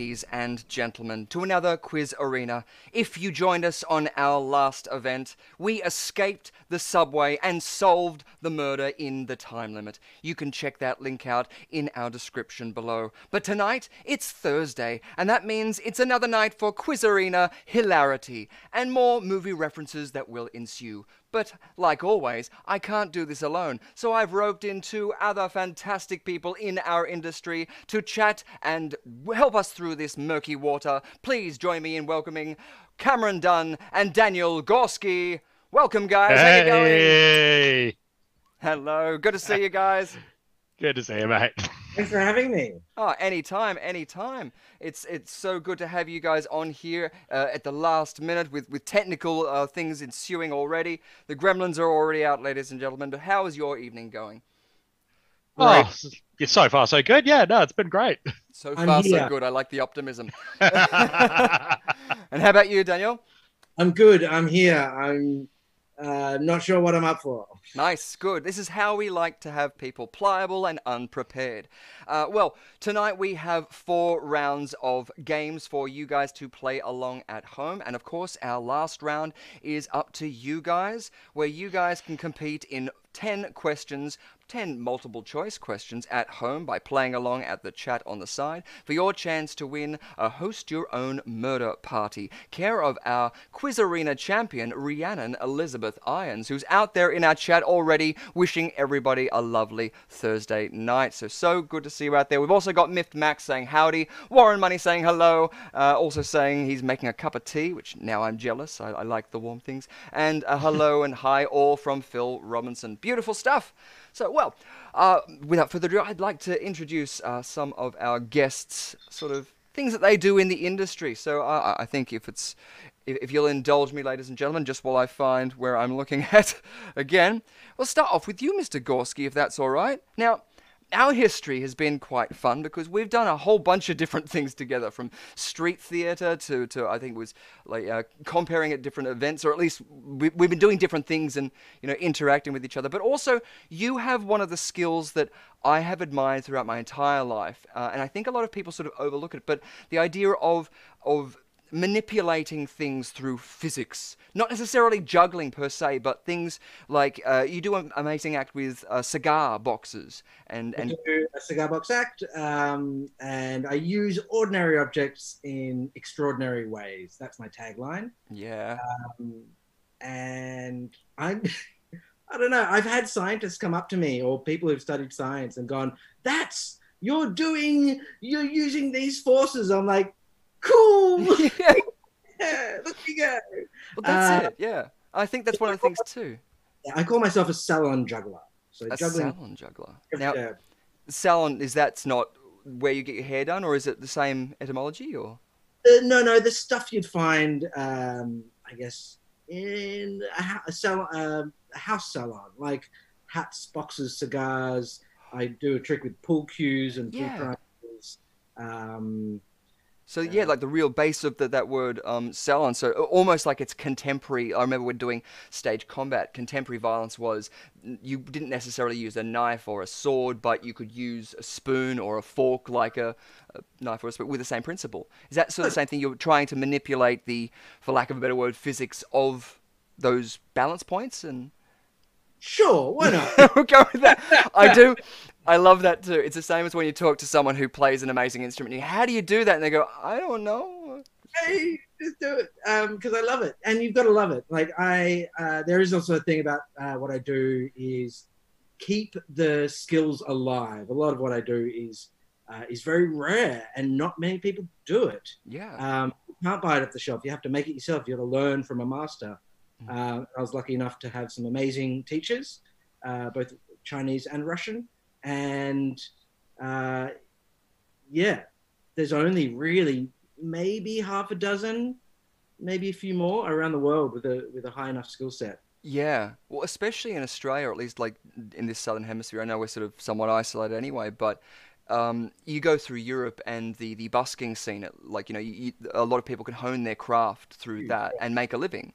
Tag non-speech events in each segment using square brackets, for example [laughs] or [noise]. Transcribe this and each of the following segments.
ladies and gentlemen, to another quiz arena. If you joined us on our last event, we escaped the subway and solved the murder in the time limit. You can check that link out in our description below. But tonight, it's Thursday, and that means it's another night for Quiz Arena hilarity and more movie references that will ensue. But like always, I can't do this alone, so I've roped in two other fantastic people in our industry to chat and help us through this murky water. Please join me in welcoming Cameron Dunn and Daniel Gorski. Welcome, guys. How you going? Hey, Hello. Good to see you guys. Good to see you, mate. [laughs] Thanks for having me. Oh, anytime, anytime. It's it's so good to have you guys on here uh, at the last minute with with technical uh, things ensuing already. The Gremlins are already out, ladies and gentlemen. But how is your evening going? Oh, s- yeah, so far so good. Yeah, no, it's been great. [laughs] So far, so good. I like the optimism. [laughs] and how about you, Daniel? I'm good. I'm here. I'm uh, not sure what I'm up for. Nice, good. This is how we like to have people pliable and unprepared. Uh, well, tonight we have four rounds of games for you guys to play along at home. And of course, our last round is up to you guys, where you guys can compete in 10 questions. 10 multiple choice questions at home by playing along at the chat on the side for your chance to win a host your own murder party. Care of our quiz arena champion rhiannon elizabeth irons who's out there in our chat already wishing everybody a lovely thursday night. So so good to see you out there. We've also got miffed max saying howdy warren money saying hello uh, also saying he's making a cup of tea which now i'm jealous. I, I like the warm things. And a hello and hi all from phil robinson beautiful stuff so, well, uh, without further ado, I'd like to introduce uh, some of our guests, sort of things that they do in the industry. So, uh, I think if it's if, if you'll indulge me, ladies and gentlemen, just while I find where I'm looking [laughs] at again, we'll start off with you, Mr. Gorski, if that's all right. Now. Our history has been quite fun because we've done a whole bunch of different [laughs] things together, from street theatre to, to I think it was like uh, comparing at different events, or at least we, we've been doing different things and you know interacting with each other. But also, you have one of the skills that I have admired throughout my entire life, uh, and I think a lot of people sort of overlook it. But the idea of of manipulating things through physics, not necessarily juggling per se, but things like uh, you do an amazing act with uh, cigar boxes and I and do a cigar box act, um, and I use ordinary objects in extraordinary ways. That's my tagline. yeah. Um, and I'm, [laughs] I don't know. I've had scientists come up to me or people who've studied science and gone, "That's you're doing. You're using these forces." I'm like, "Cool, [laughs] yeah. yeah, look me go." Well, that's Uh, it. Yeah, I think that's one of the things too. Yeah, I call myself a salon juggler. So A juggling. salon juggler. Now, salon is that's not where you get your hair done, or is it the same etymology? Or Uh, no, no, the stuff you'd find, um, I guess, in a, a, sal- um a house salon, like hats, boxes, cigars. I do a trick with pool cues and pool Yeah. Um, so yeah, like the real base of the, that word um, salon. So almost like it's contemporary. I remember when doing stage combat, contemporary violence was you didn't necessarily use a knife or a sword, but you could use a spoon or a fork, like a, a knife or a spoon, with the same principle. Is that sort of the same thing? You're trying to manipulate the, for lack of a better word, physics of those balance points and sure, why not? [laughs] we'll go with that. I do. I love that too. It's the same as when you talk to someone who plays an amazing instrument. You, How do you do that? And they go, I don't know. hey, just do it because I love it, and you've got to love it. Like I, uh, there is also a thing about uh, what I do is keep the skills alive. A lot of what I do is uh, is very rare, and not many people do it. Yeah. Um, you can't buy it off the shelf. You have to make it yourself. You have to learn from a master. Mm. Uh, I was lucky enough to have some amazing teachers, uh, both Chinese and Russian, and uh, yeah, there's only really maybe half a dozen, maybe a few more around the world with a with a high enough skill set. Yeah, well, especially in Australia, or at least like in this southern hemisphere. I know we're sort of somewhat isolated anyway, but um, you go through Europe and the, the busking scene, like you know, you, you, a lot of people can hone their craft through that and make a living.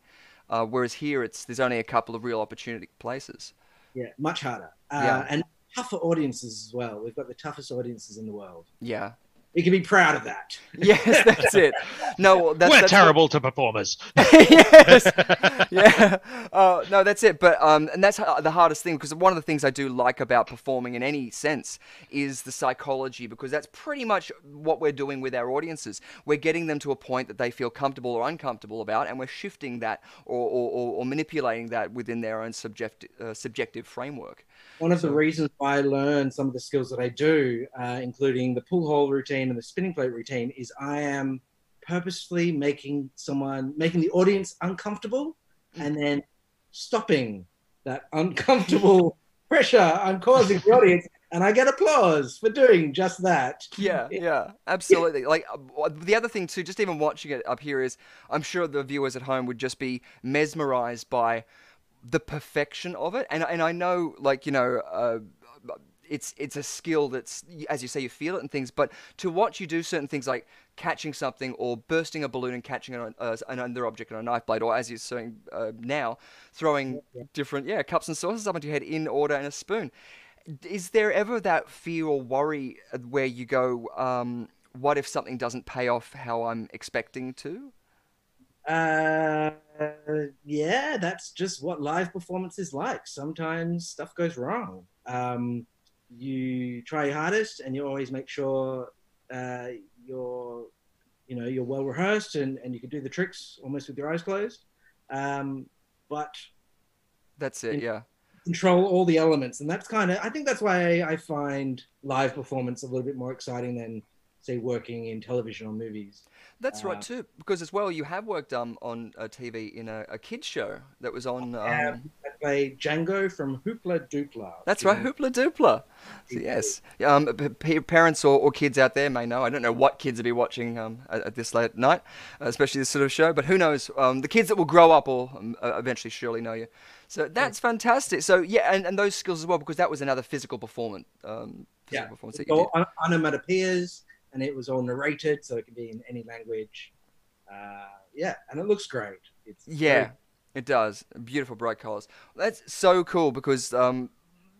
Uh, whereas here, it's there's only a couple of real opportunity places. Yeah, much harder. Uh, Yeah. And tougher audiences as well. We've got the toughest audiences in the world. Yeah. We can be proud of that. [laughs] Yes, that's it. No, that's, We're that's what- terrible to performers. [laughs] yes. Yeah. Uh, no, that's it. But um, and that's the hardest thing because one of the things I do like about performing in any sense is the psychology because that's pretty much what we're doing with our audiences. We're getting them to a point that they feel comfortable or uncomfortable about, and we're shifting that or or, or, or manipulating that within their own subject uh, subjective framework. One of the reasons why I learn some of the skills that I do, uh, including the pull hole routine and the spinning plate routine, is I am purposefully making someone, making the audience uncomfortable and then stopping that uncomfortable [laughs] pressure I'm causing the audience. And I get applause for doing just that. Yeah, yeah, absolutely. Like the other thing too, just even watching it up here is, I'm sure the viewers at home would just be mesmerized by the perfection of it, and and I know, like you know, uh, it's it's a skill that's, as you say, you feel it and things, but to watch you do certain things like catching something or bursting a balloon and catching an, uh, another object on a knife blade, or as you're saying uh, now, throwing different yeah cups and saucers up into your head in order and a spoon is there ever that fear or worry uh, where you go, um, what if something doesn't pay off how I'm expecting to? Uh, yeah, that's just what live performance is like. Sometimes stuff goes wrong. Um, you try your hardest, and you always make sure uh, you're, you know, you're well rehearsed, and, and you can do the tricks almost with your eyes closed. Um, but That's it, yeah. control all the elements, and that's kind of. I think that's why I find live performance a little bit more exciting than, say, working in television or movies. That's right Uh, too, because as well you have worked um, on a TV in a, a kids show that was on. Um, I play Django from Hoopla Doopla. That's right, Hoopla Doopla. So, yes, um, p- p- parents or, or kids out there may know. I don't know what kids will be watching um, at, at this late at night, uh, especially this sort of show. But who knows? Um, the kids that will grow up will um, eventually surely know you. So that's fantastic. So yeah, and, and those skills as well, because that was another physical performance. Um, physical Yeah, performance It's that you all on- onomatopoeias, and it was all narrated, so it can be in any language. Uh, yeah, and it looks great. It's. Yeah, very- it does. Beautiful bright colors. That's so cool because. Um,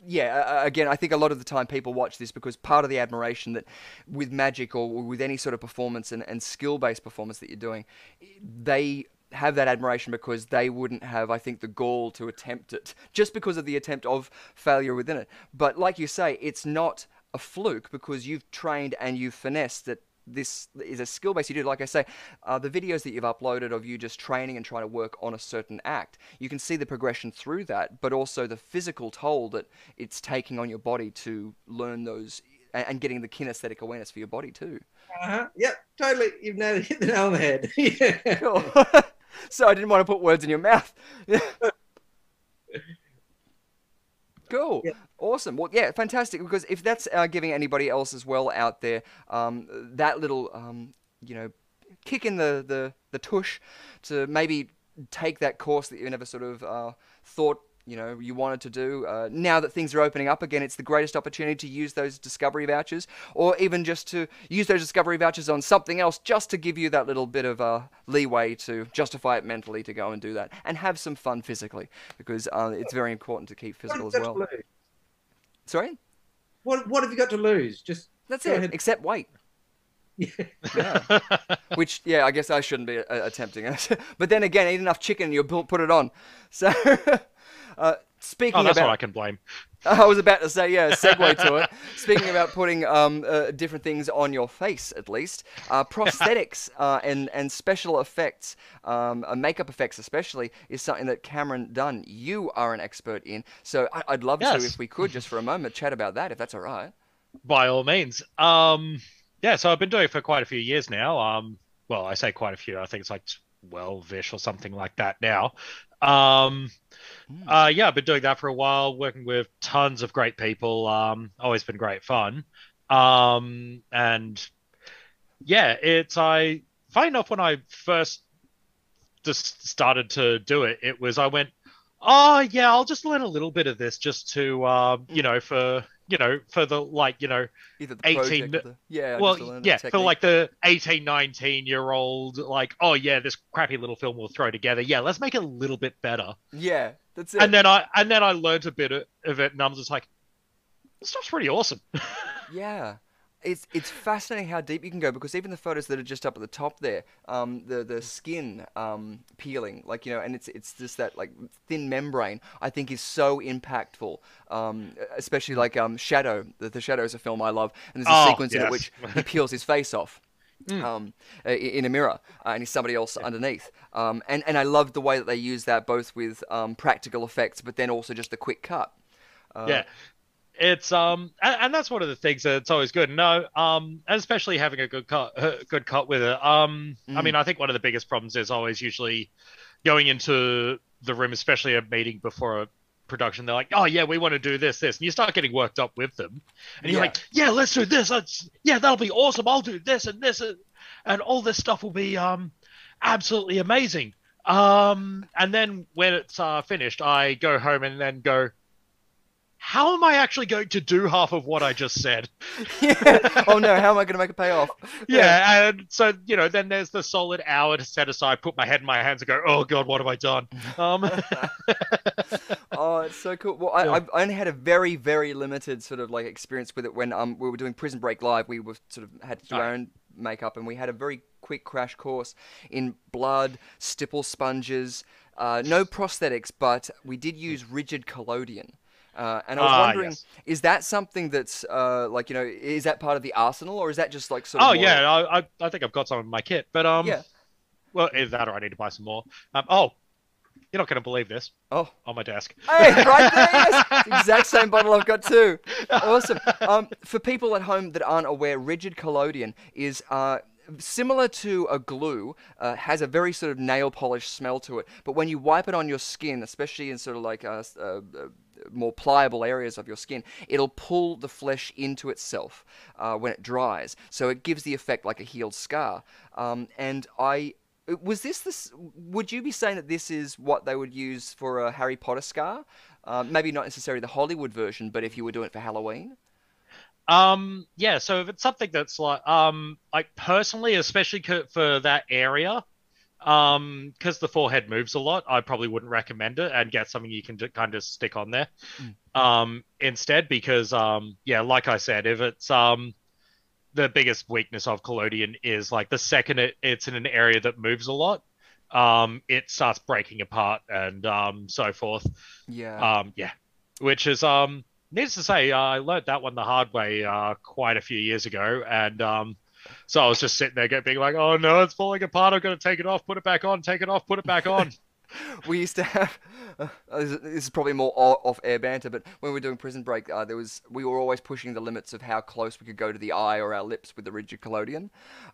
yeah, again, I think a lot of the time people watch this because part of the admiration that with magic or with any sort of performance and, and skill based performance that you're doing, they have that admiration because they wouldn't have, I think, the gall to attempt it [laughs] just because of the attempt of failure within it. But like you say, it's not a fluke because you've trained and you've finessed that this is a skill base you do. Like I say, uh, the videos that you've uploaded of you just training and trying to work on a certain act, you can see the progression through that, but also the physical toll that it's taking on your body to learn those and, and getting the kinesthetic awareness for your body too. Uh-huh. Yeah, totally. You've nailed hit the nail on the head. [laughs] yeah. [laughs] So I didn't want to put words in your mouth. [laughs] cool. Yeah. Awesome. Well, yeah, fantastic. Because if that's uh, giving anybody else as well out there um, that little, um, you know, kick in the, the, the tush to maybe take that course that you never sort of uh, thought you know you wanted to do uh, now that things are opening up again it's the greatest opportunity to use those discovery vouchers or even just to use those discovery vouchers on something else just to give you that little bit of uh, leeway to justify it mentally to go and do that and have some fun physically because uh, it's very important to keep physical as well. sorry? What, what have you got to lose? Just that's it ahead. except weight. Yeah. which yeah i guess i shouldn't be uh, attempting it. [laughs] But then again eat enough chicken and you'll put it on. So [laughs] uh, speaking Oh, that's about what I can blame. [laughs] I was about to say, yeah, segue to it. [laughs] Speaking about putting um, uh, different things on your face, at least, uh, [laughs] prosthetics uh, and and special effects, um, uh, makeup effects especially, is something that Cameron Dunn, you are an expert in. So I- I'd love to, if we could, just for a moment, chat about that, if that's all right. By all means. Um, yeah, so I've been doing it for quite a few years now. Um, well, I say quite a few. I think it's like 12-ish or something like that now. Um, Hmm. uh, yeah, I've been doing that for a while, working with tons of great people. Um, always been great fun. Um, and yeah, it's I funny enough when I first just started to do it, it was I went, oh yeah, I'll just learn a little bit of this just to um, you know, for you know, for the like, you know, Either the 18 project or the, yeah, well, just to the yeah, for like the 18, 19 year old, like, oh yeah, this crappy little film we'll throw together. Yeah, let's make it a little bit better. yeah, that's it. And then I and then I learned a bit of of it, and I was just like, this stuff's pretty awesome. [laughs] Yeah. It's it's fascinating how deep you can go because even the photos that are just up at the top there, um, the the skin um, peeling, like you know, and it's it's just that like thin membrane. I think is so impactful, um, especially like um, Shadow. The, the Shadow is a film I love, and there's a Oh, sequence in it which he peels his face off. Um, in a mirror, uh, and he's somebody else underneath. Um, and and I loved the way that they use that both with um, practical effects, but then also just the quick cut. Uh, yeah. It's um and, and that's one of the things that's always good. No, um and especially having a good cut uh, good cut with it. Um I Mm. mean I think one of the biggest problems is always usually going into the room, especially a meeting before a production, they're like, Oh yeah, we want to do this, this and you start getting worked up with them. And you're Yeah. like, Yeah, let's do this. Let's yeah, that'll be awesome. I'll do this and this and, and all this stuff will be um absolutely amazing. Um and then when it's uh finished, I go home and then go how am I actually going to do half of what I just said? yeah. [laughs] [laughs] Oh no, how am I going to make a payoff? Yeah, and so you know, then there's the solid hour to set aside, put my head in my hands, and go, "Oh God, what have I done?" [laughs] Um, Oh, it's so cool. Well, I, Yeah. I've only had a very, very limited sort of like experience with it when um we were doing Prison Break live. We were sort of had to do Oh. our own makeup, and we had a very quick crash course in blood, stipple sponges, uh, no prosthetics, but we did use rigid collodion. Uh, and I was Ah, wondering, yes. is that something that's uh, like you know, is that part of the arsenal, or is that just like sort of? oh yeah, I, I I think I've got some in my kit, but um, Yeah. well, either that or I need to buy some more. Um, oh, you're not going to believe this Oh, on my desk. Hey, [laughs] right there, yes. Exact same bottle I've got too. Awesome. Um, for people at home that aren't aware, rigid collodion is uh, similar to a glue, uh, has a very sort of nail polish smell to it. But when you wipe it on your skin, especially in sort of like a, uh, uh, more pliable areas of your skin, it'll pull the flesh into itself uh, when it dries. So it gives the effect like a healed scar. Um, and I was this this? Would you be saying that this is what they would use for a Harry Potter scar? Uh, maybe not necessarily the Hollywood version, but if you were doing it for Halloween. Um, yeah, so if it's something that's like, um, like personally, especially for that area, um, because the forehead moves a lot, I probably wouldn't recommend it and get something you can ju- kind of stick on there, um, instead, because, um, yeah, like I said, if it's, um, the biggest weakness of collodion is like the second it, it's in an area that moves a lot, um, it starts breaking apart and, um, so forth. Yeah. Um, yeah, which is um, needless to say, uh, I learned that one the hard way uh, quite a few years ago, and um, so I was just sitting there, being like, "Oh no, it's falling apart! I'm gonna take it off, put it back on, take it off, put it back on." [laughs] we used to have [laughs] uh, this is- probably more off air banter but when we were doing prison break uh, there was we were always pushing the limits of how close we could go to the eye or our lips with the rigid collodion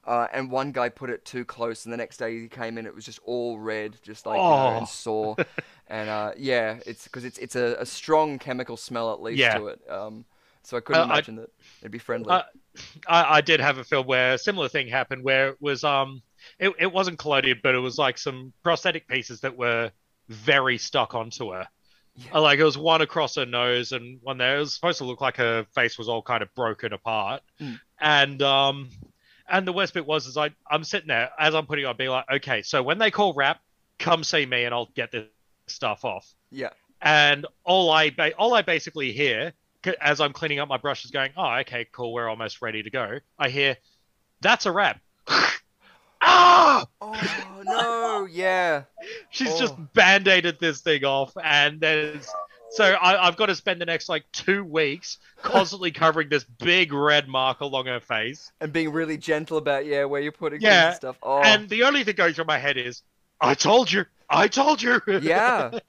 uh, and one guy put it too close and the next day he came in it was just all red just like you know, Oh. and sore [laughs] and uh, yeah it's because it's it's a, a strong chemical smell at least Yeah. to it um, so I couldn't Uh, I- imagine that it'd be friendly Uh, I, I did have a film where a similar thing happened, where it was um, it, it wasn't collodion, but it was like some prosthetic pieces that were very stuck onto her. Yeah. Like it was one across her nose and one there. It was supposed to look like her face was all kind of broken apart. Mm. And um, and the worst bit was is I I'm sitting there as I'm putting it on, being like, okay, so when they call rap, come see me and I'll get this stuff off. yeah And all I ba- all I basically hear as I'm cleaning up my brush is going, oh, okay, cool, we're almost ready to go. I hear, that's a wrap. [laughs] ah! oh no yeah She's Oh. just band-aided this thing off, and there's So I, I've got to spend the next like two weeks constantly [laughs] covering this big red mark along her face. and being really gentle about yeah where you're putting Yeah, stuff. Oh, And the only thing going through my head is, I told you, I told you. yeah. [laughs]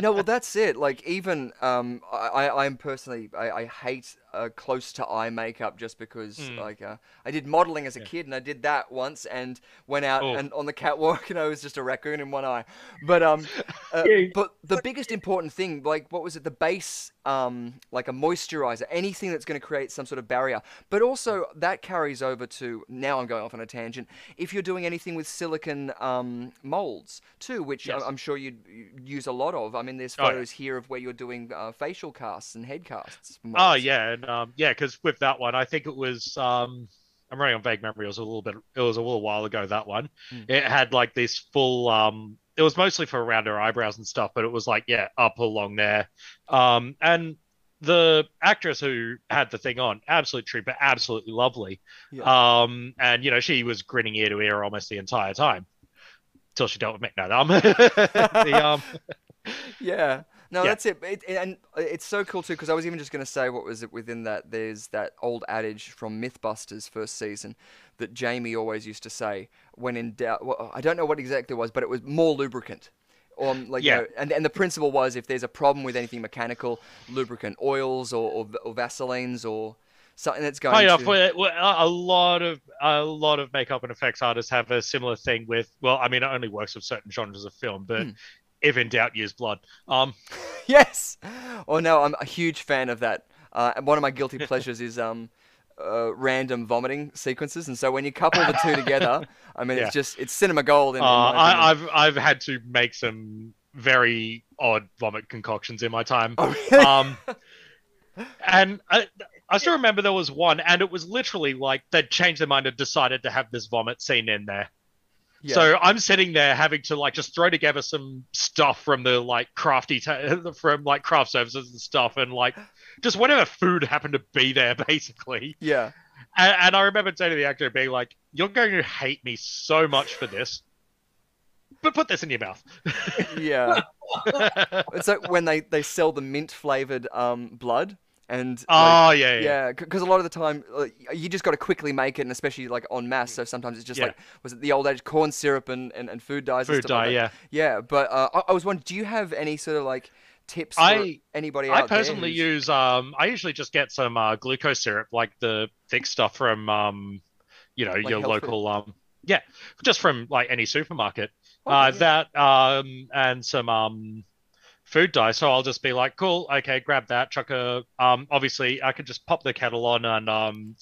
No, well, that's it. Like, even um, I, I I'm personally, I, I hate uh, close to eye makeup just because, Mm. like, uh, I did modeling as a Yeah. kid and I did that once and went out Oh. and on the catwalk [laughs] and I was just a raccoon in one eye. But um, [laughs] uh, but the biggest important thing, like, what was it? The base, um, like a moisturizer, anything that's going to create some sort of barrier. But also that carries over to now. I'm going off on a tangent. If you're doing anything with silicon um, molds too, which Yes. I'm sure you'd use a lot of. I mean, there's Oh, yeah. photos here of where you're doing uh, facial casts and head casts. Oh yeah, and um, yeah, because with that one, I think it was um, I'm running on vague memory. It was a little bit. It was a little while ago. That one, Mm. it had like this full. Um, it was mostly for around her eyebrows and stuff, but it was like yeah, up along there. Um, and the actress who had the thing on, absolute trooper, absolutely lovely. Yeah. Um, and you know she was grinning ear to ear almost the entire time, till she dealt with me. No, um, the um, Yeah. No, Yeah. that's it. it. And it's so cool too because I was even just going to say what was it within that. There's that old adage from MythBusters first season that Jamie always used to say when in doubt. Well, I don't know what exactly it was, but it was more lubricant. Or like you Yeah. know, and and the principle was if there's a problem with anything mechanical, lubricant oils or or, or Vaselines or something that's going Oh yeah, to. a lot of a lot of makeup and effects artists have a similar thing with. Well, I mean, it only works with certain genres of film, but Hmm. if in doubt, use blood. Um, [laughs] Yes. Oh no, I'm a huge fan of that. Uh, one of my guilty [laughs] pleasures is um, uh, random vomiting sequences, and so when you couple the two together, I mean, Yeah. it's just it's cinema gold. In, uh, in. I, I've I've had to make some very odd vomit concoctions in my time. Oh, really? Um, and I, I still remember there was one, and it was literally like they'd changed their mind and decided to have this vomit scene in there. Yeah. So I'm sitting there having to like just throw together some stuff from the like crafty ta- [laughs] from like craft services and stuff, and like just whatever food happened to be there, [laughs] basically. yeah. And, and I remember saying to the actor, being like, "You're going to hate me so much for this, but put this in your mouth." Yeah. [laughs] it's like when they, they sell the mint flavored um, blood, and like, oh yeah, yeah, Yeah, because a lot of the time like, you just got to quickly make it, and especially like on mass. So sometimes it's just Yeah. like was it the old age corn syrup and, and, and food dyes? and food stuff like dye, that? yeah. Yeah, but uh, I, I was wondering, do you have any sort of like tips for I- anybody I personally use um I usually just get some uh, glucose syrup like the thick stuff from um you know Like your health food? local um yeah just from like any supermarket Oh, uh yeah. that um and some um food dye so I'll just be like cool okay grab that chuck a um obviously I could just pop the kettle on and um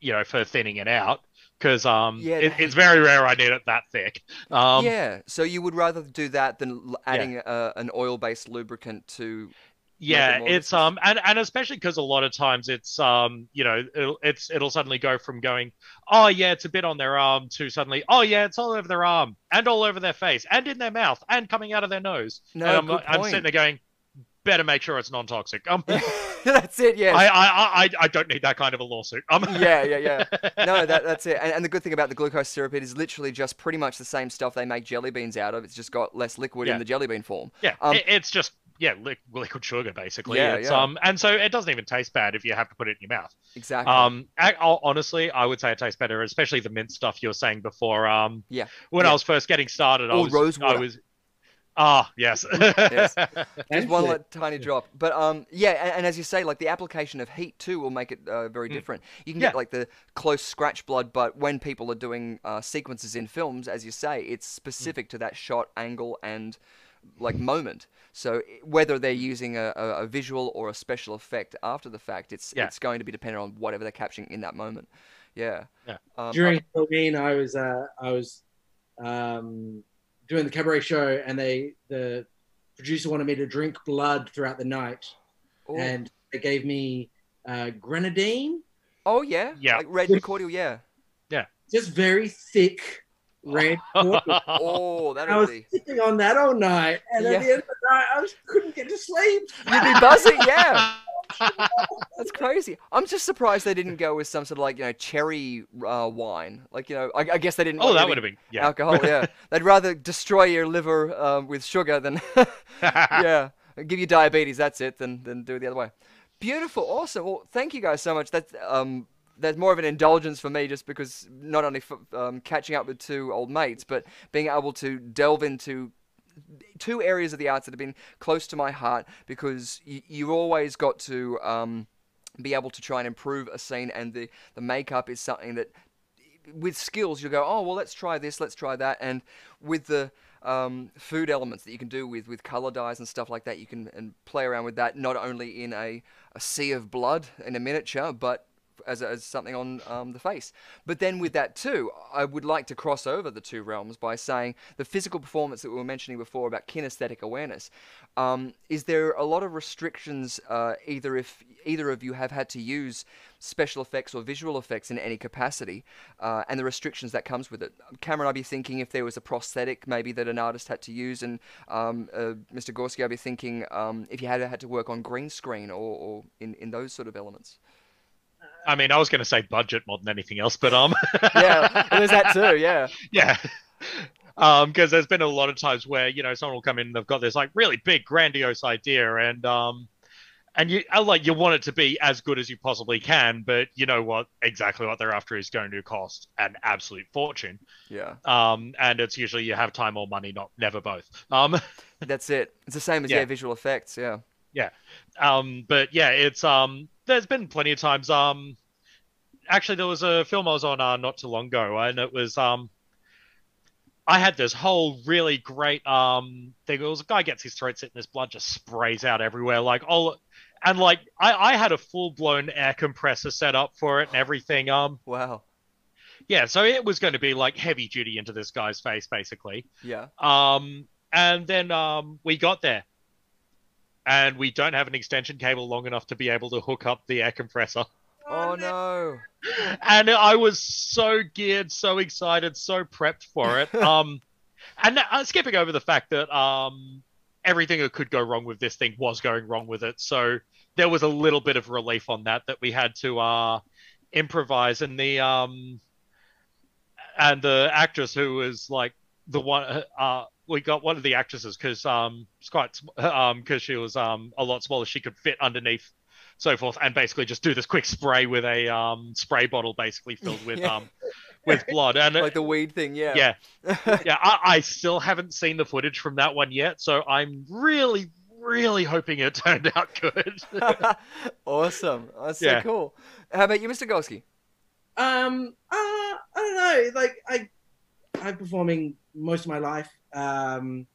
you know for thinning it out because um Yeah, it, it's very rare I need it that thick. Um yeah, so you would rather do that than adding uh, an oil-based lubricant to Yeah, it's um and and especially because a lot of times it's um you know it'll it's it'll suddenly go from going oh yeah it's a bit on their arm to suddenly oh yeah it's all over their arm and all over their face and in their mouth and coming out of their nose. No, and I'm, good I'm point. sitting there going, better make sure it's non-toxic. Um, [laughs] That's it. yeah I, I I I don't need that kind of a lawsuit. Um, yeah, yeah, yeah. [laughs] No, that, that's it. And, and the good thing about the glucose syrup, it is literally just pretty much the same stuff they make jelly beans out of. It's just got less liquid Yeah. in the jelly bean form. yeah, Um, it, it's just yeah li- liquid sugar basically. Yeah, it's, yeah. Um, and so it doesn't even taste bad if you have to put it in your mouth. Exactly. Um, I, I'll- honestly, I would say it tastes better, especially the mint stuff you were saying before. Um, Yeah. When Yeah. I was first getting started, I Or was, rose I was, ah, yes, [laughs] Yes. [laughs] just one flip. little tiny drop. But um, yeah, and, and as you say, like the application of heat too will make it uh, very different. You can get Mm. Like the close scratch blood, but when people are doing uh, sequences in films, as you say, it's Mm. specific to that shot angle and like moment. So whether they're using a, a, a visual or a special effect after the fact, it's Yeah. it's going to be dependent on whatever they're capturing in that moment. Yeah. Yeah. Um, during Halloween, I was uh, I was um, doing the cabaret show, and they the producer wanted me to drink blood throughout the night, oh, and they gave me uh, grenadine, oh yeah, Yeah. like red cordial, yeah, yeah. just very thick red. cordial. [laughs] Oh, that I was be. sitting on that all night, and Yeah. at the end of the night, I was, couldn't get to sleep. You'd be buzzing, yeah. [laughs] That's crazy. I'm just surprised they didn't go with some sort of like you know cherry uh, wine. Like you know, I, I guess they didn't. oh, want that would have been yeah. alcohol. Yeah, [laughs] they'd rather destroy your liver um, with sugar than yeah. give you diabetes. That's it. Than then do it the other way. Beautiful, awesome. Well, thank you guys so much. That's um, that's more of an indulgence for me, just because not only for, um, catching up with two old mates, but being able to delve into two areas of the arts that have been close to my heart because you, you've always got to um, be able to try and improve a scene, and the, the makeup is something that, with skills, you go, oh, well, let's try this, let's try that. And with the um, food elements that you can do with, with color dyes and stuff like that, you can and play around with that not only in a, a sea of blood in a miniature, but as, as something on um, the face. But then with that too, I would like to cross over the two realms by saying the physical performance that we were mentioning before about kinesthetic awareness. Um, is there a lot of restrictions, uh, either if either of you have had to use special effects or visual effects in any capacity, uh, and the restrictions that comes with it? Cameron, I'd be thinking if there was a prosthetic maybe that an artist had to use, and um, uh, Mr. Gorski, I'd be thinking um, if you had had to work on green screen or, or in, in those sort of elements. I mean, I was going to say budget more than anything else, but um, [laughs] yeah, there's that too. Yeah, [laughs] yeah. Um, because there's been a lot of times where you know someone will come in and they've got this like really big, grandiose idea, and um, and you like you want it to be as good as you possibly can, but you know what? Exactly what they're after is going to cost an absolute fortune. yeah. Um, and it's usually you have time or money, not never both. Um, That's it. It's the same as yeah, Yeah. visual effects. Yeah. Yeah. um, but yeah, it's um, there's been plenty of times. Um, actually, there was a film I was on uh, not too long ago, and it was um, I had this whole really great um thing. It was a guy gets his throat slit and his blood just sprays out everywhere, like all, and like I I had a full blown air compressor set up for it and everything. Um, Wow. yeah, so it was going to be like heavy duty into this guy's face, basically. Yeah. Um, and then um, we got there, and we don't have an extension cable long enough to be able to hook up the air compressor. Oh no. And I was so geared, so excited, so prepped for it. [laughs] Um, and uh, skipping over the fact that um, everything that could go wrong with this thing was going wrong with it, so there was a little bit of relief on that that we had to uh, improvise. And the um, and the actress who was like the one uh we got one of the actresses because um it's quite [laughs] um because she was um a lot smaller she could fit underneath so forth and basically just do this quick spray with a um spray bottle basically filled with [laughs] um with blood and it- Like the weed thing. Yeah. yeah [laughs] yeah I, I still haven't seen the footage from that one yet so i'm really really hoping it turned out good awesome. That's so cool. How about you, Mr. Gorski? Um, uh, I don't know. Like I, I'm performing most of my life. Um,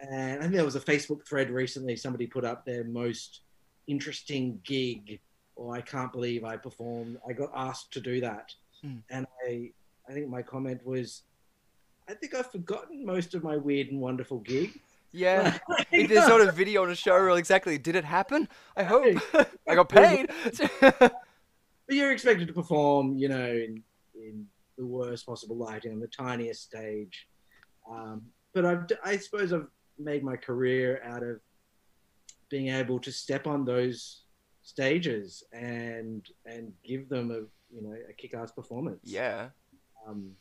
and I think there was a Facebook thread recently. Somebody put up their most interesting gig, or I can't believe I performed. I got asked to do that, Hmm. and I, I think my comment was, I think I've forgotten most of my weird and wonderful gigs. Yeah. [laughs] If there's not a video on a show reel exactly, did it happen? I hope. [laughs] I got paid. But you're expected to perform, you know, in, in the worst possible lighting on the tiniest stage. Um, but I've, I suppose I've made my career out of being able to step on those stages and and give them a you know a kick-ass performance. yeah. Um,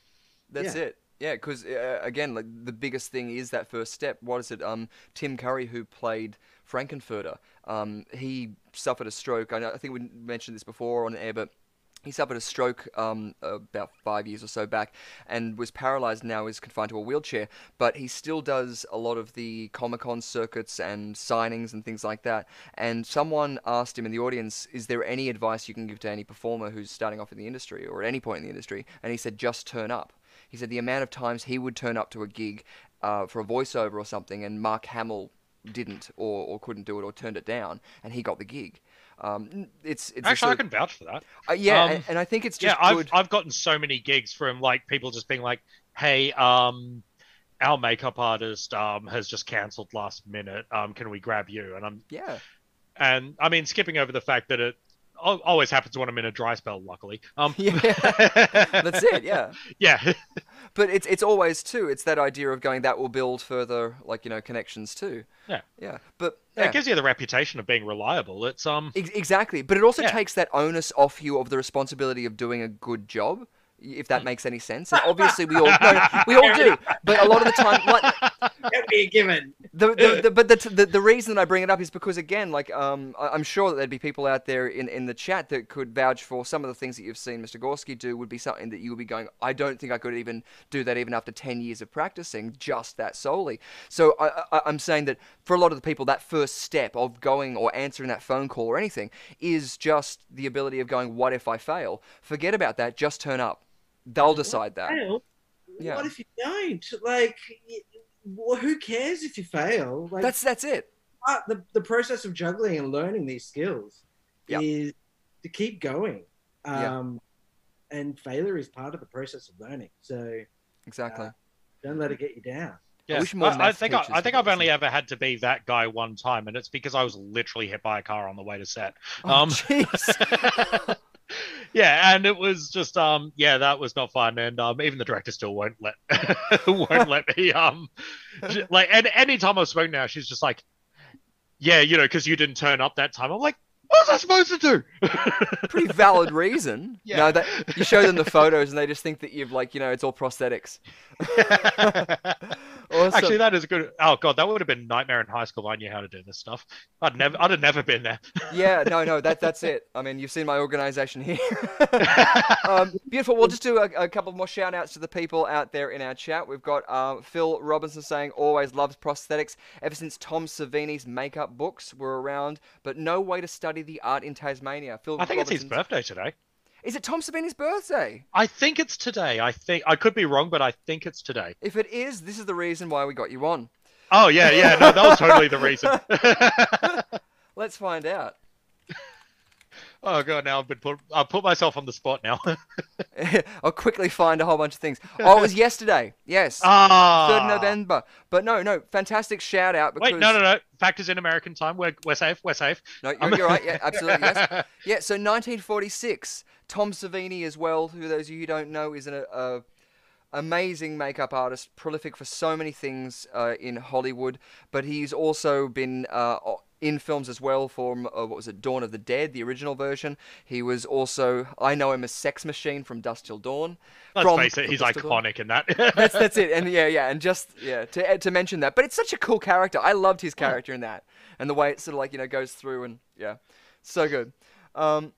That's Yeah. it. Yeah, because uh, again, like the biggest thing is that first step. What is it? Um, Tim Curry, who played Frank-N-Furter, um, he suffered a stroke. I, know, I think we mentioned this before on air, but he suffered a stroke um, about five years or so back, and was paralyzed. Now is confined to a wheelchair, but he still does a lot of the Comic Con circuits and signings and things like that. And someone asked him in the audience, "Is there any advice you can give to any performer who's starting off in the industry or at any point in the industry?" And he said, "Just turn up." He said the amount of times he would turn up to a gig uh, for a voiceover or something, and Mark Hamill didn't or, or couldn't do it or turned it down, and he got the gig. Um, it's it's actually i of- can vouch for that. Uh, yeah, um, and, and I think it's yeah just I've. I've gotten so many gigs from like people just being like hey um our makeup artist um has just cancelled last minute. Um can we grab you? And i'm yeah, and i mean skipping over the fact that it always happens when i'm in a dry spell luckily um [laughs] Yeah. [laughs] that's it. Yeah, yeah [laughs] but it's it's always too. It's that idea of going that will build further like you know connections too. Yeah. yeah, but it gives you the reputation of being reliable it's um Ex- Exactly, but it also Yeah. takes that onus off you of the responsibility of doing a good job, if that makes any sense. And obviously, we all no, we all do, but a lot of the time, like Can't be a given. the, the, the, but the, the the reason I bring it up is because again, like um, I- I'm sure that there'd be people out there in, in the chat that could vouch for some of the things that you've seen Mr. Gorski do would be something that you would be going. I don't think I could even do that even after ten years of practicing just that solely. So I, I, I'm saying that for a lot of the people, that first step of going or answering that phone call or anything is just the ability of going, what if I fail? Forget about that. Just turn up. They'll decide that. Fail. Yeah. What if you don't? Like, well, who cares if you fail? Like, That's that's it. part- the the process of juggling and learning these skills Yeah. is to keep going. Yeah. Um, and failure is part of the process of learning. So Exactly. don't let it get you down. Yeah. wish more I, I think I, I, think I've only ever had to be that guy one time, and it's because I was literally hit by a car on the way to set. Oh, Um, jeez. [laughs] [laughs] yeah, and it was just um yeah, that was not fun, and um even the director still won't let [laughs] won't let me um j- [laughs] like and any time I've spoken now, she's just like, yeah, you know, because you didn't turn up that time. I'm like, what was I supposed to do? [laughs] pretty valid reason. Yeah. No, that you show them the photos and they just think that you've like you know it's all prosthetics. Awesome. Actually, that is a good. Oh god, that would have been nightmare in high school. I knew how to do this stuff. I'd never, I'd have never been there. [laughs] yeah, no, no, that that's it. I mean, you've seen my organization here. [laughs] um, beautiful. We'll just do a, a couple more shout outs to the people out there in our chat. We've got uh, Phil Robinson saying always loves prosthetics ever since Tom Savini's makeup books were around, but no way to study the art in Tasmania. Phil I think it's his birthday today. Is it Tom Savini's birthday? I think it's today. I think I could be wrong, but I think it's today. If it is, this is the reason why we got you on. Oh yeah, yeah. No, that was totally the reason. [laughs] [laughs] Let's find out. oh god, now I've been put. I've put myself on the spot now. [laughs] I'll quickly find a whole bunch of things. Oh, it was yesterday. Yes. ah, Third November. But no, no, fantastic shout out because Wait, no, no, no. Factors in American time. We're we're safe. We're safe. No, you're, you're right. Yeah, absolutely. Yes. Yeah. So 1946. Tom Savini as well. Who those of you who don't know is an a, amazing makeup artist, prolific for so many things uh, in Hollywood. But he's also been uh, in films as well. From uh, what was it, Dawn of the Dead, the original version. He was also I know him as Sex Machine from Dusk Till Dawn. Let's from- face it. He's Dust iconic in that. [laughs] that's that's it and yeah yeah and just yeah to to mention that but it's such a cool character i loved his character in that and the way it sort of like you know goes through and yeah so good um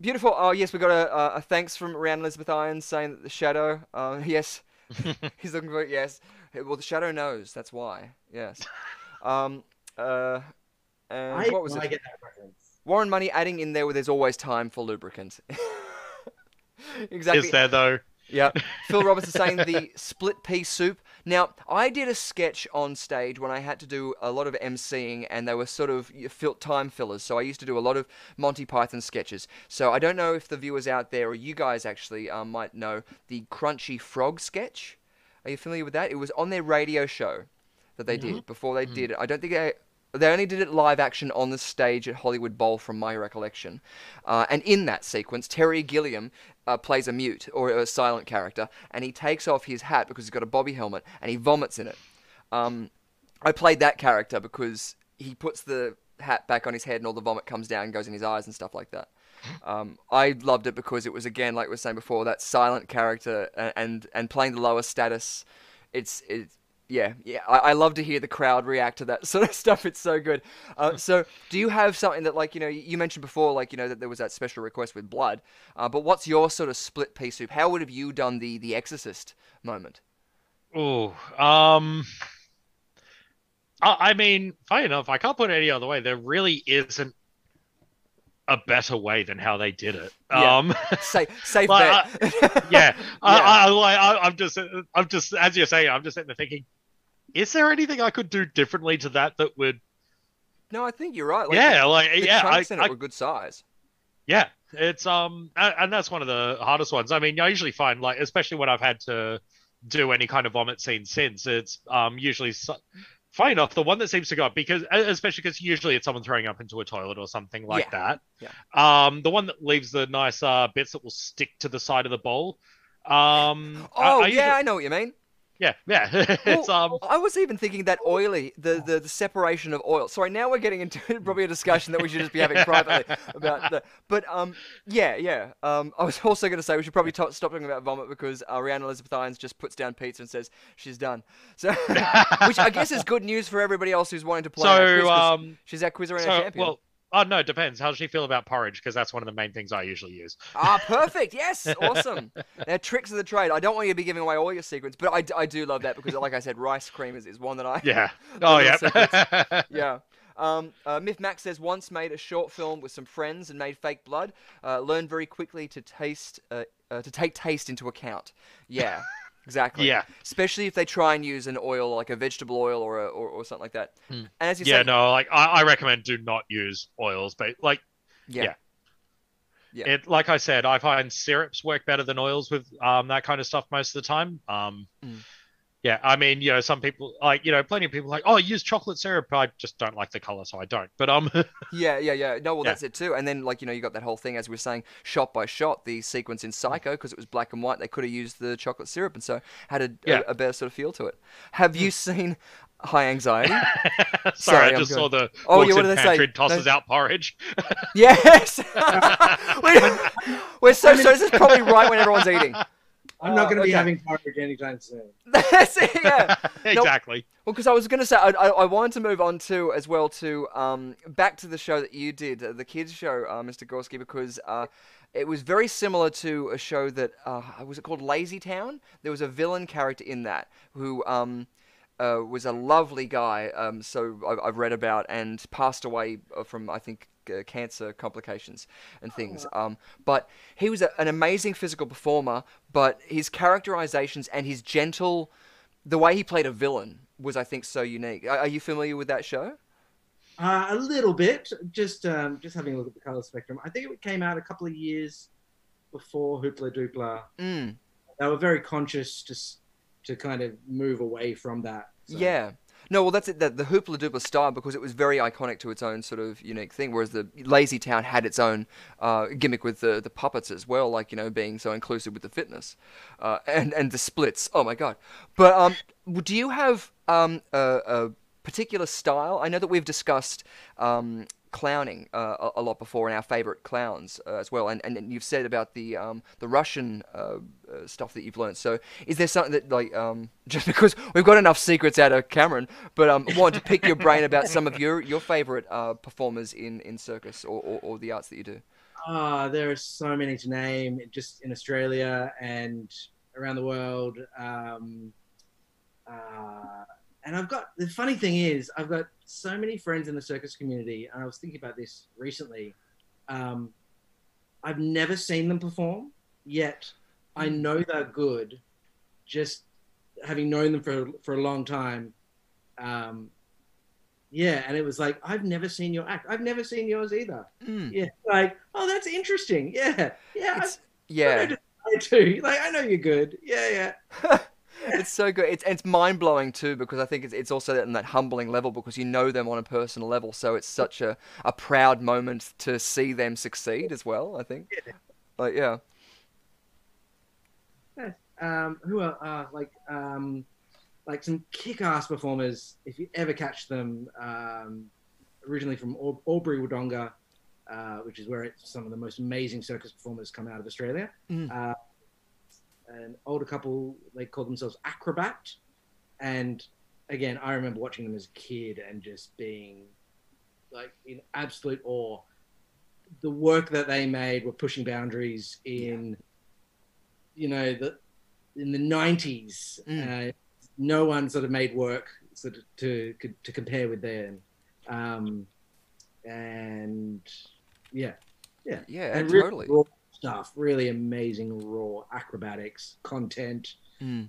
beautiful oh yes we got a, a, a thanks from Rhiannon elizabeth irons saying that the shadow uh, [laughs] yes [laughs] he's looking for it. yes well the shadow knows that's why yes um uh and I, what was I it get that reference. warren money adding in there where there's always time for lubricant [laughs] exactly Is there though? yeah. Phil Roberts is saying the split pea soup. Now, I did a sketch on stage when I had to do a lot of emceeing, and they were sort of fill- time fillers. So I used to do a lot of Monty Python sketches. So I don't know if the viewers out there or you guys actually um, might know the Crunchy Frog sketch. Are you familiar with that? It was on their radio show that they did before they did it. I don't think they. They only did it live action on the stage at Hollywood Bowl, from my recollection. Uh, and in that sequence, Terry Gilliam uh, plays a mute or a silent character, and he takes off his hat because he's got a bobby helmet, and he vomits in it. Um, I played that character because he puts the hat back on his head, and all the vomit comes down and goes in his eyes and stuff like that. Um, I loved it because it was again, like we were saying before, that silent character and and, and playing the lower status. It's it's yeah yeah. I, I love to hear the crowd react to that [laughs] sort of stuff. It's so good. Uh, [laughs] so do you have something that like you know you mentioned before like you know that there was that special request with blood, uh, but what's your sort of split pea soup? How would have you done the the Exorcist moment? Oh, um, I, I mean, funny enough, I can't put it any other way. There really isn't a better way than how they did it. Yeah. Um, [laughs] Say safe Like, bet. yeah, I, Yeah. I, like, I, I'm just, I'm just, as you're saying, I'm just sitting there thinking, is there anything I could do differently to that that would, no, I think you're right. Like, yeah, like, the, the yeah, I, in it I, were good size. Yeah, it's um, and, and that's one of the hardest ones. I mean, I usually find like, especially when I've had to do any kind of vomit scene since, it's um usually so, funny enough the one that seems to go up because, especially because usually it's someone throwing up into a toilet or something like Yeah, that. Yeah. Um, the one that leaves the nice uh bits that will stick to the side of the bowl. Um, Oh I yeah, I know what you mean. Yeah, yeah. [laughs] it's Well, um. I was even thinking that oily, the, the, the separation of oil. Sorry, now we're getting into [laughs] probably a discussion that we should just be having privately about the. But um, yeah, yeah. Um, I was [laughs] also going to say we should probably to stop talking about vomit because uh, Rhiannon Elizabeth Irons just puts down pizza and says she's done. So, which I guess is good news for everybody else who's wanting to play. our quiz um. she's our quiz arena So champion. well. Oh no, it depends. How does she feel about porridge? Because that's one of the main things I usually use. [laughs] Ah, perfect. Yes, [laughs] awesome. They're tricks of the trade. I don't want you to be giving away all your secrets, but I, I do love that because, like I said, rice cream is, is one that I Yeah. [laughs] Oh yeah. yeah. Um, uh, Myth Max says once made a short film with some friends and made fake blood. Uh, learned very quickly to taste uh, uh, to take taste into account. Yeah, exactly. Yeah. Especially if they try and use an oil like a vegetable oil or a, or, or something like that. Hmm. And as you yeah. say, No. Like I, I recommend do not use oils, but like yeah, yeah. Yeah. it like I said, I find syrups work better than oils with um that kind of stuff most of the time. Um. Mm. Yeah, I mean, you know, some people like, you know, plenty of people like, oh, use chocolate syrup. I just don't like the color, so I don't. But um, [laughs] yeah, yeah, yeah. No, well, Yeah. that's it too. And then, like, you know, you got that whole thing, as we are saying, shot by shot, the sequence in Psycho, because it was black and white, they could have used the chocolate syrup and so had a, Yeah. a, a better sort of feel to it. Have you seen High Anxiety? [laughs] sorry, Sorry, I just saw the Oh, yeah, what in did they say? tosses No. out porridge. [laughs] Yes. we're, we're so so. This is probably right when everyone's eating. I'm not going to be okay. having porridge anytime soon. [laughs] That's it. Yeah. [laughs] exactly. Well, because I was going to say, I, I, I wanted to move on to as well to um, back to the show that you did, uh, the kids show, uh, Mr. Gorski, because uh, it was very similar to a show that uh, was it called Lazy Town. There was a villain character in that who um, uh, was a lovely guy. Um, so I've, I've read about and passed away uh, from I think uh, cancer complications and things. Um, but he was a, an amazing physical performer. But his characterizations and his gentle, the way he played a villain was, I think, so unique. Are, are you familiar with that show? Uh, a little bit, just um, just having a look at the color spectrum. I think it came out a couple of years before Hoopla Doopla. Mm, They were very conscious just to kind of move away from that. So- Yeah. No, well, that's it. The, the Hoopla Doopla style because it was very iconic to its own sort of unique thing. Whereas the Lazy Town had its own uh, gimmick with the, the puppets as well, like you know being so inclusive with the fitness uh, and and the splits. Oh my god! But um, do you have um a, a particular style? I know that we've discussed um clowning uh, a, a lot before and our favorite clowns uh, as well and, and and you've said about the um the russian uh, uh, stuff that you've learned so is there something that like um [laughs] just because we've got enough secrets out of cameron but um wanted to pick your brain about some of your your favorite uh performers in in circus or, or, or the arts that you do Ah, there are so many to name just in Australia and around the world. Um, uh, and I've got the funny thing is, I've got so many friends in the circus community, and I was thinking about this recently. Um, I've never seen them perform, yet I know they're good, just having known them for for a long time. Um, yeah, and it was like I've never seen your act. I've never seen yours either. Mm, Yeah, like, oh, that's interesting. Yeah, yeah, I, yeah I do. Like, I know you're good. Yeah, yeah. [laughs] it's so good. It's it's mind blowing too because I think it's it's also in that humbling level because you know them on a personal level. So it's such a, a proud moment to see them succeed as well. I think. Like yeah. Um, who are uh, like um, like some kick-ass performers if you ever catch them. Um, originally from Au- Albury Wodonga, uh, which is where it's, some of the most amazing circus performers come out of Australia. Mm. Uh, an older couple, they call themselves Acrobat, and again, I remember watching them as a kid and just being like in absolute awe. The work that they made were pushing boundaries in, you know, the in the nineties. Mm. Uh, no one sort of made work sort of to to compare with them, um, and yeah, yeah, Yeah, and really totally. raw stuff. Really amazing raw acrobatics content. Mm.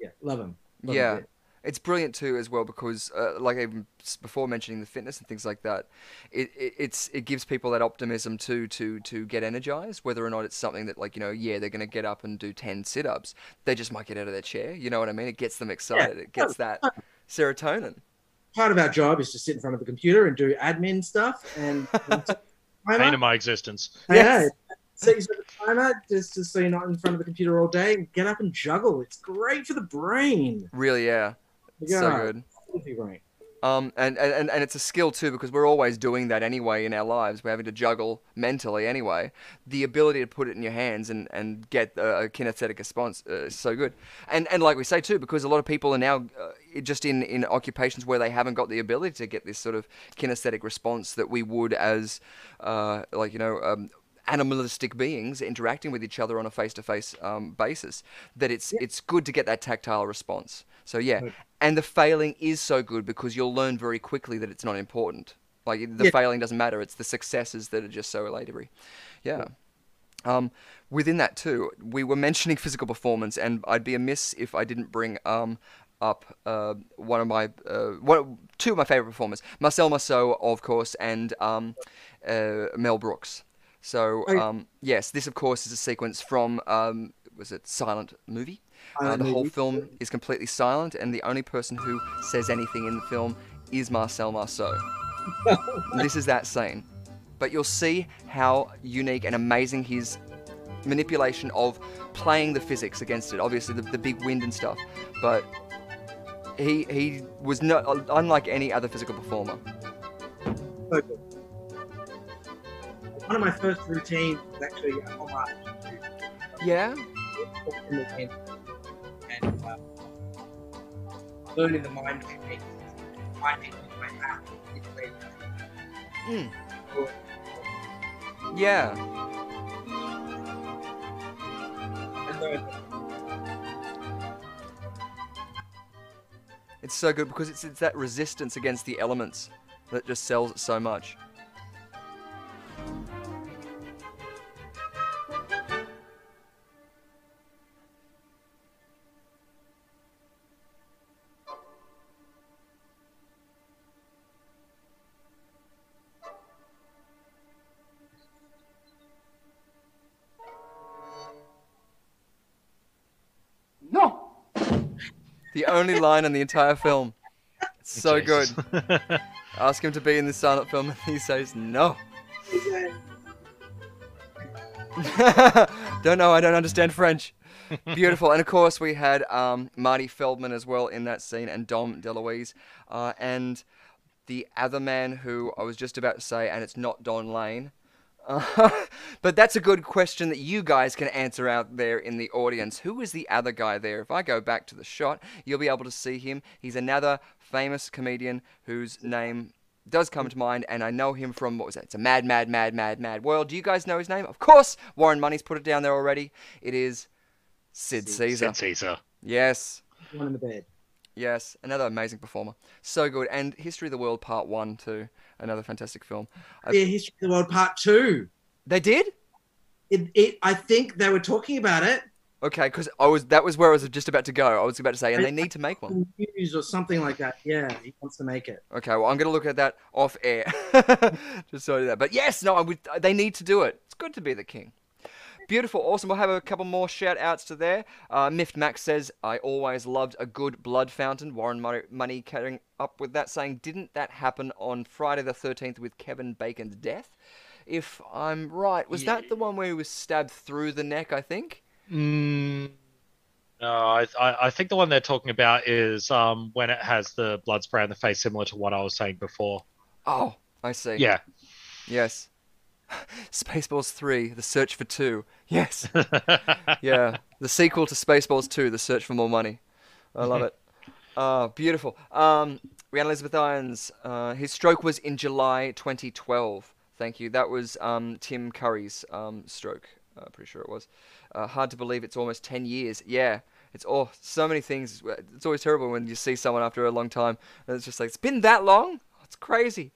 Yeah, love them. Yeah. It's brilliant too, as well, because uh, like even before mentioning the fitness and things like that, it, it it's it gives people that optimism too to to get energized. Whether or not it's something that like you know, yeah, they're gonna get up and do ten sit-ups, they just might get out of their chair. You know what I mean? It gets them excited. It gets that [laughs] serotonin. Part of our job is to sit in front of the computer and do admin stuff and. [laughs] Pain of my existence. yeah know. Set the timer just, just so you're not in front of the computer all day. Get up and juggle. It's great for the brain. Really, yeah. So good. Um, and, and, and it's a skill too because we're always doing that anyway in our lives. We're having to juggle mentally anyway. The ability to put it in your hands and, and get a, a kinesthetic response uh, is so good. And and like we say too, because a lot of people are now uh, just in, in occupations where they haven't got the ability to get this sort of kinesthetic response that we would as uh, like you know. Um, animalistic beings interacting with each other on a face-to-face um, basis that it's it's good to get that tactile response. So yeah. Right. and the failing is so good because you'll learn very quickly that it's not important. Like the Yeah. failing doesn't matter. It's the successes that are just so elatory yeah. Um, within that too, we were mentioning physical performance, and I'd be amiss if I didn't bring um, up uh, one of my uh, one, two of my favorite performers, Marcel Marceau, of course, and um, uh, Mel Brooks. So um, yes, this of course is a sequence from um, was it Silent Movie? Uh, the whole film is completely silent, and the only person who says anything in the film is Marcel Marceau. [laughs] this is that scene. But you'll see how unique and amazing his manipulation of playing the physics against it. Obviously, the, the big wind and stuff. But he he was not unlike any other physical performer. Good. One of my first routines was actually a homage Yeah. to routine. and uh, learning the mind techniques. Finding my mouth. Mm. Yeah. It's so good because it's it's that resistance against the elements that just sells it so much. The only line in the entire film. It's [laughs] so good. [laughs] Ask him to be in this silent film, and he says no. [laughs] don't know. I don't understand French. Beautiful, and of course we had um, Marty Feldman as well in that scene, and Dom DeLuise, uh, and the other man who I was just about to say, and it's not Don Lane. Uh, [laughs] but that's a good question that you guys can answer out there in the audience. Who is the other guy there? If I go back to the shot, you'll be able to see him. He's another famous comedian whose name does come to mind, and I know him from what was that? It's a mad, mad, mad, mad, mad world. Do you guys know his name? Of course, Warren Money's put it down there already. It is Sid Caesar. Sid Caesar. Yes, one in the bed. Yes, another amazing performer. So good, and History of the World Part One too. Another fantastic film. Yeah, History of the World Part Two. They did. It, it, I think they were talking about it. Okay, because I was that was where I was just about to go. I was about to say, and they need to make one. News or something like that. Yeah, he wants to make it. Okay, well I'm gonna look at that off air, [laughs] just so that. But yes, no, I would, they need to do it. It's good to be the king. Beautiful, awesome. We'll have a couple more shout outs to there. Uh, Miffed Max says, I always loved a good blood fountain. Warren Money, Money carrying up with that, saying, Didn't that happen on Friday the 13th with Kevin Bacon's death? If I'm right, was that the one where he was stabbed through the neck, I think? Mm, no, I, I I think the one they're talking about is um when it has the blood spray on the face, similar to what I was saying before. Oh, I see. Yeah. Yes. [laughs] Spaceballs 3, The Search for 2. Yes. [laughs] yeah. The sequel to Spaceballs 2, The Search for More Money. I love it. Uh, beautiful. Um, Rhiannon Elizabeth Irons, uh, his stroke was in July 2012. Thank you. That was um, Tim Curry's um, stroke. Uh, pretty sure it was. Uh, hard to believe it's almost 10 years. Yeah. It's oh, so many things. It's always terrible when you see someone after a long time. And it's just like, it's been that long? It's crazy.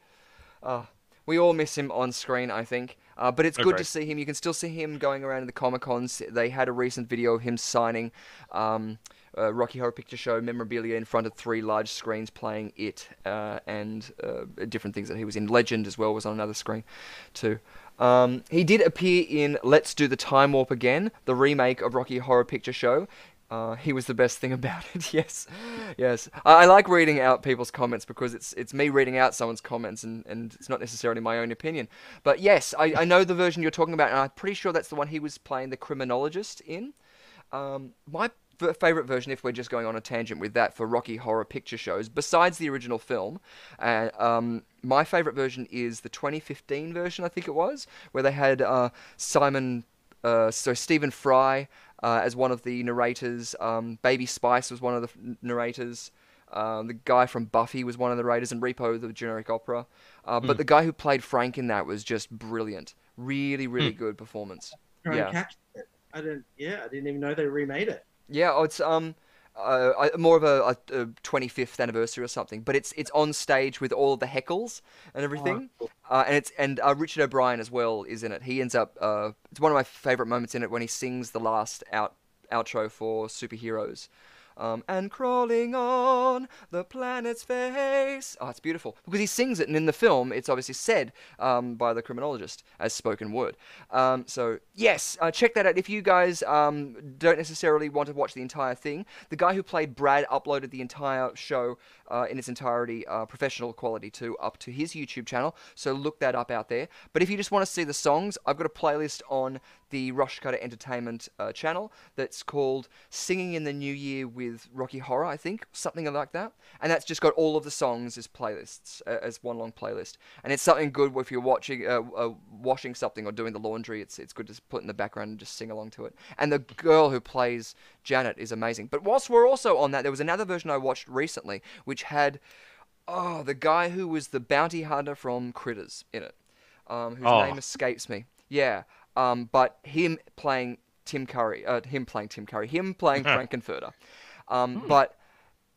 Uh, we all miss him on screen, I think. Uh, but it's good to see him. You can still see him going around in the Comic Cons. They had a recent video of him signing um, uh, Rocky Horror Picture Show memorabilia in front of three large screens playing it uh, and uh, different things that he was in. Legend as well was on another screen too. Um, he did appear in Let's Do the Time Warp Again, the remake of Rocky Horror Picture Show. Uh, he was the best thing [laughs] about it. [laughs] yes, yes. I, I like reading out people's comments because it's it's me reading out someone's comments, and, and it's not necessarily my own opinion. But yes, I, I know the version you're talking about, and I'm pretty sure that's the one he was playing the criminologist in. Um, my favorite version, if we're just going on a tangent with that, for Rocky Horror Picture Shows, besides the original film, uh, um, my favorite version is the 2015 version, I think it was, where they had uh, Simon, uh, so Stephen Fry uh, as one of the narrators, um, Baby Spice was one of the f- narrators. Um, the guy from Buffy was one of the narrators, and Repo, the Genetic opera. Uh, But the guy who played Frank in that was just brilliant. Really, really good performance. Try Yeah. and catch it. I didn't. Yeah, I didn't even know they remade it. Yeah, oh, it's um, uh, I- more of a, a, a 25th anniversary or something, but it's it's on stage with all the heckles and everything, cool. uh, and it's and uh, Richard O'Brien as well is in it. He ends up uh, it's one of my favorite moments in it when he sings the last out outro for superheroes. Um, and crawling on the planet's face. Oh, it's beautiful because he sings it, and in the film, it's obviously said um, by the criminologist as spoken word. Um, so yes, uh, check that out. If you guys um, don't necessarily want to watch the entire thing, the guy who played Brad uploaded the entire show uh, in its entirety, uh, professional quality too, up to his YouTube channel. So look that up out there. But if you just want to see the songs, I've got a playlist on the Rushcutter Entertainment uh, channel that's called "Singing in the New Year with Rocky Horror," I think, something like that. And that's just got all of the songs as playlists, uh, as one long playlist. And it's something good if you're watching, uh, uh, washing something or doing the laundry. It's it's good to put in the background and just sing along to it. And the girl who plays Janet is amazing. But whilst we're also on that, there was another version I watched recently which had oh the guy who was the bounty hunter from Critters in it, um, whose Oh. name escapes me. Yeah, um, but him playing Tim Curry, uh, him playing Tim Curry, him playing [laughs] Frank-N-Furter. Um, But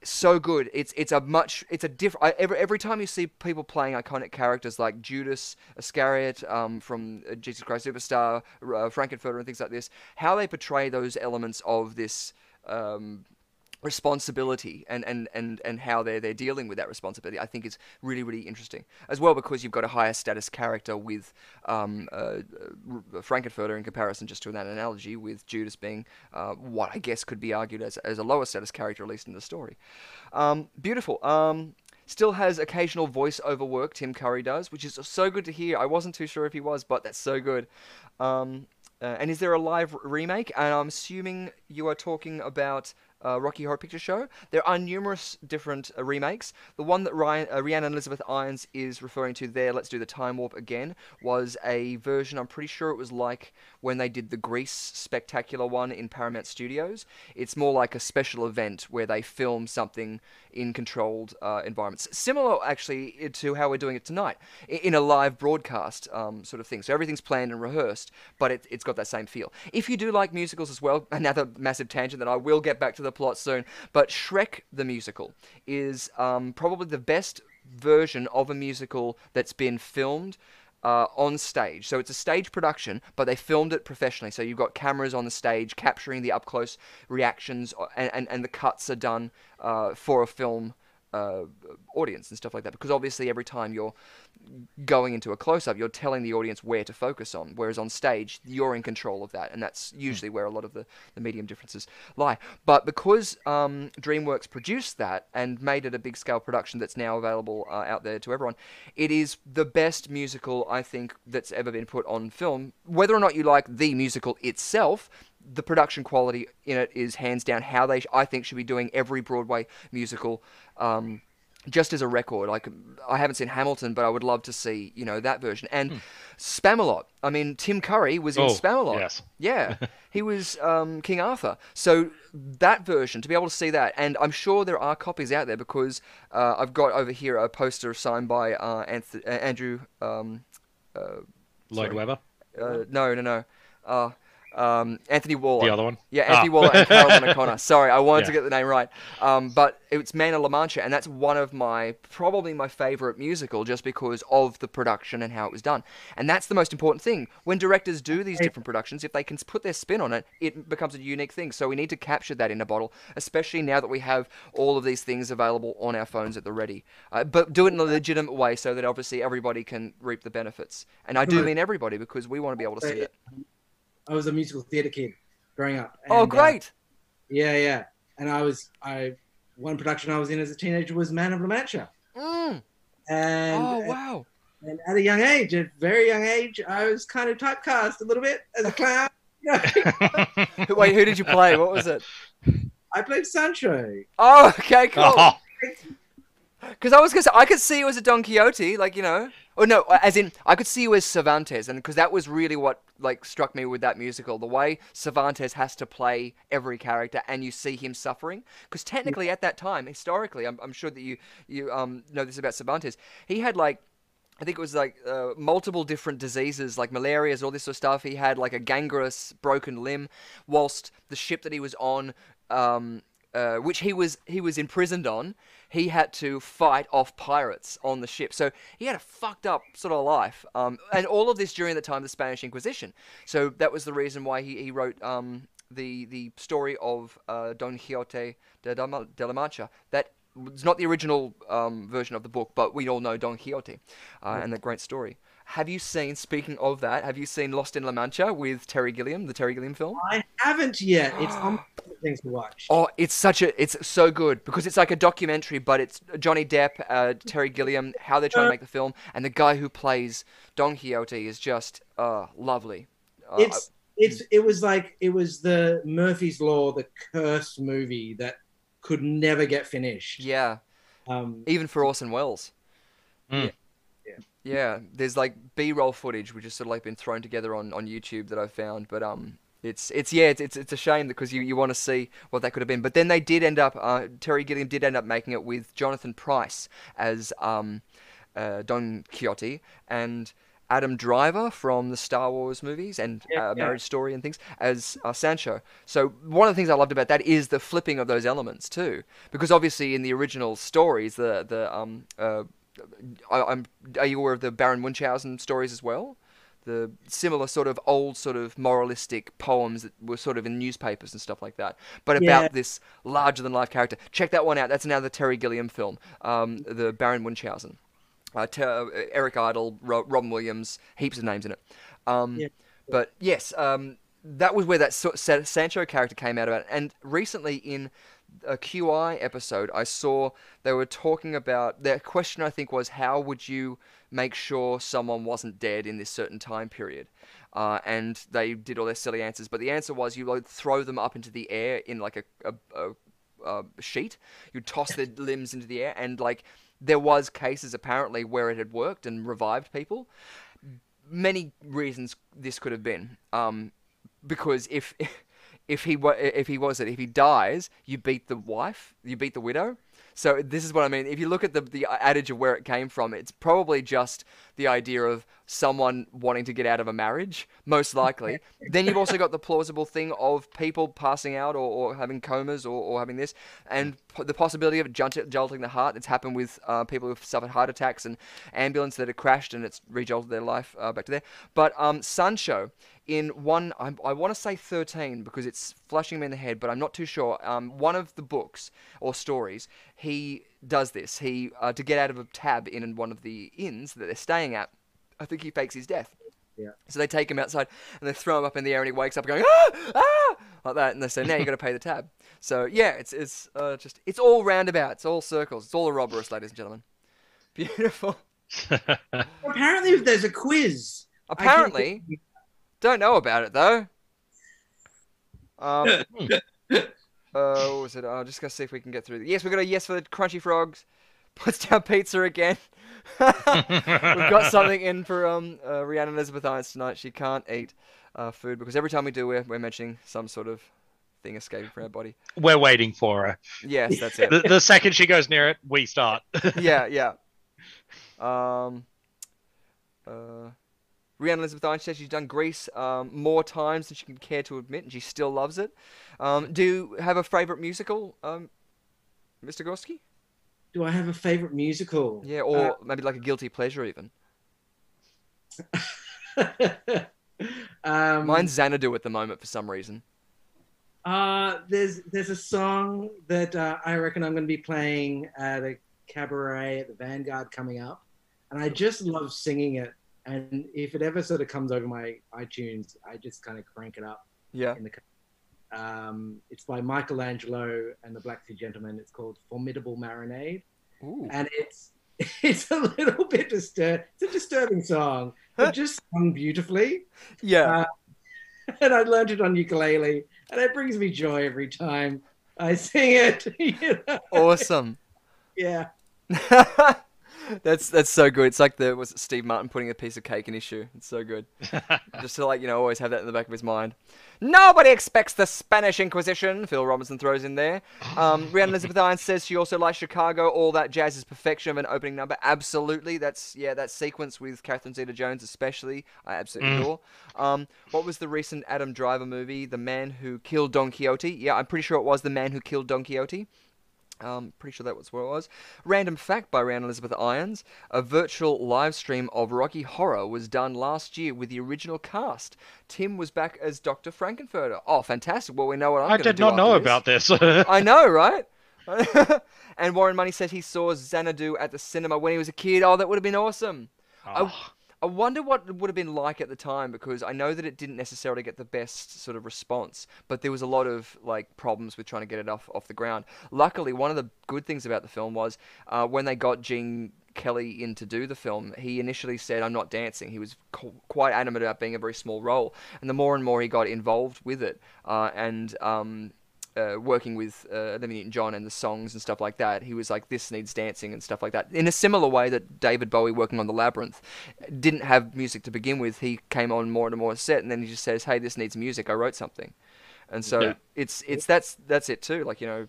so good. It's it's a much it's a different. Every every time you see people playing iconic characters like Judas Iscariot um, from uh, Jesus Christ Superstar, uh, Frank-N-Furter, and things like this, how they portray those elements of this. Um, responsibility and, and, and, and how they're, they're dealing with that responsibility I think is really really interesting as well because you've got a higher status character with um, uh, uh, Frank-N-Furter in comparison just to that analogy with Judas being uh, what I guess could be argued as, as a lower status character at least in the story um, beautiful um, Still has occasional voiceover work, Tim Curry does, which is so good to hear. I wasn't too sure if he was, but that's so good. Um, uh, and is there a live remake? And I'm assuming you are talking about uh, Rocky Horror Picture Show. There are numerous different uh, remakes. The one that Ryan, uh, Rhiannon Elizabeth Irons is referring to there, Let's Do the Time Warp Again, was a version, I'm pretty sure it was like when they did the Grease spectacular one in Paramount Studios. It's more like a special event where they film something in controlled uh, environments. Similar, actually, to how we're doing it tonight, in a live broadcast um, sort of thing. So everything's planned and rehearsed, but it, it's got that same feel. If you do like musicals as well, [laughs] another massive tangent that I will get back to the plot soon, but Shrek the musical is um, probably the best version of a musical that's been filmed uh, on stage. So it's a stage production, but they filmed it professionally. So you've got cameras on the stage capturing the up close reactions, uh, and, and, and the cuts are done uh, for a film uh, audience and stuff like that. Because obviously, every time you're going into a close up, you're telling the audience where to focus on. Whereas on stage, you're in control of that, and that's usually where a lot of the, the medium differences lie. But because um, DreamWorks produced that and made it a big scale production that's now available uh, out there to everyone, it is the best musical I think that's ever been put on film. Whether or not you like the musical itself, the production quality in it is hands down how they, I think, should be doing every Broadway musical. Um, just as a record, like I haven't seen Hamilton, but I would love to see you know that version and Spamalot. I mean, Tim Curry was in Oh, Spamalot. yes. Yeah, [laughs] he was um, King Arthur. So that version, to be able to see that, and I'm sure there are copies out there because uh, I've got over here a poster signed by uh, Anth- uh, Andrew. Um, Lloyd Sorry. Webber, uh, no, no, no. Um, Anthony Warlow. the other one. Yeah, Anthony Ah. Warlow and Caroline [laughs] O'Connor. Sorry, I wanted to get the name right. Um, but it's Man of La Mancha, and that's one of my probably my favorite musical, just because of the production and how it was done. And that's the most important thing. When directors do these different productions, if they can put their spin on it, it becomes a unique thing. So we need to capture that in a bottle, especially now that we have all of these things available on our phones at the ready. Uh, but do it in a legitimate way, so that obviously everybody can reap the benefits. And I do mean everybody, because we want to be able to see it. I was a musical theatre kid growing up. Oh, and, uh, great! Yeah, yeah. And I was I one production I was in as a teenager was Man of La Mancha. Mm. And, Oh wow. and at a young age, at a very young age, I was kind of typecast a little bit as a clown. [laughs] [laughs] Wait, who did you play? What was it? I played Sancho. Oh, okay, cool. [laughs] Oh, Because I was gonna say I could see you as a Don Quixote, like you know, or no, as in I could see you as Cervantes, and because that was really what like struck me with that musical, the way Cervantes has to play every character, and you see him suffering. Because technically, at that time, historically, I'm, I'm sure that you you um know this about Cervantes. He had like I think it was like uh, multiple different diseases, like malarias, all this sort of stuff. He had like a gangrenous broken limb, whilst the ship that he was on, um, uh, which he was he was imprisoned on, he had to fight off pirates on the ship. So he had a fucked up sort of life, um, and all of this during the time of the Spanish Inquisition. So that was the reason why he, he wrote um, the the story of uh, Don Quixote de, de la Mancha. That it's not the original um, version of the book, but we all know Don Quixote uh, and that great story. Have you seen? Speaking of that, have you seen Lost in La Mancha with Terry Gilliam, the Terry Gilliam film? I haven't yet. It's [gasps] on things to watch. Oh, it's such a it's so good because it's like a documentary, but it's Johnny Depp, uh, Terry Gilliam, how they're trying to make the film, and the guy who plays Don Quixote is just uh, lovely. Uh, it's it's it was like it was the Murphy's Law, the cursed movie that could never get finished. yeah, Um, even for Orson Welles. Mm. Yeah. Yeah, there's like B-roll footage which has sort of like been thrown together on, on YouTube that I've found, but um, it's it's yeah, it's it's, it's a shame because you, you want to see what that could have been. But then they did end up, uh, Terry Gilliam did end up making it with Jonathan Pryce as um, uh, Don Quixote and. Adam Driver from the Star Wars movies and Yeah, uh, yeah. Marriage Story and things as uh, Sancho. So one of the things I loved about that is the flipping of those elements too, because obviously in the original stories, the the um uh, I, I'm are you aware of the Baron Munchausen stories as well? The similar sort of old sort of moralistic poems that were sort of in newspapers and stuff like that, but about Yeah. this larger than life character. Check that one out. That's another Terry Gilliam film, um, the Baron Munchausen. Uh, Ter- Eric Idle, Ro- Robin Williams, heaps of names in it. Um, Yeah. But yes, um, that was where that so- Sa- Sancho character came out about. And recently in a QI episode, I saw they were talking about their question. I think was how would you make sure someone wasn't dead in this certain time period? Uh, and they did all their silly answers, but the answer was you would throw them up into the air in like a, a, a, a sheet. You'd toss their [laughs] limbs into the air, and like there was cases apparently where it had worked and revived people. Many reasons this could have been. Um, because if [laughs] if he wa- if he was it if he dies you beat the wife you beat the widow so this is what i mean. If you look at the the adage of where it came from it's probably just the idea of someone wanting to get out of a marriage most likely. Then you've also got the plausible thing of people passing out or, or having comas or, or having this and p- the possibility of junt- jolting the heart. That's happened with uh, people who've suffered heart attacks and ambulance that have crashed and it's rejolted their life uh, back to there. But um, sancho in one I, I want to say 13 because it's flashing me in the head but i'm not too sure. Um, one of the books or stories he does this. He uh, to get out of a tab in one of the inns that they're staying at i think he fakes his death. Yeah. so they take him outside and they throw him up in the air and he wakes up going ah! Ah! Like that. And they say now you got to pay the tab. So yeah it's it's uh, just it's all roundabout. It's all circles. It's all a ouroboros ladies and gentlemen. [laughs] Beautiful. [laughs] Apparently, there's a quiz. I can- apparently Don't know about it though. Um, [laughs] uh, what was it? I'm just gonna see if we can get through. Yes, we got a yes for the crunchy frogs. [laughs] Puts down pizza again. [laughs] We've got something in for um uh, Rhiannon Elizabeth Irons tonight. She can't eat uh, food because every time we do, we're, we're mentioning some sort of thing escaping from her body. We're waiting for her. Yes, that's it. The, the second she goes near it, we start. yeah, yeah. Um, uh, Rhiannon Elizabeth says she's done Grease um, more times than she can care to admit, and she still loves it. Um, do you have a favourite musical, um, Mr. Gorski? Do I have a favorite musical? Yeah, or maybe like a guilty pleasure even. [laughs] um, Mine's Xanadu at the moment for some reason. Uh, there's there's a song that uh, I reckon I'm going to be playing at a cabaret at the Vanguard coming up, and I just love singing it. And if it ever sort of comes over my iTunes, I just kind of crank it up Yeah. in the. Um, it's by Michelangelo and the Black Sea Gentlemen. It's called Formidable Marinade, Ooh. and it's [laughs] it's a little bit disturb. It's a disturbing song, but just sung beautifully. Yeah. Uh, [laughs] and I learned it on ukulele, and it brings me joy every time I sing it. [laughs] you know? awesome. Yeah. That's that's so good. It's like the was it Steve Martin putting a piece of cake in his shoe. It's so good. [laughs] Just to like you know always have that in the back of his mind. Nobody expects the Spanish Inquisition. Phil Robinson throws in there. Um, [laughs] Rhiannon Elizabeth Irons says she also likes Chicago. All that jazz is perfection of an opening number. Absolutely. That's yeah. That sequence with Catherine Zeta-Jones especially. I absolutely Mm. adore. Um, what was the recent Adam Driver movie? The Man Who Killed Don Quixote. Yeah, I'm pretty sure it was the Man Who Killed Don Quixote. Um, pretty sure that was what it was. Random fact by Rhiannon Elizabeth Irons: a virtual live stream of Rocky Horror was done last year with the original cast. Tim was back as Dr. Frank-N-Furter. Oh, fantastic! Well, we know what I'm I did not know this. about this. I [laughs] know, right? [laughs] and Warren Money said he saw Xanadu at the cinema when he was a kid. Oh, that would have been awesome. Oh. I wonder what it would have been like at the time because I know that it didn't necessarily get the best sort of response, but there was a lot of like problems with trying to get it off off the ground. Luckily, one of the good things about the film was uh, when they got Gene Kelly in to do the film, he initially said, "I'm not dancing." He was qu- quite adamant about being a very small role, and the more and more he got involved with it, uh, and um, uh, working with uh, Olivia Newton-John and the songs and stuff like that, he was like, "This needs dancing" and stuff like that. In a similar way that David Bowie, working on the Labyrinth, didn't have music to begin with. He came on more and more set, and then he just says, "Hey, this needs music. I wrote something," and so Yeah. it's it's that's that's it too. Like you know,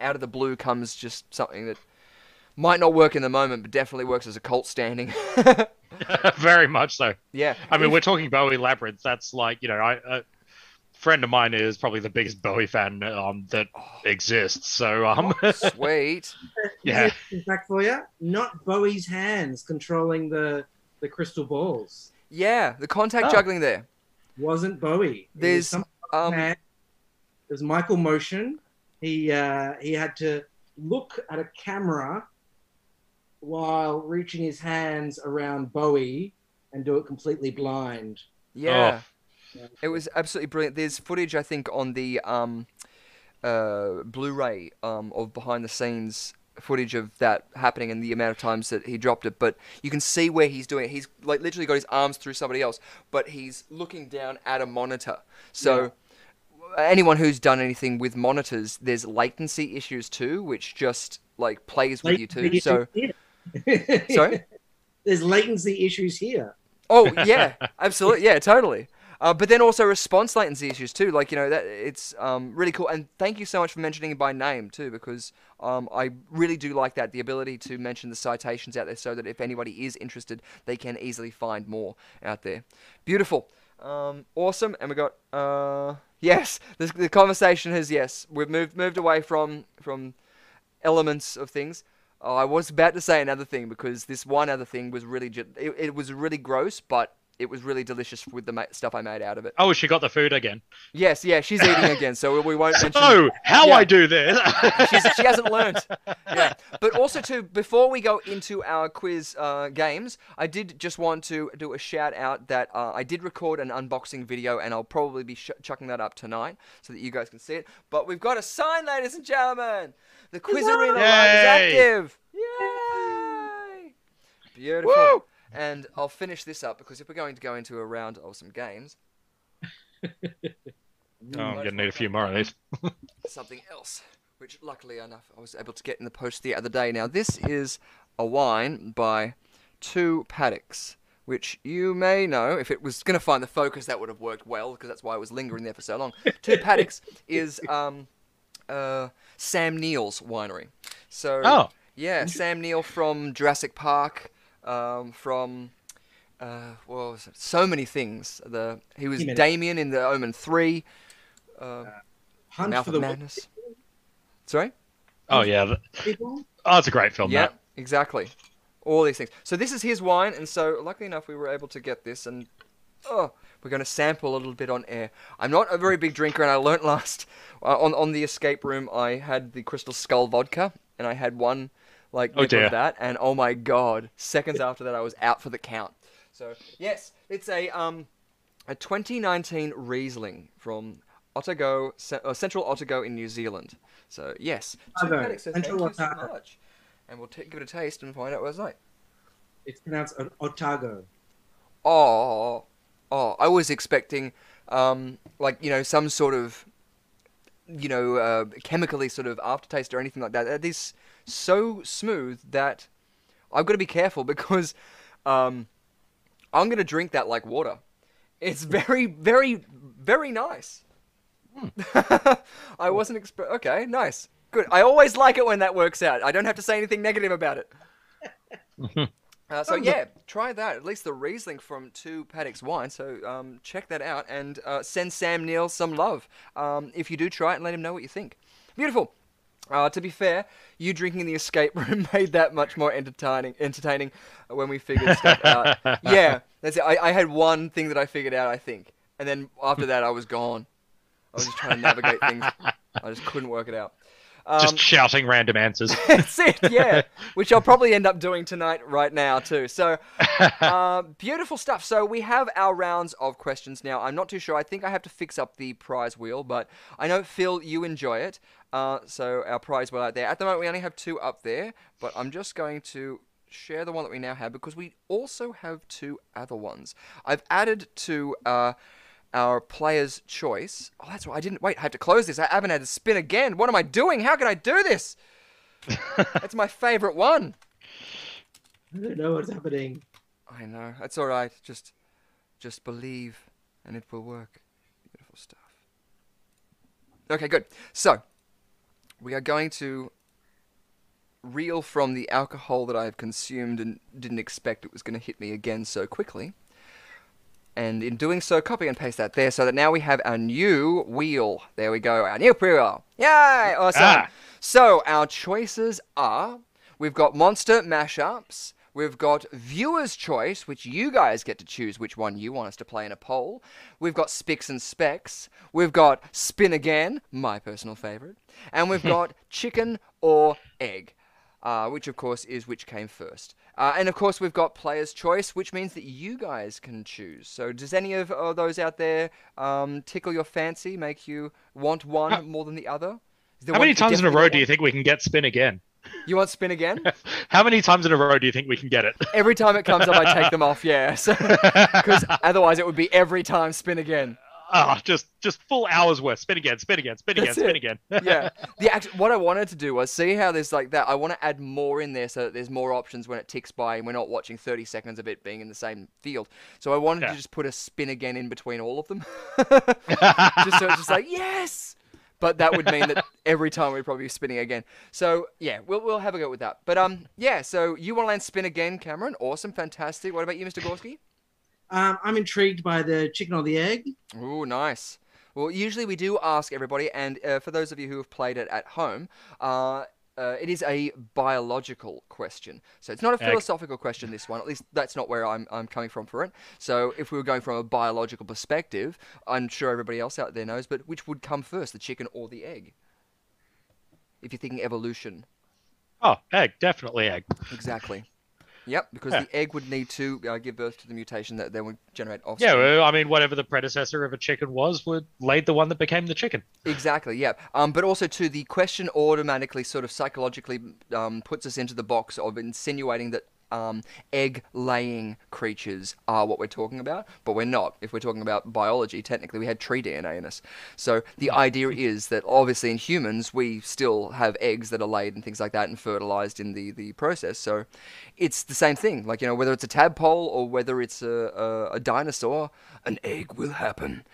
out of the blue comes just something that might not work in the moment, but definitely works as a cult standing. [laughs] [laughs] Very much so. yeah, I mean, If- we're talking Bowie Labyrinth. That's like, you know, I, a friend of mine is probably the biggest Bowie fan um, that exists. So, um, sweet. [laughs] yeah. In fact, for you, not Bowie's hands controlling the the crystal balls. Yeah, the contact Oh. juggling there. Wasn't Bowie. It was There's um, man. It was Michael Moschen. He uh, he had to look at a camera while reaching his hands around Bowie and do it completely blind. Yeah. Oh. It was absolutely brilliant. There's footage I think on the um, uh, Blu-ray um, of behind the scenes footage of that happening and the amount of times that he dropped it. But you can see where he's doing it. He's like literally got his arms through somebody else, but he's looking down at a monitor. So anyone who's done anything with monitors, there's latency issues too, which just like plays with you too. So sorry. [laughs] There's latency issues here. Oh yeah, absolutely, yeah, totally. Uh, but then also response latency issues too. Like you know that it's um, really cool. And thank you so much for mentioning it by name too, because um, I really do like that the ability to mention the citations out there, so that if anybody is interested, they can easily find more out there. Beautiful, um, awesome. And we got uh, yes, the, the conversation has yes, we've moved moved away from from elements of things. Oh, I was about to say another thing because this one other thing was really it, it was really gross, but it was really delicious with the ma- stuff I made out of it. Oh, she got the food again. Yes, yeah, she's eating [laughs] again, so we, won't mention. Oh, how Yeah. I do this. [laughs] She's, she hasn't learned. [laughs] Yeah, but also too, before we go into our quiz uh, games, I did just want to do a shout out that uh, I did record an unboxing video, and I'll probably be sh- chucking that up tonight so that you guys can see it. But we've got a sign, ladies and gentlemen. The quiz arena is active. Yay! Beautiful. Woo! And I'll finish this up because if we're going to go into a round of some games, [laughs] oh, I'm gonna need a few more of these. [laughs] something else, which luckily enough I was able to get in the post the other day. Now this is a wine by Two Paddocks, which you may know. If it was going to find the focus, that would have worked well because that's why I was lingering there for so long. Two [laughs] Paddocks is um, uh, Sam Neill's winery. So Oh. yeah, Sam Neill from Jurassic Park, um, from. Uh, what was it? So many things. The he was Damien in the Omen Three. Uh, Hunt Mouth for of the Madness. Sorry? Oh yeah. th- people. Oh, it's a great film. Yeah, That. exactly. All these things. So this is his wine, and so luckily enough, we were able to get this, and oh, we're going to sample a little bit on air. I'm not a very big drinker, and I learnt [laughs] last uh, on on the escape room. I had the Crystal Skull vodka, and I had one like Oh, dear. that, and oh my god! Seconds after that, I was out for the count. So yes, it's a um a 2019 Riesling from Otago, Ce- uh, Central Otago in New Zealand. So yes, Two Otago, Paddock Central thank you so much, and we'll t- give it a taste and find out what it's like. It's pronounced Ot- Otago. Oh, oh, I was expecting, um, like you know, some sort of, you know, uh, chemically sort of aftertaste or anything like that. That is so smooth that I've got to be careful [laughs] because, um, I'm gonna drink that like water. It's very, very, very nice. [laughs] I wasn't expect. Okay, nice, good. I always like it when that works out. I don't have to say anything negative about it. Uh, so yeah, try that. At least the Riesling from Two Paddocks Wine. So um, check that out and uh, send Sam Neill some love um, if you do try it and let him know what you think. Beautiful. Uh, to be fair, you drinking in the escape [laughs] room made that much more entertaining. Entertaining when we figured stuff out. [laughs] Yeah, that's it. I, I had one thing that I figured out, I think, and then after that, I was gone. I was just trying to navigate things. I just couldn't work it out. Um, Just shouting random answers. [laughs] that's it, yeah. Which I'll probably end up doing tonight, right now, too. So, uh, beautiful stuff. So, we have our rounds of questions now. I'm not too sure. I think I have to fix up the prize wheel, but I know, Phil, you enjoy it. Uh, so, our prize wheel out there. At the moment, we only have two up there, but I'm just going to share the one that we now have because we also have two other ones. I've added to. Uh, our player's choice. Oh, that's why I didn't wait. I have to close this. I haven't had to spin again. What am I doing? How can I do this? [laughs] That's my favorite one. I don't know what's happening. I know. That's all right. Just, just believe, and it will work. Beautiful stuff. Okay, good. So, we are going to reel from the alcohol that I have consumed and didn't expect it was going to hit me again so quickly. And in doing so, copy and paste that there so that now we have our new wheel. There we go, our new wheel. Yay! Awesome. Ah. So, our choices are we've got monster mashups, we've got viewer's choice, which you guys get to choose which one you want us to play in a poll. We've got Spicks and Specs, we've got Spin Again, my personal favorite, and we've [laughs] got chicken or egg. Uh, which of course is which came first. Uh, and of course we've got player's choice, which means that you guys can choose. So does any of uh, those out there um, tickle your fancy, make you want one more than the other? How many times in a row do you think we can get spin again? You want spin again? [laughs] How many times in a row do you think we can get it? [laughs] every time it comes up, I take them off. Yeah, [laughs] because otherwise it would be every time spin again. Ah, just just full hours worth. Spin again, spin again, spin again, spin again. yeah. The act- what I wanted to do was see how there's like that. I want to add more in there so that there's more options when it ticks by and we're not watching 30 seconds of it being in the same field. So I wanted Yeah. to just put a spin again in between all of them. just so it's just like, yes! But that would mean that [laughs] every time we'd probably be spinning again. So yeah, we'll, we'll have a go with that. But um, yeah, so you want to land spin again, Cameron? Awesome, fantastic. What about you, Mr. Gorski? Um, I'm intrigued by the chicken or the egg. Ooh, nice. Well, usually we do ask everybody, and uh, for those of you who have played it at home, uh, uh, it is a biological question. So it's not a philosophical question, this one. At least that's not where I'm, I'm coming from for it. So if we were going from a biological perspective, I'm sure everybody else out there knows, but which would come first, the chicken or the egg? If you're thinking evolution. Oh, egg, definitely egg. Exactly. Yep, because Yeah. the egg would need to uh, give birth to the mutation that then would generate offspring. Yeah, well, I mean, whatever the predecessor of a chicken was, would laid the one that became the chicken. Exactly, yeah. Um, but also, too, the question automatically sort of psychologically um, puts us into the box of insinuating that um, egg laying creatures are what we're talking about, but we're not. If we're talking about biology, technically we had tree DNA in us. So the idea is that obviously in humans, we still have eggs that are laid and things like that and fertilized in the, the process. So it's the same thing. Like, you know, whether it's a tadpole or whether it's a, a, a dinosaur, an egg will happen.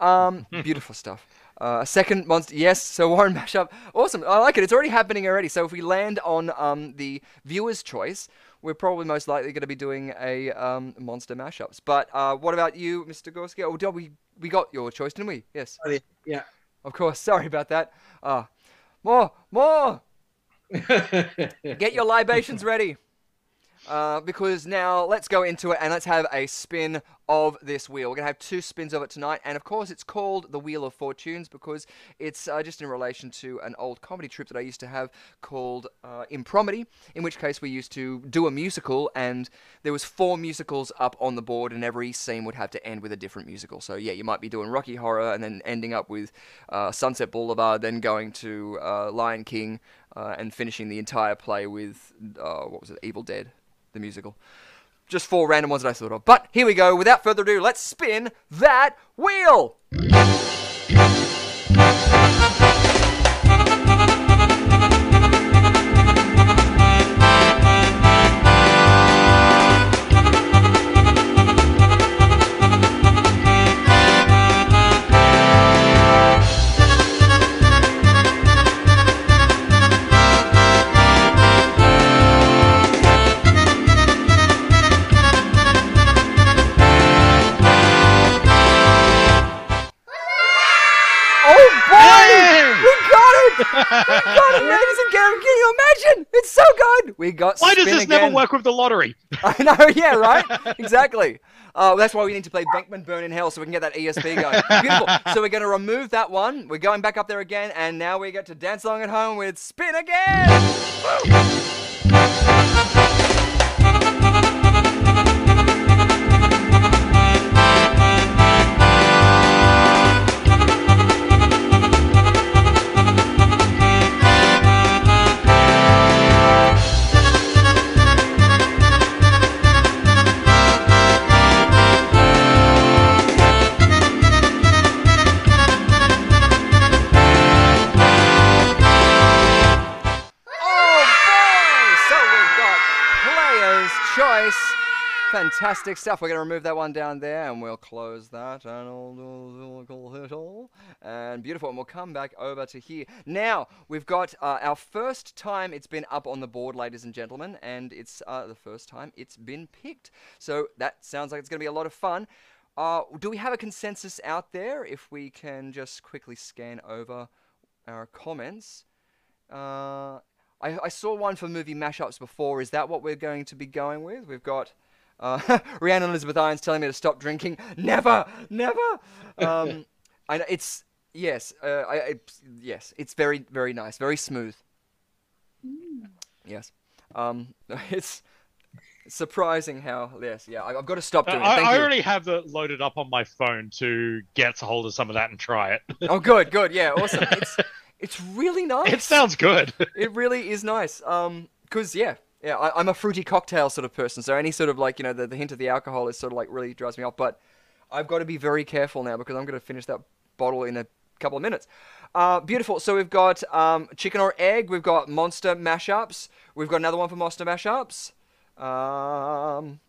Um, [laughs] beautiful stuff. Uh, a second monster, yes. So Warren mashup, awesome. I like it. It's already happening already. So if we land on um, the viewer's choice, we're probably most likely going to be doing a um, monster mashups. But uh, what about you, Mr. Gorski? Oh, did we we got your choice, didn't we? Yes, Oh, yeah. yeah. of course. [laughs] Sorry about that. Uh, more, more. [laughs] Get your libations ready. Uh, because now let's go into it and let's have a spin of this wheel. We're going to have two spins of it tonight, and of course, it's called the Wheel of Four Tunes because it's uh, just in relation to an old comedy trip that I used to have called uh, Impromedy, in which case we used to do a musical, and there was four musicals up on the board, and every scene would have to end with a different musical. So yeah, you might be doing Rocky Horror, and then ending up with uh, Sunset Boulevard, then going to uh, Lion King, and finishing the entire play with what was it, Evil Dead, the musical just four random ones that I thought of. But here we go. Without further ado, let's spin that wheel. We got. Why does this again. never work with the lottery? [laughs] I know, yeah, [laughs] right? exactly. Uh, that's why we need to play Venkman Burn in Hell so we can get that ESP going. Beautiful. So we're going to remove that one. We're going back up there again, and now we get to dance along at home with Spin Again! Fantastic stuff. We're going to remove that one down there and we'll close that. And, all- and beautiful. And we'll come back over to here. Now, we've got uh, our first time it's been up on the board, ladies and gentlemen. And it's uh, the first time it's been picked. So that sounds like it's going to be a lot of fun. Uh, do we have a consensus out there? If we can just quickly scan over our comments. Uh, I, I saw one for movie mashups before. Is that what we're going to be going with? We've got uh, [laughs] Rhiannon Elizabeth Irons telling me to stop drinking. Never, never. Um, [laughs] I know it's yes, uh, I, I yes, it's very very nice, very smooth. Yes, um, [laughs] it's surprising how yes, yeah. I, I've got to stop I, doing it. Thank I you. already have it loaded up on my phone to get a hold of some of that and try it. Oh, good, good, yeah, awesome. It's it's really nice. It sounds good. it really is nice. Um, cause yeah, yeah, I, I'm a fruity cocktail sort of person. So any sort of like you know the, the hint of the alcohol is sort of like really drives me off. But I've got to be very careful now because I'm going to finish that bottle in a couple of minutes. Uh, beautiful. So we've got um, chicken or egg. We've got monster mashups. We've got another one for monster mashups. Um,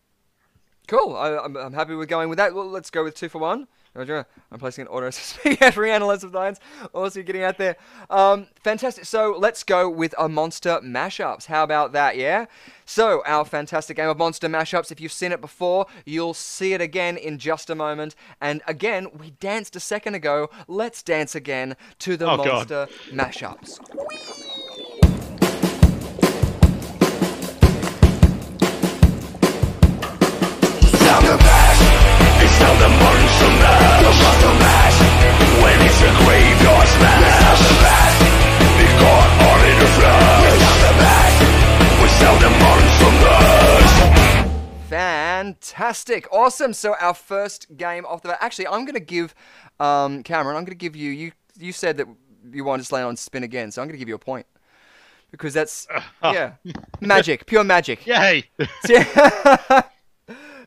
cool. I, I'm, I'm happy with going with that. Well, let's go with two for one. Roger. I'm placing an order [laughs] speaking at Rhiannon of Lions. Also getting out there. Um, fantastic. So let's go with a monster mashups. How about that? Yeah. So our fantastic game of monster mashups. If you've seen it before, you'll see it again in just a moment. And again, we danced a second ago. Let's dance again to the Oh, God. monster mashups. Fantastic, awesome. So our first game off the bat. Actually, I'm going to give um, Cameron. I'm going to give you. You you said that you wanted to slay on spin again, so I'm going to give you a point because that's [laughs] yeah, magic, pure magic. Yay! [laughs]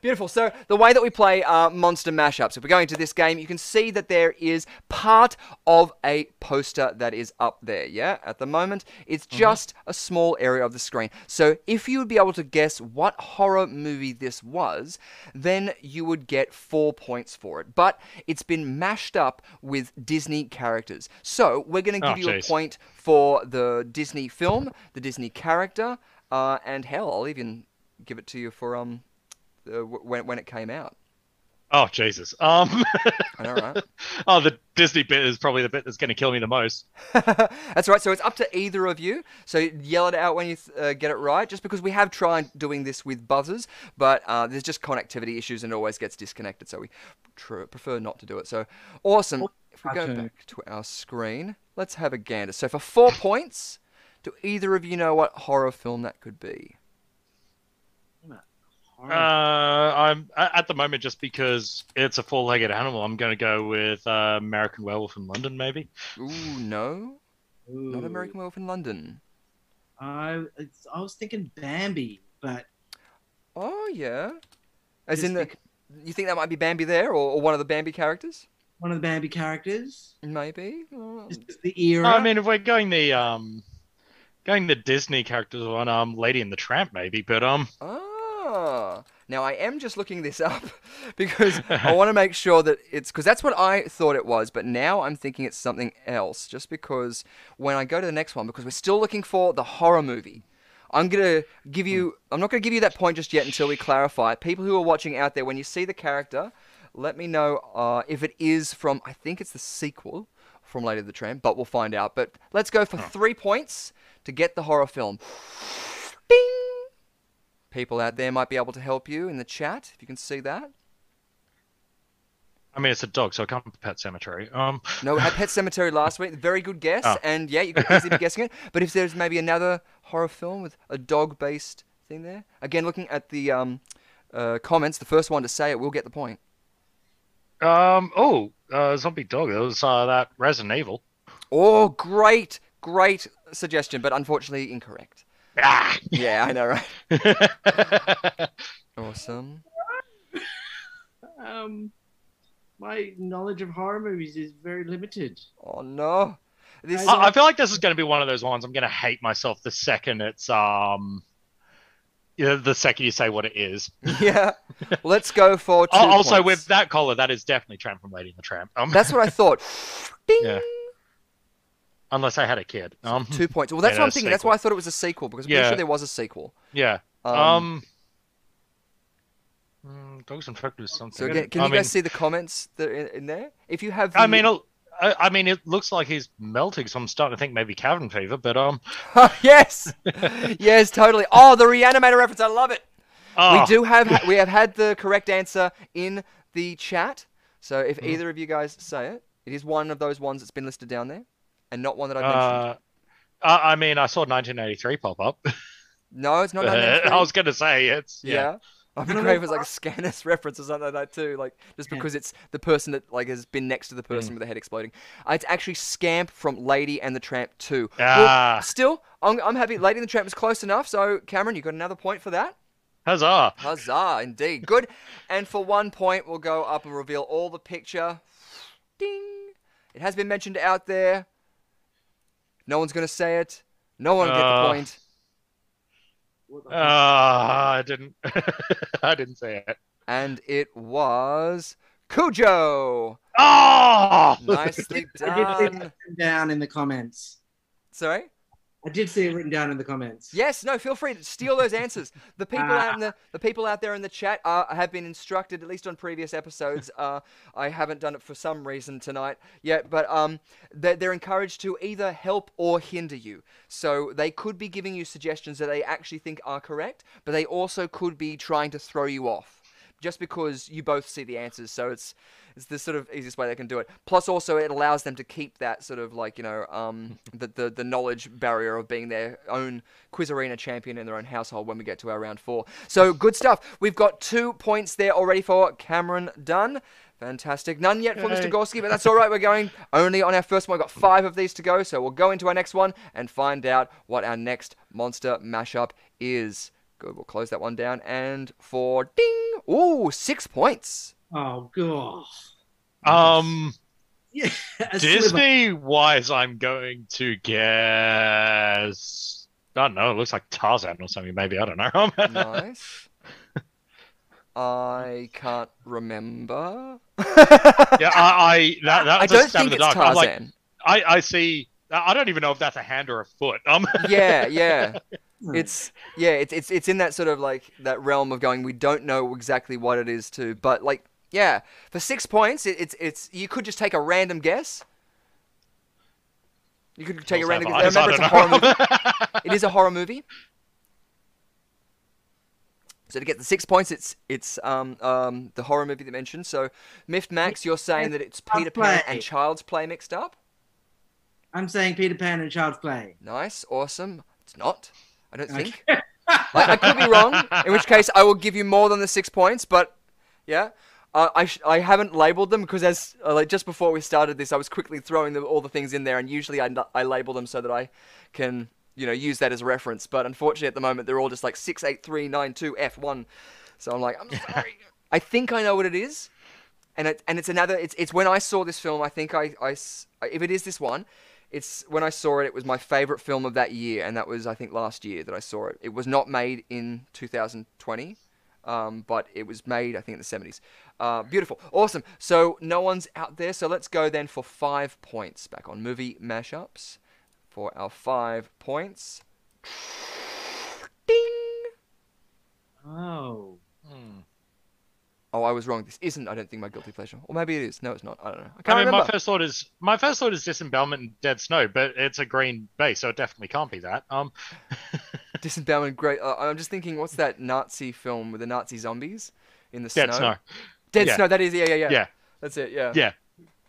Beautiful. So the way that we play uh, monster mashups, if we're going to this game, you can see that there is part of a poster that is up there. Yeah, at the moment, it's just a small area of the screen. So if you would be able to guess what horror movie this was, then you would get four points for it. But it's been mashed up with Disney characters. So we're going to Oh, give you a point for the Disney film, the Disney character, uh, and hell, I'll even give it to you for um uh, when when it came out. Oh Jesus. Um. I know, right? [laughs] oh, the Disney bit is probably the bit that's going to kill me the most. [laughs] That's right. So it's up to either of you. So yell it out when you uh, get it right. Just because we have tried doing this with buzzers, but uh, there's just connectivity issues and it always gets disconnected. So we tr- prefer not to do it. So awesome. If we go back to our screen, let's have a gander. So for four points, do either of you know what horror film that could be? Uh, I'm at the moment just because it's a four-legged animal. I'm going to go with uh, American Werewolf in London, maybe. Ooh, no, not American Werewolf in London. I it's, I was thinking Bambi, but Oh yeah, as Just in the. bec- You think that might be Bambi there, or, or one of the Bambi characters? one of the Bambi characters. Maybe. Just the era. I mean, if we're going the um, going the Disney characters on um, Lady and the Tramp, maybe. But um, Ah, now I am just looking this up [laughs] because I want to make sure that it's because that's what I thought it was, but now I'm thinking it's something else. Just because when I go to the next one, because we're still looking for the horror movie, I'm gonna give you. I'm not gonna give you that point just yet until we clarify. People who are watching out there, when you see the character, let me know uh, if it is from. I think it's the sequel from Lady of the Tramp, but we'll find out. But let's go for three points to get the horror film. Bing. People out there might be able to help you in the chat if you can see that. I mean, it's a dog, so I can't Pet Sematary. Um, No, we had [laughs] Pet Sematary last week. Very good guess, Oh. and yeah, you could easily be [laughs] guessing it. But if there's maybe another horror film with a dog-based thing there, again, looking at the um, uh, comments, the first one to say it will get the point. um, oh, uh, zombie dog. That was uh, that Resident Evil. Oh, great, great suggestion, but unfortunately incorrect. Ah. Yeah, I know, right? [laughs] Awesome. um, my knowledge of horror movies is very limited. Oh no, this. I, I feel like this is going to be one of those ones I'm going to hate myself the second it's um, yeah, the second you say what it is. [laughs] yeah. Let's go for two Oh, also, points. with that collar, that is definitely Tramp from Lady and the Tramp. Um, That's what I thought. Bing. [laughs] Yeah. Unless I had a kid. Um, Two points. Well, that's Yeah, what I'm thinking. That's why I thought it was a sequel because I'm pretty Yeah. sure there was a sequel. yeah. Um, Um. mm, dogs and something. so again, can I you mean, guys see the comments that in, in there? If you have, I mean, I, I mean, it looks like he's melting, so I'm starting to think maybe cabin fever. But um, [laughs] yes, [laughs] yes, totally. Oh, the reanimator reference. I love it. oh, We do have we have had the correct answer in the chat. So if Mm-hmm. either of you guys say it, it is one of those ones that's been listed down there, and not one that I mentioned. Uh, I, I mean, I saw 1983 pop up. [laughs] no, it's not. [laughs] I was going to say it's Yeah. yeah. I'd be No, no, if it was like a Scanners [laughs] reference or something like that too, like just Yeah. because it's the person that like has been next to the Mm. person with the head exploding. Uh, it's actually Scamp from Lady and the Tramp 2. Ah. Well, still, I'm, I'm happy. Lady and the Tramp was close enough, so Cameron, you got another point for that. Huzzah! Huzzah, indeed. Good. And for one point, we'll go up and reveal all the picture. Ding. It has been mentioned out there. No one's going to say it. No one will get the Uh. point. What the Ah, I didn't. [laughs] I didn't say it. And it was Cujo. Oh! Nicely I did done. down in the comments. Sorry? I did see it written down in the comments. Yes, no, feel free to steal those answers. The people out in the the people out there in the chat have been instructed, at least on previous episodes. Uh, I haven't done it for some reason tonight yet, but um, they're, they're encouraged to either help or hinder you. So they could be giving you suggestions that they actually think are correct, but they also could be trying to throw you off. Just because you both see the answers, so it's it's the sort of easiest way they can do it. Plus, also it allows them to keep that sort of like you know um, [laughs] the, the the knowledge barrier of being their own quiz arena champion in their own household when we get to our round four. So good stuff. We've got two points there already for Cameron Dunn. Fantastic. None yet for Mr. Yay. Gorski, but that's all right. We're going only on our first one. We've got five of these to go, so we'll go into our next one and find out what our next monster mashup is. Good. We'll close that one down. And for ding, ooh, six points. Oh god. Um, [laughs] Yeah. a sliver. Disney wise, I'm going to guess. I don't know. It looks like Tarzan or something. Maybe I don't know. [laughs] Nice. I can't remember. [laughs] yeah, I, I that I that's a don't stab in think the it's dark. I'm like, Tarzan. I, I see. I don't even know if that's a hand or a foot. Um, yeah, yeah. It's yeah, it's it's it's in that sort of like that realm of going. We don't know exactly what it is too, but like Yeah, for six points, it, it's it's you could just take a random guess. You could take a random guess. eyes, I Remember, it's a don't horror movie. It is a horror movie. So to get the six points, it's it's um um the horror movie that mentioned. So, Miffed Max, you're saying that it's Peter Pan and Child's Play mixed up. I'm saying Peter Pan and Child's Play. Nice, awesome. It's not. I don't think. [laughs] Like, I could be wrong. In which case, I will give you more than the six points. But yeah, uh, I sh- I haven't labeled them because as uh, like just before we started this, I was quickly throwing the, all the things in there, and usually I I label them so that I can you know use that as a reference. But unfortunately, at the moment, they're all just like six eight three nine two F one. So I'm like, I'm [laughs] sorry. I think I know what it is. And it, and it's another. It's it's when I saw this film. I think I, I if it is this one, it's when I saw it. It was my favorite film of that year, and that was I think last year that I saw it. It was not made in 2020, um, but it was made I think in the 70s. Uh, beautiful, awesome. So no one's out there. So let's go then for five points back on movie mashups for our five points. Ding. Oh. Hmm. Oh, I was wrong. This isn't. I don't think my guilty pleasure. Or maybe it is. No, it's not. I don't know. I can't I mean, remember. my first thought is my first thought is disembowelment and dead snow, but it's a green base, so it definitely can't be that. Um, [laughs] Disembowelment, great. Uh, I'm just thinking, what's that Nazi film with the Nazi zombies in the snow? dead snow? snow. Dead Yeah. Snow. That is, yeah, yeah, yeah. Yeah. That's it. Yeah. Yeah,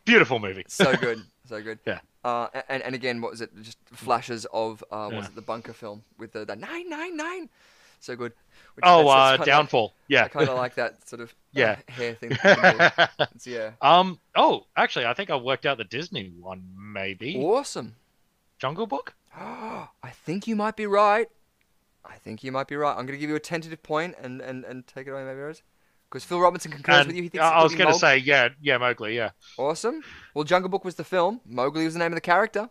beautiful movie. So [laughs] good. So good. Yeah. Uh, and and again, what was it? Just flashes of uh, what was Yeah. it the bunker film with the, the nine nine nine. So good. Oh, uh, kinda like- Downfall. I Yeah. kind of like that sort of uh, Yeah. hair thing. [laughs] that you can do. It's- yeah. um. Oh, actually, I think I worked out the Disney one. Maybe Awesome. Jungle Book. [gasps] I think you might be right. I think you might be right. I'm going to give you a tentative point and, and, and take it away, maybe, Rose. Because Phil Robinson concurs And with you. He thinks I was going to say, yeah, yeah, Mowgli, yeah. Awesome. Well, Jungle Book was the film. Mowgli was the name of the character.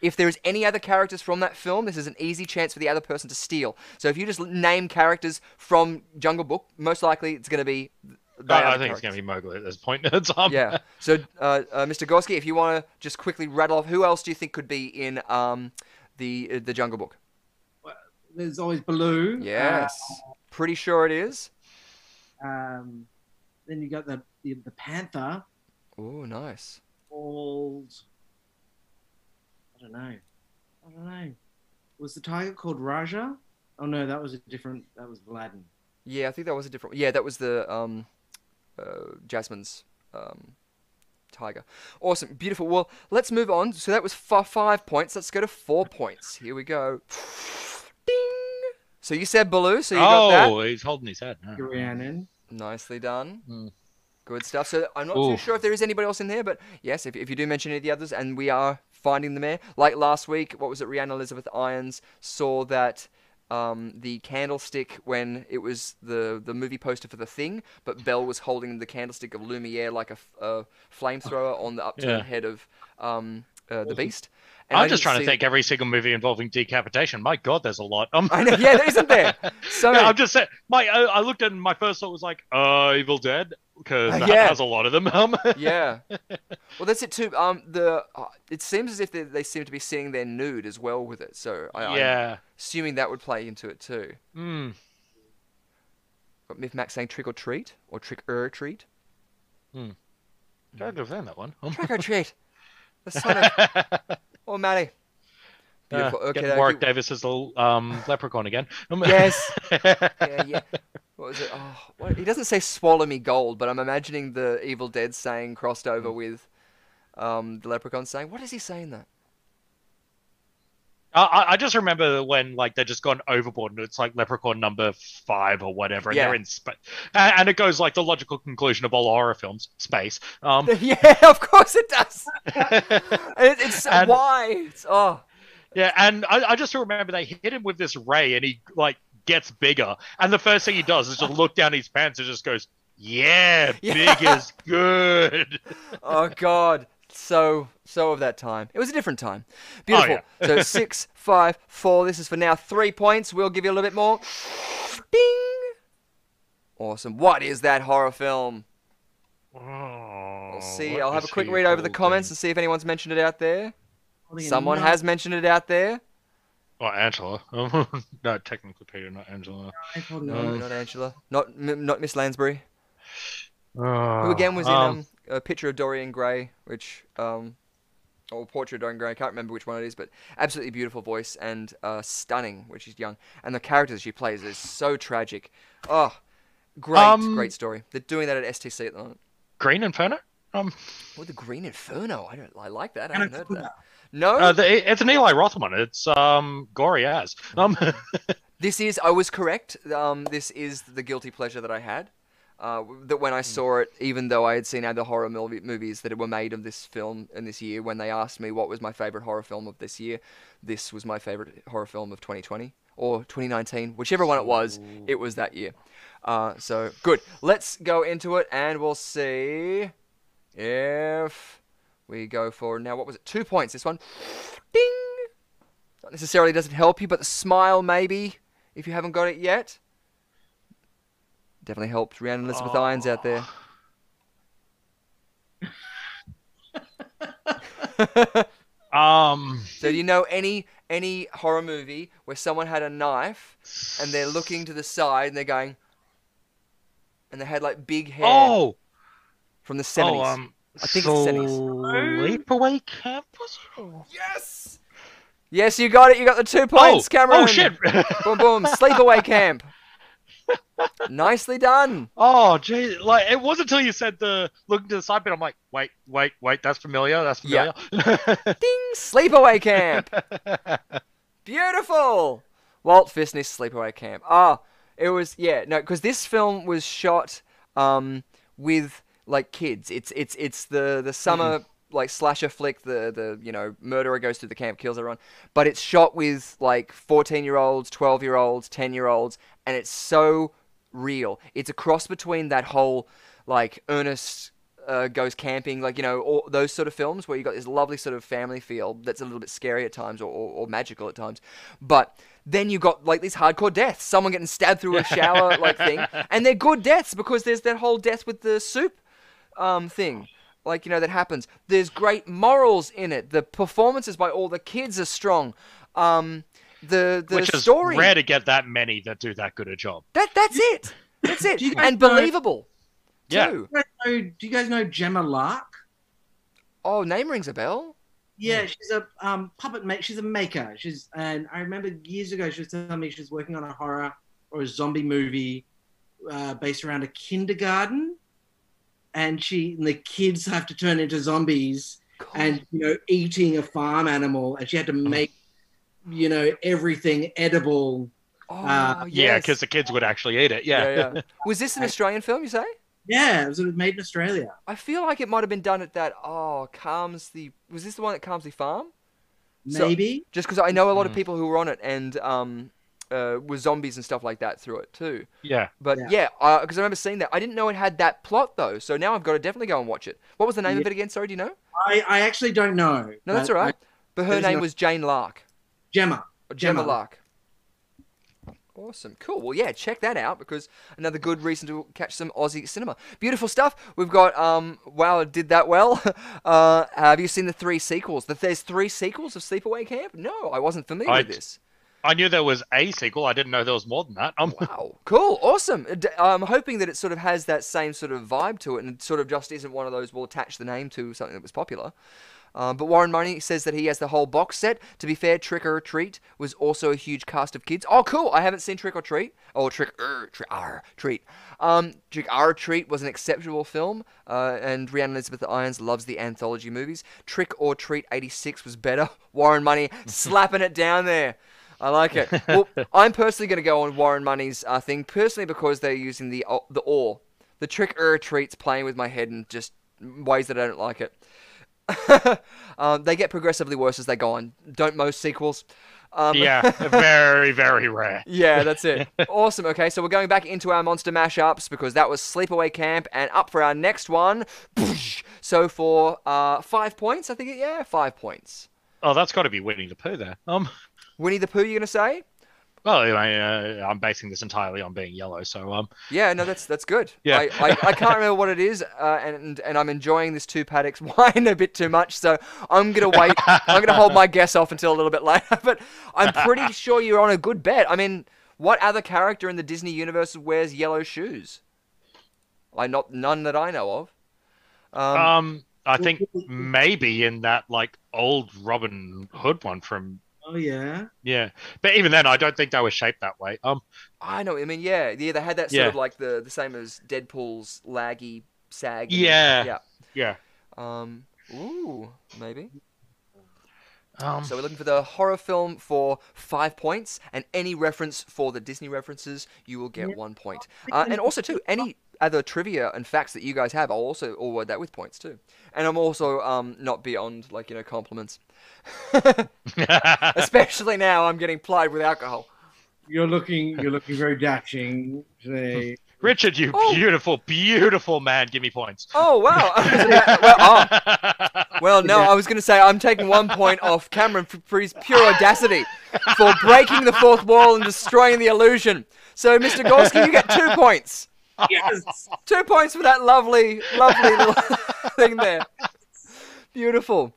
If there is any other characters from that film, this is an easy chance for the other person to steal. So if you just name characters from Jungle Book, most likely it's going to be. the I, other I think it's going to be Mowgli at this point. [laughs] It's, Yeah. So, uh, uh, Mr. Gorski, if you want to just quickly rattle off, who else do you think could be in um, the uh, the Jungle Book? There's always Baloo. Yes. Pretty sure it is. Uh, um, then you got the, the the panther Oh, nice. called. I don't know. I don't know. Was the tiger called Raja? Oh no, that was a different. That was Aladdin. Yeah, I think that was a different. Yeah, that was the um, uh, Jasmine's um, tiger. Awesome, beautiful. Well, let's move on. So that was f- five points. Let's go to four points. Here we go. Ding. So you said Baloo. So you got that. oh, he's holding his head. Oh. Rhiannon. Nicely done. Hmm. Good stuff. So I'm not too sure if there is anybody else in there, but yes, if, if you do mention any of the others, and we are finding them there. Like last week, what was it? Rhiannon Elizabeth Irons saw that um, the candlestick when it was the the movie poster for the thing, but Belle was holding the candlestick of Lumiere like a, a flamethrower on the upturned Yeah. head of um, uh, the Beast. And I I'm just trying to think every single movie involving decapitation. My God, there's a lot. Um, [laughs] I know, yeah, isn't there? [laughs] So yeah, I'm just saying. My, I, I looked at it and my first thought was like, uh, Evil Dead, because Uh, that yeah. has a lot of them. [laughs] Um, yeah. Well, that's it too. Um, the uh, it seems as if they, they seem to be seeing their nude as well with it. So I, I'm yeah. assuming that would play into it too. Mm. Got Miff Max saying trick or treat or trick or treat. Hmm. Don't defend that one. Trick or treat. The son of [laughs] oh Maddie. Beautiful. uh, okay. getting. Warwick Davis as the um, leprechaun again. [laughs] Yes. yeah, yeah. [laughs] What was it? Oh, what? he doesn't say "swallow me gold," but I'm imagining the Evil Dead saying crossed Hmm. over with um, the leprechaun saying. What is he saying that? I- I, just remember when like they're just gone overboard and it's like leprechaun number five or whatever, and Yeah. they're in space, and, and it goes like the logical conclusion of all horror films, space. Um, [laughs] yeah, of course it does. [laughs] It, it's And- why. It's, oh. yeah, and I, I just remember they hit him with this ray, and he like gets bigger, and the first thing he does is just look down his pants and just goes, "Yeah, [laughs] Yeah. big is good." oh god so so of that time. It was a different time. Beautiful. yeah. so [laughs] six five four. This is for now three points. We'll give you a little bit more. Ding awesome. What is that horror film? We'll we'll see i'll have a quick read over the comments and see if anyone's mentioned it out there. Someone has mentioned it out there. Oh, Angela. [laughs] no, technically Peter, not Angela. Holding no knife. not angela. Not M- not miss lansbury. Who again was in um, um, a picture of Dorian Gray, which um, or portrait of Dorian Gray. I can't remember which one it is, but absolutely beautiful voice and uh, stunning when she's young. And the characters she plays is so tragic. Oh, great, Um, great story. They're doing that at STC at the moment. Green Inferno. Um, Oh, the Green Inferno. I don't. I like that. I haven't heard that. No, uh, the, it's an Eli Roth one. It's um gory as. Um, [laughs] This is, I was correct. Um, this is the guilty pleasure that I had. Uh, that when I saw it, even though I had seen other horror movie, movies that were made of this film in this year, when they asked me what was my favorite horror film of this year, this was my favorite horror film of 2020 or 2019, whichever one it was. It was that year. Uh, so good. Let's go into it, and we'll see if we go for now. What was it? Two points. This one. Ding. Not necessarily doesn't help you, but the smile maybe if you haven't got it yet. Definitely helps Rhiannon Elizabeth Irons out there. [laughs] um, So do you know any any horror movie where someone had a knife and they're looking to the side and they're going and they had like big hair oh, from the 70s? oh, um, I think it's the 70s. Sleepaway Camp. Was it? Yes. Yes, you got it. You got the 2 points, oh, Cameron. oh shit. Boom boom. [laughs] Sleepaway camp. Nicely done. Oh, gee, like it wasn't until you said the looking to the side bit. I'm like, wait, wait, wait. That's familiar. That's Yeah. familiar. [laughs] Ding! Sleepaway camp. Beautiful. Walt Disney's Sleepaway Camp. Ah, it was yeah no because this film was shot um with like kids. It's it's it's the the summer like slasher flick. The the you know murderer goes through the camp, kills everyone. But it's shot with like fourteen year olds, twelve year olds, ten year olds, and it's so real. It's a cross between that whole like Ernest uh, goes camping, like you know, all those sort of films where you got this lovely sort of family feel that's a little bit scary at times or, or, or magical at times, but then you got like these hardcore deaths, someone getting stabbed through a shower like thing, [laughs] and they're good deaths because there's that whole death with the soup um thing. Like you know that happens. There's great morals in it. The performances by all the kids are strong. Um, the the Which is story rare to get that many that do that good a job. that that's it. That's it. Do you guys and know- believable. Yeah. Too. Do you guys know, do you guys know Gemma Lark? Oh, name rings a bell. Yeah, she's a um, puppet make. She's a maker. She's and I remember years ago she was telling me she was working on a horror or a zombie movie uh, based around a kindergarten, and she and the kids have to turn into zombies Cool. and you know eating a farm animal, and she had to make you know everything edible. oh, uh, Yeah, yes. because the kids would actually eat it. Yeah. yeah, yeah. [laughs] Was this an Australian film? You say? Yeah, it was, it was made in Australia. I feel like it might have been done at that. Oh, calms the. Was this the one at Calmsley Farm? So- Maybe. Just because I know a lot of Mm. people who were on it and um, uh, were zombies and stuff like that through it too. yeah. But Yeah. yeah, because I remember seeing that. I didn't know it had that plot though, so now I've got to definitely go and watch it. What was the name of it again? Sorry, do you know? I, I actually don't know. No, that's all right. I- But her name no- was Jane Lark. Gemma. Or Gemma, Gemma. Lark. Awesome. Cool. Well, yeah, check that out because another good reason to catch some Aussie cinema. Beautiful stuff. We've got, um, wow, it did that well. [laughs] Uh, have you seen the three sequels? That there's three sequels of Sleepaway Camp? No, I wasn't familiar I with this. I knew there was a sequel. I didn't know there was more than that. Um, Wow. Cool. Awesome. I'm hoping that it sort of has that same sort of vibe to it and sort of just isn't one of those we'll attach the name to something that was popular. Um, but Warren Money says that he has the whole box set. To be fair, Trick or Treat was also a huge cast of kids. Oh, cool! I haven't seen Trick or Treat. Oh, Trick or Treat. Treat. Um, Trick or Treat was an exceptional film, uh, and Rhiannon Elizabeth Irons loves the anthology movies. Trick or Treat '86 was better. [laughs] Warren Money slapping it down there. I like it. Well, [laughs] I'm personally going to go on Warren Money's uh, thing, personally because they're using the uh, the or the trick or treats playing with my head in just ways that I don't like it. [laughs] um, they get progressively worse as they go on. Don't most sequels? Um, yeah, [laughs] very, very rare. yeah, that's it. awesome. Okay, so we're going back into our monster mashups because that was Sleepaway Camp, and up for our next one. So for uh, five points, I think. It, yeah, five points. Oh, that's got to be Winnie the Pooh there. Um, Winnie the Pooh, you're gonna say? well, I, uh, I'm basing this entirely on being yellow, so um, Yeah, no, that's that's good. Yeah. I, I, I can't remember what it is, uh, and and I'm enjoying this two paddocks [laughs] wine a bit too much, so I'm gonna wait. I'm gonna hold my [laughs] guess off until a little bit later. [laughs] But I'm pretty sure you're on a good bet. I mean, what other character in the Disney universe wears yellow shoes? I not none that I know of. Um, Um, I think maybe in that like old Robin Hood one from Oh yeah. yeah, but even then, I don't think they were shaped that way. Um, I know. I mean, yeah, yeah. They had that sort Yeah. of like the the same as Deadpool's laggy, saggy. Yeah. Yeah. yeah. Um. Ooh, maybe. Um, So we're looking for the horror film for five points, and any reference for the Disney references, you will get one point. Uh, and also too, any other trivia and facts that you guys have, I'll also award that with points too. And I'm also um not beyond like you know compliments, [laughs] especially now I'm getting plied with alcohol. You're looking. You're looking very dashing today. [laughs] Richard, you Oh. beautiful, beautiful man, give me points. Oh wow! [laughs] I was about- well, oh, well, no, I was going to say I'm taking one point off Cameron for, for his pure audacity for breaking the fourth wall and destroying the illusion. So, Mr. Gorski, you get two points. Yes. [laughs] Two points for that lovely, lovely little [laughs] thing there. Beautiful.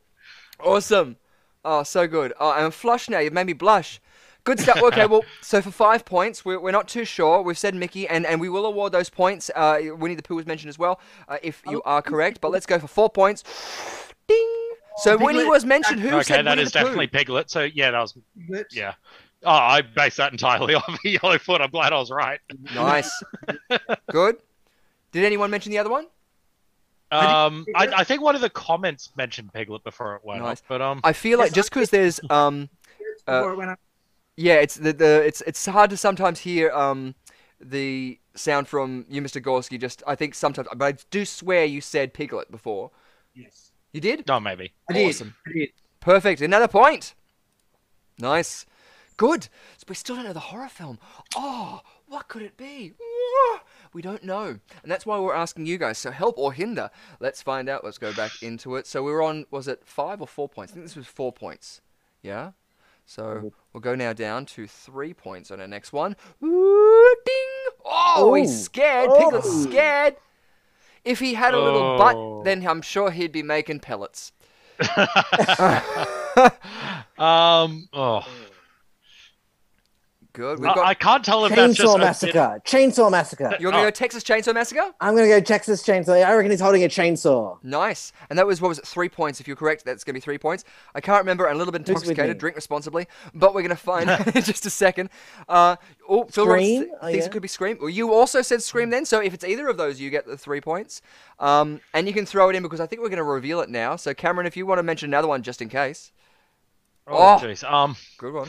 Awesome. Oh, so good. Oh, I'm flush now. You've made me blush. Good stuff. [laughs] Okay, well, so for five points, we're, we're not too sure. We've said Mickey, and, and we will award those points. Uh, Winnie the Pooh was mentioned as well, uh, if you are correct. But let's go for four points. Ding. So when he was mentioned. Who okay, said that Winnie is Pooh? definitely Piglet. So yeah, that was Let's- yeah. Oh, I based that entirely [laughs] off the yellow. I'm glad I was right. Nice. [laughs] good. Did anyone mention the other one? Um, I, I think one of the comments mentioned Piglet before it went Nice. up, but um, I feel like Yes, just because there's um Before it went up. Yeah, it's the, the it's it's hard to sometimes hear um the sound from you, Mr. Gorski. Just I think sometimes, but I do swear you said piglet before. Yes. You did? no, maybe. I did. Awesome. I did. Perfect. Another point. Nice. Good. So we still don't know the horror film. Oh, what could it be? We don't know, and that's why we're asking you guys. So help or hinder. Let's find out. Let's go back into it. So we were on. Was it five or four points? I think this was four points. Yeah. So mm-hmm. we'll go now down to three points on our next one. Ooh, ding! Oh, he's Oh. scared. Piglet's Oh. scared. If he had a little Oh. butt, then I'm sure he'd be making pellets. [laughs] Um, oh, Good. We've I, got. I can't tell if that's just Chainsaw a bit- Massacre. Chainsaw Massacre. You're gonna Oh. go Texas Chainsaw Massacre? I'm gonna go Texas Chainsaw. I reckon he's holding a chainsaw. Nice. And that was what was it? Three points. If you're correct, that's gonna be three points. I can't remember. I'm a little bit with intoxicated. me? Drink responsibly. But we're gonna find out [laughs] [laughs] in just a second. Uh, oh, Phil Ross Scream? th- Oh, thinks yeah. it could be Scream. Well, you also said Scream then. So if it's either of those, you get the three points. Um, and you can throw it in because I think we're gonna reveal it now. So Cameron, if you want to mention another one just in case. Oh, Oh. jeez. Um, Good one.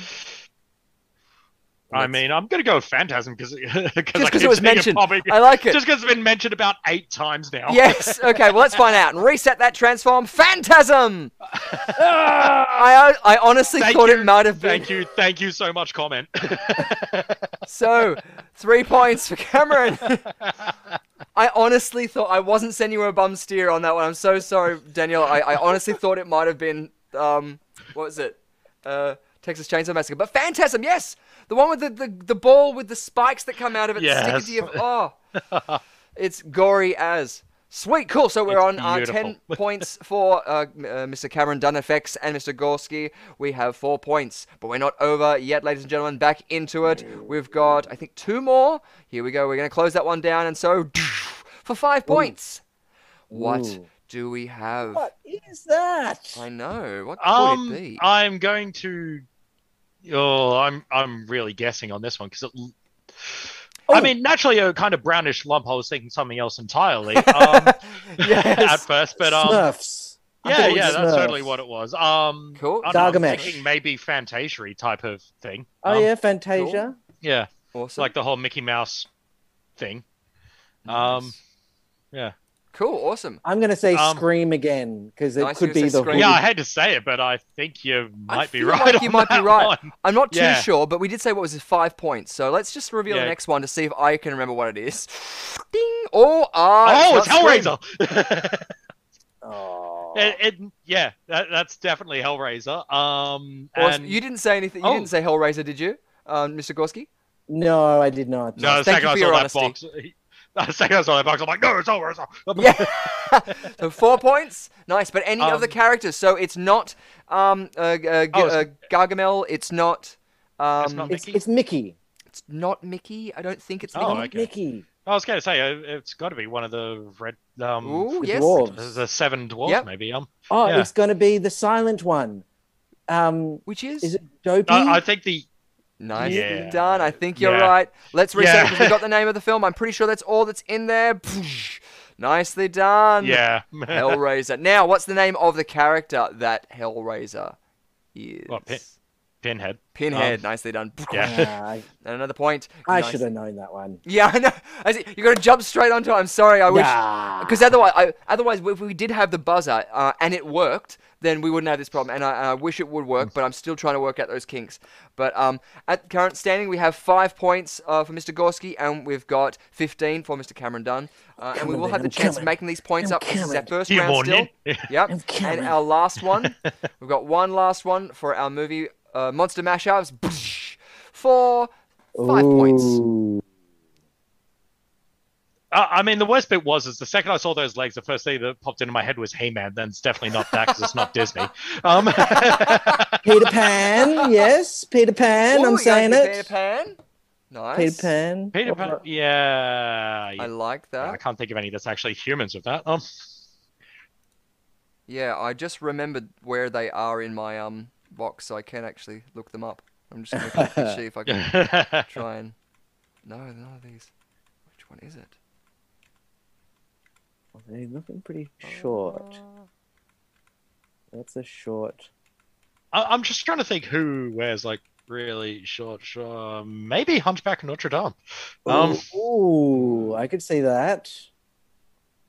I mean, I'm gonna go with Phantasm because because [laughs] it was mentioned. I like it. Just because it's been mentioned about eight times now. [laughs] Yes. Okay. Well, let's find out and reset that transform. Phantasm. [laughs] I I honestly Thank thought you, it might have been. Thank you, thank you so much. Comment. So, three points for Cameron. I honestly thought I wasn't sending you a bum steer on that one. I'm so sorry, Daniel. I, I honestly thought it might have been um, what was it? Uh, Texas Chainsaw Massacre. But Phantasm, yes, the one with the, the, the ball with the spikes that come out of it, Yes. sticking to oh, [laughs] it's gory as. Sweet, cool. So we're It's on our ten [laughs] points for uh, uh, Mr. Cameron Dunn-FX and Mr. Gorski. We have four points, but we're not over yet, ladies and gentlemen. Back into it. We've got, I think, two more. Here we go. We're going to close that one down, and so [laughs] for five points. What Ooh. do we have? What is that? I know. What could um, it be? I'm going to. Oh, I'm I'm really guessing on this one because it. I Oh. mean, naturally, a kind of brownish lump. I was thinking something else entirely [laughs] um, [laughs] at first, but um, Smurfs. Yeah, yeah, that's Smurfs. totally what it was. Um, Cool. I don't know, I'm Gargamel. thinking maybe Fantasia type of thing. Oh Um, yeah, Fantasia. yeah, Awesome. like the whole Mickey Mouse thing. Um, yeah, cool. Awesome. I'm gonna say Um, Scream again because it Nice, could be the Scream. yeah. I hoodie- hate to say it, but I think you I might be feel right. like you on might be right. one. I'm not too Yeah. sure, but we did say what was his five points. So let's just reveal the next one to see if I can remember what it is. [laughs] Ding! Oh, ah, Oh, it's. Hellraiser. [laughs] Oh. it, it, yeah, that, that's definitely Hellraiser. Um, Awesome. and You didn't say anything. You Oh. didn't say Hellraiser, did you, um, Mr. Gorski? No, I did not. no, the Thank second you I for saw your that honesty. [laughs] box, the second I saw that box, I'm like, no, it's Hellraiser. [laughs] Yeah. [laughs] so four points. Nice. But any of the Um, characters. So it's not um, uh, uh, g- Oh, it's- uh, Gargamel. It's not. Um, It's not It's, Mickey? it's Mickey. it's not Mickey. I don't think it's Oh, Mickey. okay. Mickey. I was going to say uh, it's got to be one of the red um Ooh, The yes. dwarves. the seven dwarves Yep. maybe um. Oh, Yeah. it's going to be the silent one. Um, Which is? is it Dopey? I, I think the Nice Yeah. done. I think you're Yeah. right. Let's reset Yeah. because we got the name of the film. I'm pretty sure that's all that's in there. Nicely done. yeah. Hellraiser. Now, what's the name of the character that Hellraiser is? What, Pin- Pinhead. Pinhead. Um, Nicely done. Yeah. Ah, [laughs] And another point. I Nice. should have known that one. Yeah, I know. I see, you got to jump straight onto it. I'm sorry. I wish. Nah. Because otherwise, I, otherwise, if we did have the buzzer uh, and it worked, then we wouldn't have this problem. And I, I wish it would work, but I'm still trying to work out those kinks. But um, at current standing, we have five points uh, for Mr. Gorski, and we've got 15 for Mr. Cameron Dunn. Uh, and we will have the I'm chance of making these points I'm up. This is our first You round still. [laughs] Yep. And our last one, [laughs] we've got one last one for our movie uh, Monster Mashups for five points. Uh, I mean, the worst bit was is the second I saw those legs, the first thing that popped into my head was He-Man. Then it's definitely not that because it's not Disney. Um, [laughs] Peter Pan, yes, Peter Pan. Ooh, I'm saying it. Peter Pan. Nice. Peter Pan. Peter Pan. Yeah. I like that. I can't think of any that's actually humans with that. Um, Yeah, I just remembered where they are in my um box, so I can actually look them up. I'm just gonna [laughs] see if I can [laughs] try and. No, none of these. Which one is it? They're looking pretty short. Uh, That's a short. I- I'm just trying to think who wears like really short, short. Maybe Hunchback Notre Dame. Um, Ooh, I could see that.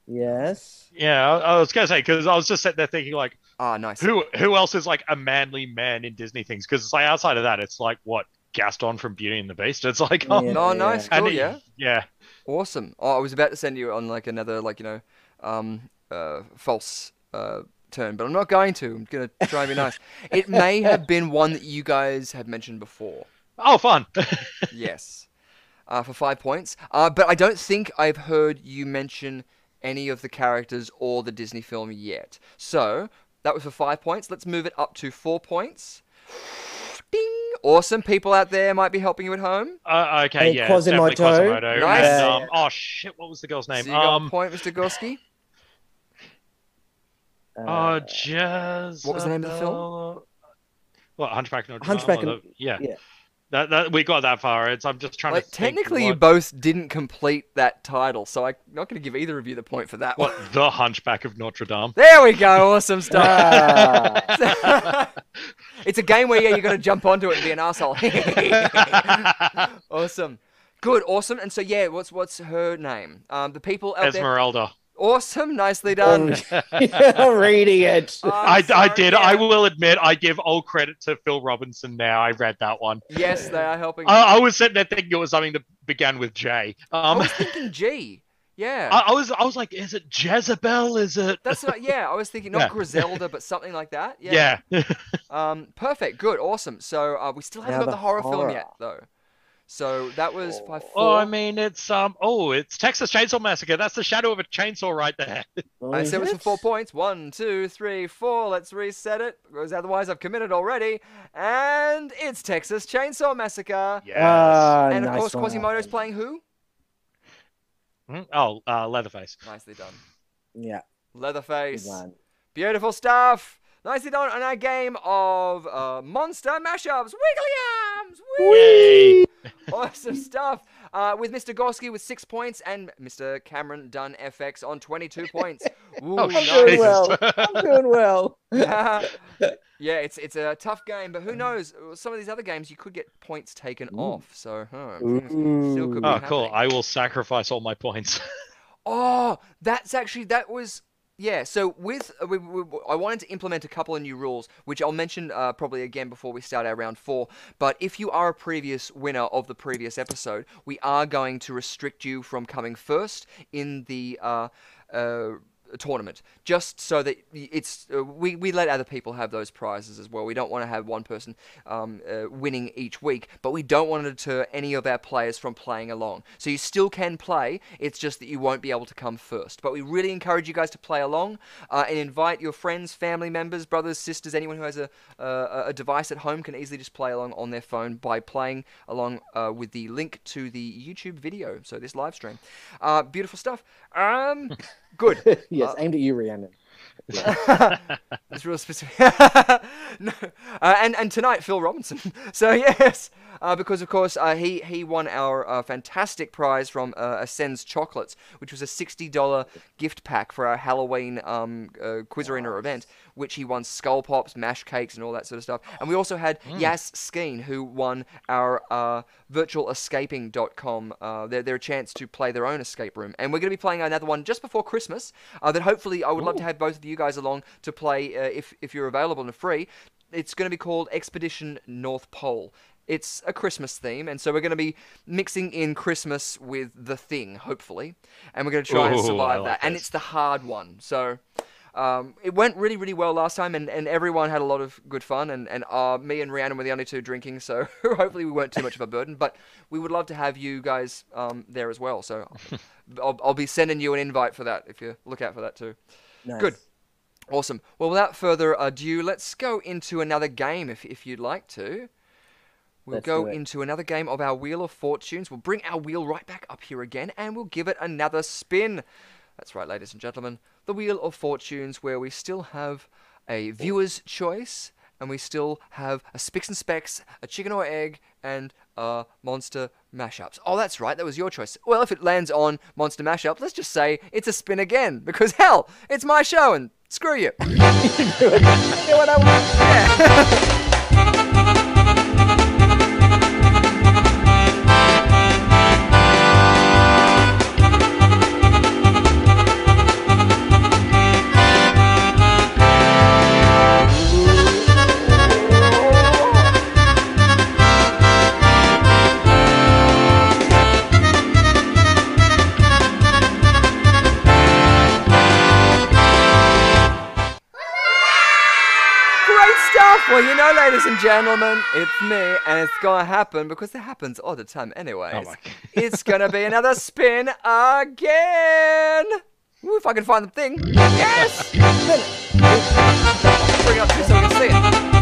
Yes. yeah, I, I was gonna say because I was just sitting there thinking like, Ah, nice. who who else is like a manly man in Disney things? Because it's like outside of that, it's like what Gaston from Beauty and the Beast. It's like, oh, Yeah. No, nice, and cool, it- yeah, yeah. awesome. Oh, I was about to send you on like another like you know, um, uh, false uh turn, but I'm not going to. I'm gonna try and be nice. [laughs] It may have been one that you guys have mentioned before. Oh, fun. [laughs] yes, uh, for five points. Uh, but I don't think I've heard you mention any of the characters or the Disney film yet. So that was for five points. Let's move it up to four points. Ding! Awesome. People out there might be helping you at home. uh, okay, Hey, yeah, it's definitely Quasimodo. Quasimodo. Nice. And, um, oh shit, what was the girl's name? So you got a um, point, Mr. Gorski. [laughs] oh, Uh, Jez. What was the name of the film? What Hunchback of Notre Hunchback Dame? or of- the- yeah. yeah. That, that we got that far. It's I'm just trying Like to technically, you both didn't complete that title, so I'm not going to give either of you the point for that one. what the Hunchback of Notre Dame. There we go. Awesome [laughs] stuff. [laughs] it's a game where yeah, you got to jump onto it and be an asshole. [laughs] awesome. Good, awesome. And so yeah, what's what's her name? Um, the people out there. Esmeralda. Awesome, nicely done. I'm reading it. I'm I, I did. I will admit, I give all credit to Phil Robinson. Now I read that one. Yes, they are helping. I, I was sitting there thinking it was something that began with J. I Um, was thinking G. Yeah. I, I was I was like, is it Jezebel? Is it? That's what, yeah, I was thinking not Yeah. Griselda, but something like that. Yeah. [laughs] yeah. Um, perfect, good, awesome. So uh, we still haven't Now got the the horror, film yet, though. So that was by four. Oh, I mean, it's um. Oh, it's Texas Chainsaw Massacre. That's the shadow of a chainsaw right there. [laughs] I said it was for four points. One, two, three, four. Let's reset it, because otherwise I've committed already. And it's Texas Chainsaw Massacre. Yes. Ah, and of nice course, one. Quasimodo's playing who? Hmm? Oh, uh, Leatherface. Nicely done. Yeah, Leatherface. one. Beautiful stuff. Nicely done on our game of uh, monster mashups. Wiggly arms. Whee! Yay! [laughs] awesome stuff. Uh, with Mr. Gorski with six points and Mr. Cameron Dunn FX on 22 points. [laughs] Ooh, Oh, I'm nice. doing well. [laughs] I'm doing well. yeah, it's it's a tough game, but who knows? Some of these other games you could get points taken off. So, huh, still could be Oh, cool. I will sacrifice all my points. Oh, that's actually that was yeah. So with uh, we, we, I wanted to implement a couple of new rules, which I'll mention uh, probably again before we start our round four. But if you are a previous winner of the previous episode, we are going to restrict you from coming first in the uh, uh, tournament, just so that it's uh, we we let other people have those prizes as well. We don't want to have one person um, uh, winning each week, but we don't want to deter any of our players from playing along. So you still can play. It's just that you won't be able to come first. But we really encourage you guys to play along uh, and invite your friends, family members, brothers, sisters, anyone who has a a device at home can easily just play along on their phone by playing along uh, with the link to the YouTube video. So this live stream, uh, beautiful stuff. Um, [laughs] good. [laughs] yes, aimed at you, Rhiannon. [laughs] That's real specific. [laughs] no. uh, and and tonight Phil Robinson. So yes, uh, because of course uh, he he won our uh, fantastic prize from uh, Ascends Chocolates, which was a sixty dollar gift pack for our Halloween um, uh, Quiz Arena event, which he won skull pops, mash cakes, and all that sort of stuff. And we also had Yas Skeen, who won our uh, virtualescaping.com uh, their their chance to play their own escape room. And we're going to be playing another one just before Christmas. Uh, that hopefully I would love to have both of you guys along to play uh, if if you're available and free. It's going to be called Expedition North Pole. It's a Christmas theme, and so we're going to be mixing in Christmas with the thing, hopefully, and we're going to try and Ooh, I survive like that. And it's the hard one, so um, it went really, really well last time, and, and everyone had a lot of good fun. And, and uh, me and Rhiannon were the only two drinking, so [laughs] hopefully we weren't too much of a burden. But we would love to have you guys um, there as well. So [laughs] I'll, I'll be sending you an invite for that if you look out for that too. Nice. Good. Awesome. Well, without further ado, let's go into another game if, if you'd like to. We'll Let's go into another game of our Wheel of Four Tunes. We'll bring our wheel right back up here again and we'll give it another spin. That's right, ladies and gentlemen. The Wheel of Four Tunes, where we still have a viewer's choice and we still have a Spicks and Specks, a chicken or egg, and a monster mashups. Oh, that's right, that was your choice. Well, if it lands on monster mashup, let's just say it's a spin again, because hell, it's my show and screw you. [laughs] Do what I want. Great [laughs] ladies and gentlemen, it's me, and it's gonna happen because it happens all the time, anyways. Oh [laughs] it's gonna be another spin again! Ooh, if I can find the thing. Yes! [laughs] Bring up here so can see it.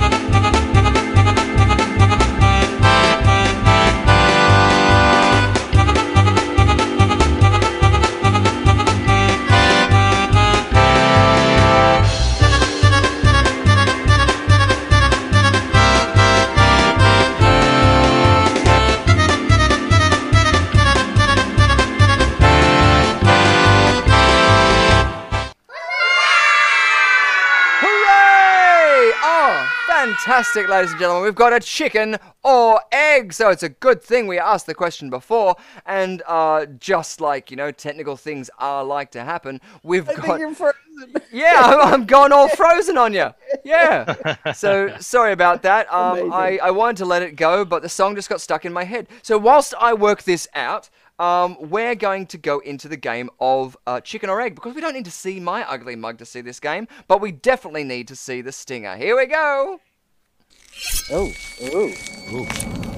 Fantastic, ladies and gentlemen. We've got a chicken or egg. So it's a good thing we asked the question before. And uh, just like, you know, technical things are like to happen, we've I got. think you're frozen. Yeah, I'm, I'm gone all frozen on you. Yeah. So [laughs] sorry about that. Um, I, I wanted to let it go, but the song just got stuck in my head. So whilst I work this out, um, we're going to go into the game of uh, chicken or egg because we don't need to see my ugly mug to see this game, but we definitely need to see the stinger. Here we go. Oh, oh, oh, ooh.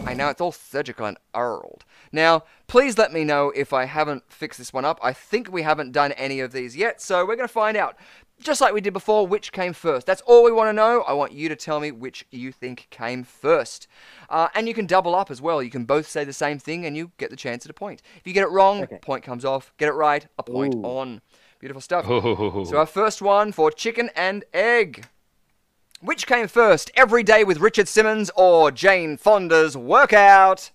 I know it's all surgical and old. Now, please let me know if I haven't fixed this one up. I think we haven't done any of these yet, so we're going to find out. Just like we did before, which came first. That's all we want to know. I want you to tell me which you think came first. Uh, and you can double up as well. You can both say the same thing and you get the chance at a point. If you get it wrong, Okay. point comes off. Get it right, a point Ooh. on. Beautiful stuff. Ooh. [laughs] So our first one for chicken and egg. Which came first, Every Day with Richard Simmons or Jane Fonda's Workout?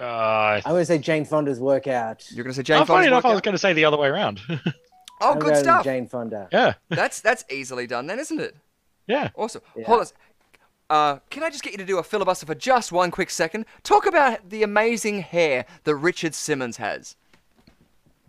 Uh, I'm going to say Jane Fonda's workout. You're going to say Jane oh, funny Fonda's enough, I was going to say the other way around. [laughs] Oh, I'm good stuff. Jane Fonda. yeah, That's that's easily done then, isn't it? yeah. Awesome. Yeah. Hold on. Uh, can I just get you to do a filibuster for just one quick second? Talk about the amazing hair that Richard Simmons has.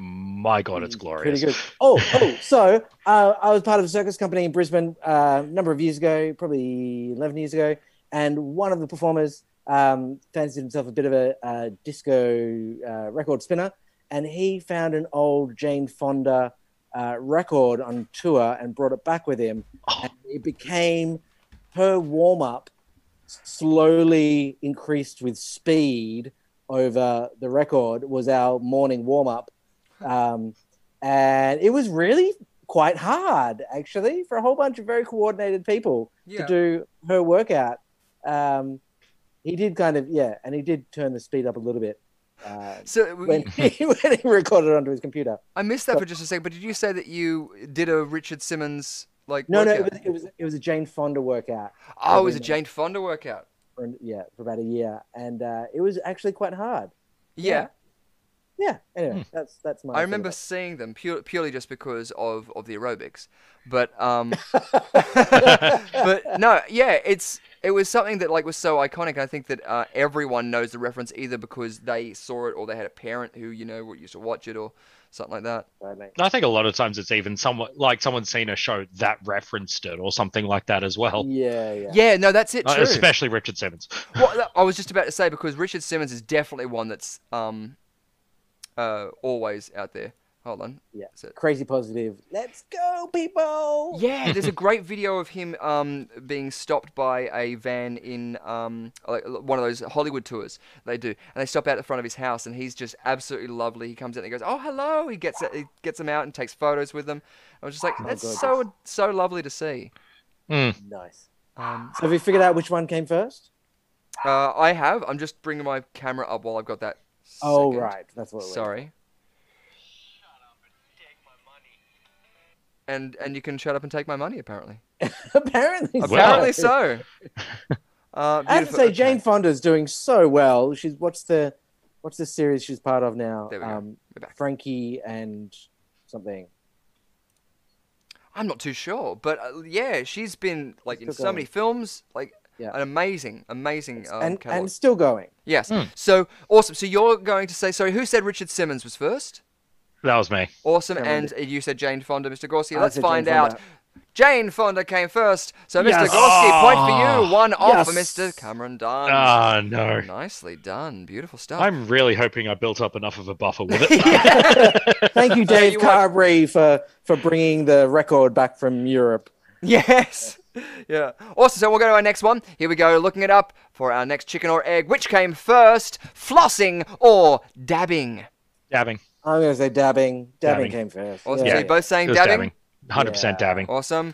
My God, it's glorious. Pretty good. Oh, oh. [laughs] So uh, I was part of a circus company in Brisbane uh, a number of years ago, probably 11 years ago, and one of the performers um, fancied himself a bit of a, uh disco uh, record spinner, and he found an old Jane Fonda uh, record on tour and brought it back with him. Oh. And it became her warm up slowly increased with speed over the record was our morning warm up. Um, and it was really quite hard actually for a whole bunch of very coordinated people Yeah. to do her workout. Um, he did kind of yeah, and he did turn the speed up a little bit uh, So [laughs] when [laughs] he when he recorded onto his computer. I missed that for just a second, but did you say that you did a Richard Simmons like? No, no, it was, it was it was a Jane Fonda workout. Oh, it was a Jane Fonda workout. For, yeah, for about a year, and uh, it was actually quite hard. Yeah. Yeah. Anyway, that's that's my. I remember seeing them pure, purely just because of, of the aerobics, but um, [laughs] [laughs] but no, yeah, it's it was something that like was so iconic. I think that uh, everyone knows the reference either because they saw it or they had a parent who you know used to watch it or something like that. I think a lot of times it's even someone like someone's seen a show that referenced it or something like that as well. Yeah, yeah. Yeah, no, that's it. Uh, True. especially Richard Simmons. well, I was just about to say because Richard Simmons is definitely one that's um, uh, always out there. Hold on. Yeah. Is it- Crazy positive. Let's go, people. Yeah, [laughs] there's a great video of him um, being stopped by a van in um, like one of those Hollywood tours they do, and they stop out the front of his house, and he's just absolutely lovely. He comes out and he goes, "Oh, hello!" He gets it he gets them out and takes photos with them. I was just like, Oh, "That's gorgeous. so so lovely to see." Mm. Nice. Um, So have you figured out which one came first? uh, I have. I'm just bringing my camera up while I've got that. Oh, second. right. That's what. It was. Sorry. And and you can shut up and take my money apparently. [laughs] Apparently. so. Apparently so. [laughs] Uh, I have to say, Okay. Jane Fonda's doing so well. She's what's the what's the series she's part of now? There we go. Um. Frankie and something. I'm not too sure, but uh, yeah, she's been like in so going. many films, like Yeah. an amazing, amazing um, and catalog. and still going. yes, Hmm. so awesome. So you're going to say, sorry, who said Richard Simmons was first? That was me. Awesome, Yeah, and you said Jane Fonda, Mr. Gorski. I Let's said Jane find Fonda. out. Jane Fonda came first, so Mr. Yes. Gorski, point for Oh. you, one off for Mr. Cameron Dunn. Ah, no. Nicely done, beautiful stuff. I'm really hoping I built up enough of a buffer with it. [laughs] [laughs] Thank you, Dave you what. Carberry, for for bringing the record back from Europe. Yes. [laughs] Yeah. Awesome. So we'll go to our next one. Here we go. Looking it up for our next chicken or egg. Which came first, flossing or dabbing? dabbing. I'm going to say dabbing. Dabbing, Dabbing. came first. Awesome. Yeah. So you're both saying dabbing? dabbing. 100% Yeah. dabbing. Awesome.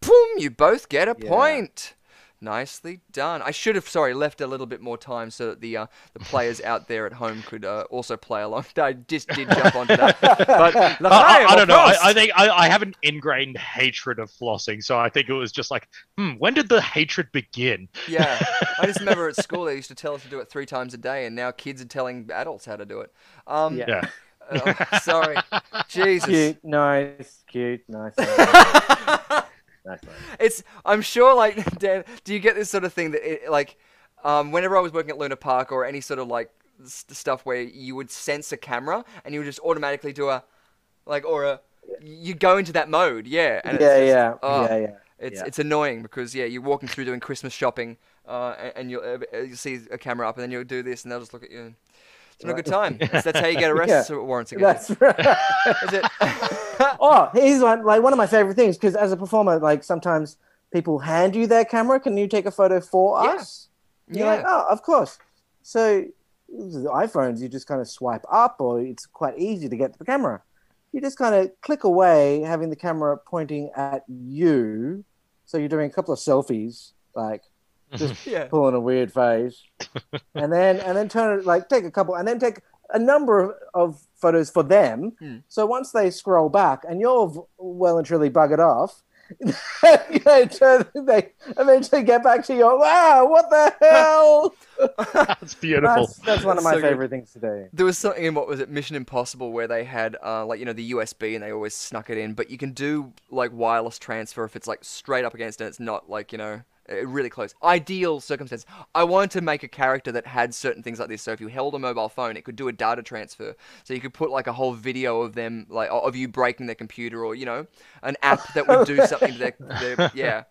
Boom. You both get a Yeah. point. Nicely done. I should have, sorry, left a little bit more time so that the uh, the players out there at home could uh, also play along. [laughs] I just did jump onto that. [laughs] But Uh, I, I don't know. I. I think I, I have an ingrained hatred of flossing, so I think it was just like, hmm, when did the hatred begin? Yeah, I just remember at [laughs] school they used to tell us to do it three times a day, and now kids are telling adults how to do it. Um, Yeah. Yeah. uh, sorry, Jesus. Cute, nice, cute, nice. Nice, nice. nice. It's. I'm sure. Like, [laughs] Dan, do you get this sort of thing that, it, like, um, whenever I was working at Luna Park or any sort of like s- stuff where you would sense a camera and you would just automatically do a, like, or a, you go into that mode. Yeah. And yeah, it's just, yeah, oh, yeah, yeah. It's Yeah. it's annoying because yeah, you're walking through doing Christmas shopping, uh, and, and you'll uh, you see a camera up, and then you'll do this, and they'll just look at you. And it's not a good time. That's, that's how you get [laughs] arrested. Yeah. Warrants against. That's right. Is it? [laughs] oh, here's one like one of my favorite things because as a performer, like sometimes people hand you their camera. Can you take a photo for Yeah. us? You're like, oh, of course. So the iPhones, you just kind of swipe up, or it's quite easy to get to the camera. You just kind of click away, having the camera pointing at you. So you're doing a couple of selfies, like [laughs] just yeah. pulling a weird face, [laughs] and then and then turn it like take a couple, and then take a number of, of photos for them. Hmm. So once they scroll back, and you're v- well and truly buggered off, [laughs] they turn, they eventually get back to you. Wow, what the hell? That's beautiful. That's, that's one of my So good. favorite things to do. There was something in what was it Mission Impossible where they had uh, like you know the USB and they always snuck it in, but you can do like wireless transfer if it's like straight up against it. It's not like you know really close. Ideal circumstance. I wanted to make a character that had certain things like this. So if you held a mobile phone, it could do a data transfer. So you could put like a whole video of them like of you breaking their computer or you know an app that would do something to their, their [laughs] yeah.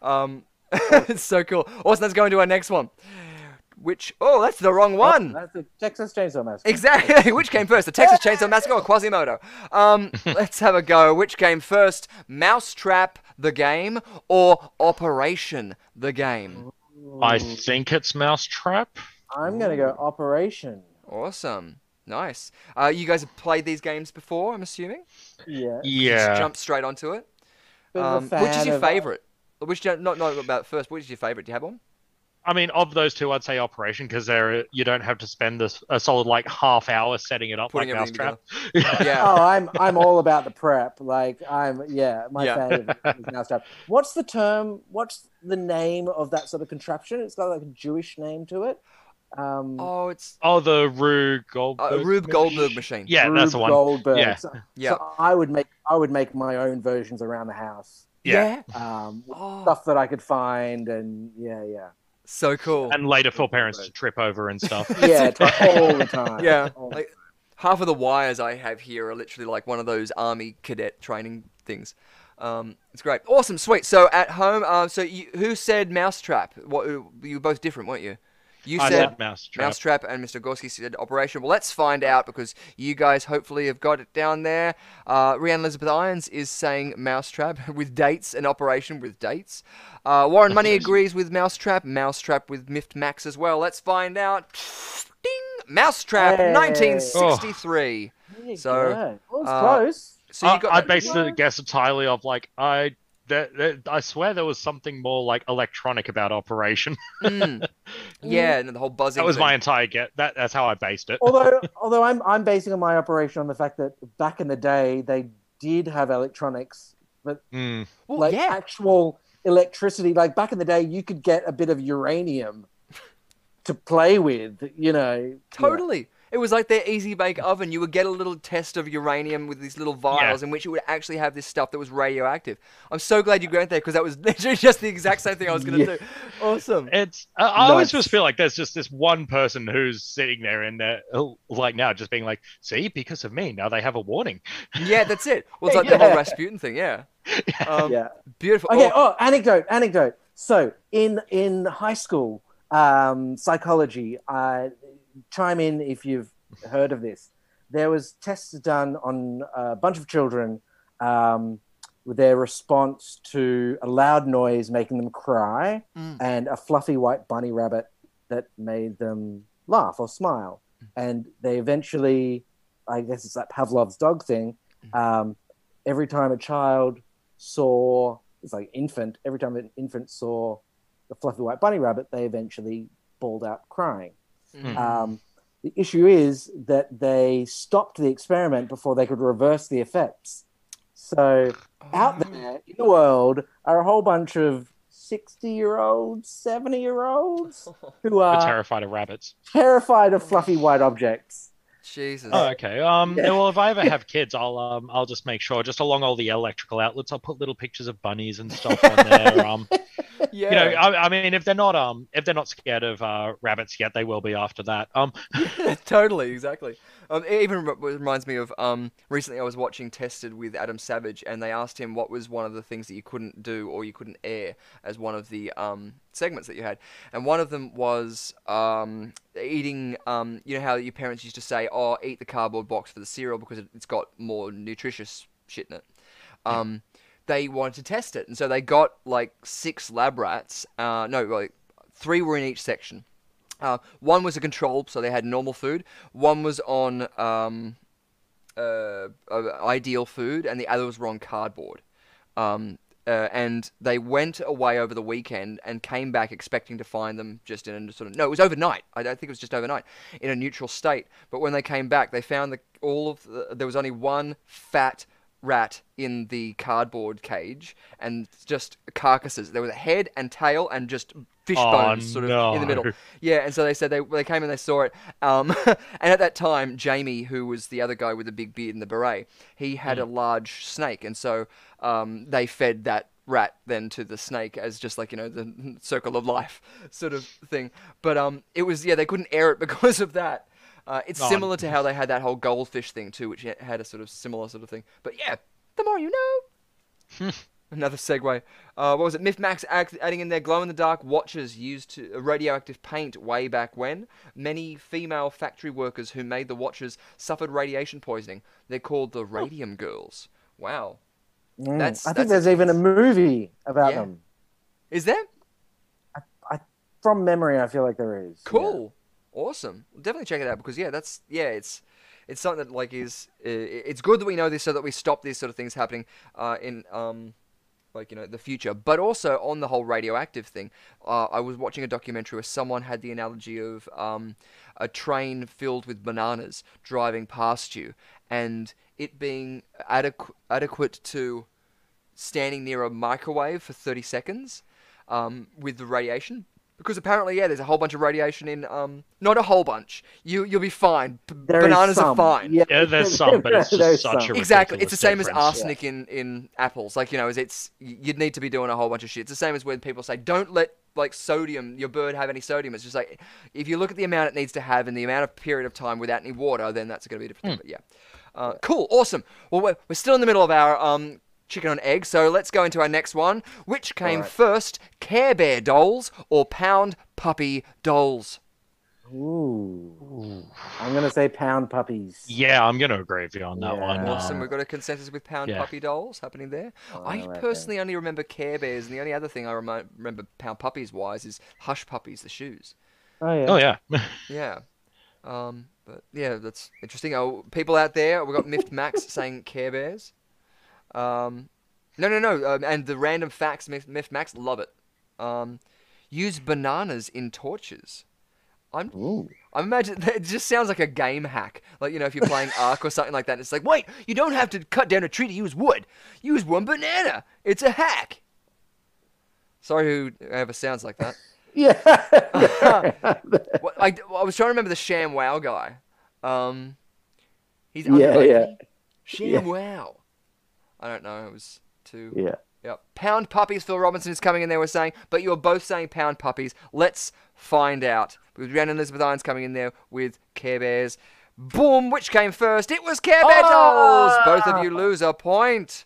Um, it's [laughs] so cool. Awesome. Let's go into our next one. Which? Oh, that's the wrong one. That's the Texas Chainsaw Massacre. Exactly. [laughs] Which came first, the Texas [laughs] Chainsaw Massacre or Quasimodo? Um, [laughs] let's have a go. Which came first, Mousetrap the game or Operation the game? I think it's Mousetrap. I'm gonna go Operation. Awesome. Nice. Uh, you guys have played these games before, I'm assuming. Yeah. Just Yeah. jump straight onto it. Bit of a Um, which is your uh, favorite? Which not not about first. Which is your favorite? Do you have one? I mean, of those two, I'd say Operation because there you don't have to spend this a solid like half hour setting it up Putting like Mousetrap. [laughs] Yeah. Oh, I'm I'm all about the prep. Like I'm yeah, my Yeah. fan of is Mousetrap. What's the term? What's the name of that sort of contraption? It's got like a Jewish name to it. Um, Oh, it's Oh, the Rube Goldberg. uh, Rube Goldberg machine. Yeah, Rube that's the one. Goldberg. Yeah. So, Yeah. so I would make I would make my own versions around the house. Yeah. Um, Oh, stuff that I could find and yeah, yeah, so cool. And later for parents to trip over and stuff. [laughs] yeah, t- all the time. [laughs] Yeah, like half of the wires I have here are literally like one of those army cadet training things. Um, it's great, awesome, sweet. So at home, uh, so you, who said mousetrap? What you were both different, weren't you? You I said said Mousetrap. Mousetrap and Mr. Gorski said Operation. Well, let's find out because you guys hopefully have got it down there. Uh, Rhiannon Elizabeth Irons is saying Mousetrap [laughs] with dates and Operation with dates. Uh, Warren Money agrees with Mousetrap. Mousetrap with Miffed Max as well. Let's find out. Ding! Mousetrap, Hey. 1963. There you So, go. Well, it's uh, close. So you I, got I that- based the guess entirely of like I. That, that, I swear there was something more like electronic about Operation. Mm. [laughs] yeah, and the whole buzzing. That was thing. my entire get. That that's how I based it. although [laughs] although I'm I'm basing my operation on the fact that back in the day they did have electronics, Mm. Well, like yeah. actual electricity. Like back in the day, you could get a bit of uranium to play with. You know, Totally. It was like their easy bake oven. You would get a little test of uranium with these little vials in which it would actually have this stuff that was radioactive. I'm so glad you went there because that was [laughs] literally just the exact same thing I was going to Yeah. do. Awesome. It's. I I always Nuts. just feel like there's just this one person who's sitting there and they're oh, like now just being like, see, because of me, now they have a warning. Yeah, that's it. Well, it's [laughs] like the whole Yeah. Rasputin thing. Yeah. [laughs] Um, yeah. Beautiful. Okay. Oh, Oh, anecdote, anecdote. So in in high school um, psychology, uh, chime in if you've heard of this. There was tests done on a bunch of children um, with their response to a loud noise making them cry, Mm. and a fluffy white bunny rabbit that made them laugh or smile. And they eventually, I guess it's that Pavlov's dog thing. Um, every time a child saw, it's like infant, every time an infant saw the fluffy white bunny rabbit, they eventually bawled out crying. Mm. Um, the issue is that they stopped the experiment before they could reverse the effects. So out there in the world are a whole bunch of 60 year olds, 70 year olds [laughs] who We're are terrified of rabbits. terrified of fluffy white objects. Jesus. Oh, okay. Um. Yeah. Well, if I ever have [laughs] kids, I'll um, I'll just make sure, just along all the electrical outlets, I'll put little pictures of bunnies and stuff [laughs] on there. Um. Yeah. You know, I, I mean, if they're not um, if they're not scared of uh rabbits yet, they will be after that. Um. [laughs] totally, exactly. Um, it even rem- reminds me of um, recently I was watching Tested with Adam Savage, and they asked him what was one of the things that you couldn't do or you couldn't air as one of the um, segments that you had, and one of them was um, eating. Um, you know how your parents used to say, "Oh, eat the cardboard box for the cereal because it- it's got more nutritious shit in it." Um, they wanted to test it, and so they got like six lab rats. Uh, no, like three were in each section. Uh, one was a control, so they had normal food. One was on um, uh, ideal food, and the others were on cardboard. Um, uh, and they went away over the weekend and came back expecting to find them just in a sort of no, it was overnight. I don't think it was just overnight in a neutral state. But when they came back, they found that all of the, there was only one fat rat in the cardboard cage and just carcasses. There was a head and tail and just fish Oh, bones sort of in the middle. Yeah, and so they said they they came and they saw it. Um, [laughs] and at that time, Jamie, who was the other guy with the big beard and the beret, he had a large snake, and so um, they fed that rat then to the snake as just like you know the circle of life [laughs] sort of thing. But um, it was yeah they couldn't air it [laughs] because of that. Uh, it's Oh, similar to how they had that whole goldfish thing too, which had a sort of similar sort of thing. But yeah, the more you know. [laughs] Another segue. Uh, what was it? Mythmax act- adding in their glow-in-the-dark watches used to, uh, radioactive paint way back when. Many female factory workers who made the watches suffered radiation poisoning. They're called the Radium Girls. Wow. Mm. That's- I think that's there's even a movie about Yeah. them. Is there? From memory, I feel like there is. yeah. Awesome. Definitely check it out because yeah, that's yeah, it's it's something that like is it's good that we know this so that we stop these sort of things happening uh, in um like you know the future. But also on the whole radioactive thing, uh, I was watching a documentary where someone had the analogy of um a train filled with bananas driving past you and it being adequ- adequate to standing near a microwave for 30 seconds um, with the radiation because apparently yeah there's a whole bunch of radiation in um not a whole bunch. You you'll be fine. B- There is bananas are some. fine. Yeah, Yeah, there's [laughs] some, but it's just such some. a exactly. It's the ridiculous same as difference. arsenic in in apples. Like you know is it's you'd need to be doing a whole bunch of shit. It's the same as when people say don't let like sodium your bird have any sodium. It's just like if you look at the amount it needs to have and the amount of period of time without any water then that's going to be different. Thing but yeah. Uh, cool. Awesome. Well we're, we're still in the middle of our um chicken and egg so let's go into our next one which came Alright. first care bear dolls or pound puppy dolls Ooh. I'm gonna say pound puppies. Yeah, I'm gonna agree with you on that Yeah. one. Awesome. We've got a consensus with pound yeah. puppy dolls happening there. Oh, I okay. personally only remember Care Bears, and the only other thing I remi- remember pound puppies wise is Hush Puppies, the shoes. Oh yeah. oh yeah. [laughs] Yeah. Um, but yeah, that's interesting. Oh, people out there, we've got Miffed Max saying Care Bears. Um, no, no, no. Um, and the random facts, Miffed Max, love it. Um, use bananas in torches. I'm Ooh. I imagine [laughs] it just sounds like a game hack. Like, you know, if you're playing Ark or something like that, it's like, wait, you don't have to cut down a tree to use wood. Use one banana. It's a hack. Sorry, whoever sounds like that. [laughs] Yeah. [laughs] I, I was trying to remember the Sham Wow guy. Um, he's Yeah, yeah. Sham Yeah. I don't know. It was too. yeah. Yep. Pound puppies. Phil Robinson is coming in there. We're saying, but you're both saying pound puppies. Let's find out. With Rhiannon Elizabeth Irons coming in there with Care Bears. Boom! Which came first? It was Care Bear oh! dolls. Both of you lose a point.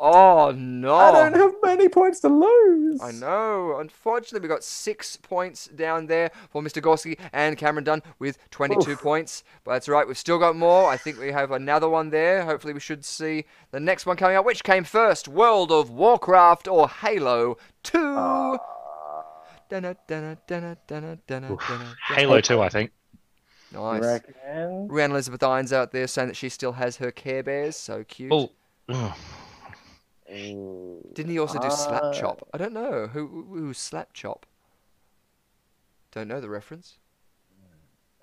Oh no! I don't have many points to lose. I know. Unfortunately, we got six points down there for Mr. Gorski and Cameron Dunn with 22 Oof. points. But that's right. We've still got more. I think we have another one there. Hopefully, we should see the next one coming up. Which came first? World of Warcraft or Halo 2? Ah. Dunna, dunna, dunna, dunna, dunna, dunna, dunna. Halo 2, I think. Nice. Reckon. Rhiannon Elizabeth Irons out there saying that she still has her Care Bears. So cute. Oh, ugh. Ooh. Didn't he also do Slap Uh, Chop? I don't know. Who, who who's Slap Chop? Don't know the reference.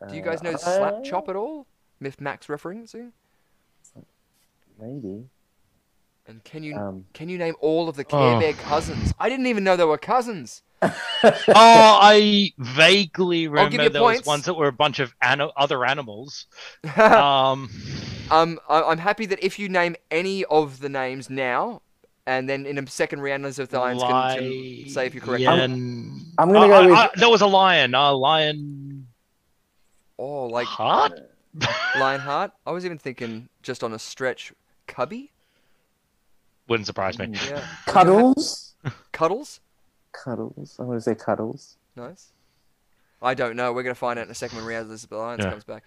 Do you guys know uh, Slap Chop at all? Myth Max referencing? Maybe. And can you Um. can you name all of the Care Oh. Bear cousins? I didn't even know they were cousins. [laughs] oh, I vaguely remember you there points. was ones that were a bunch of ani- other animals. [laughs] Um, um, I, I'm happy that if you name any of the names now, and then in a second round, Elizabeth Irons can, can say if you're correct. lion- I'm gonna go I- with- I- there was a lion. A lion. Oh, like Heart? Lionheart. [laughs] I was even thinking just on a stretch, Cubby. Wouldn't surprise me. Yeah. Cuddles. Cuddles. Cuddles. I'm gonna say cuddles. Nice. I don't know. We're going to find out in a second when Rhiannon Elizabeth Irons Yeah. comes back.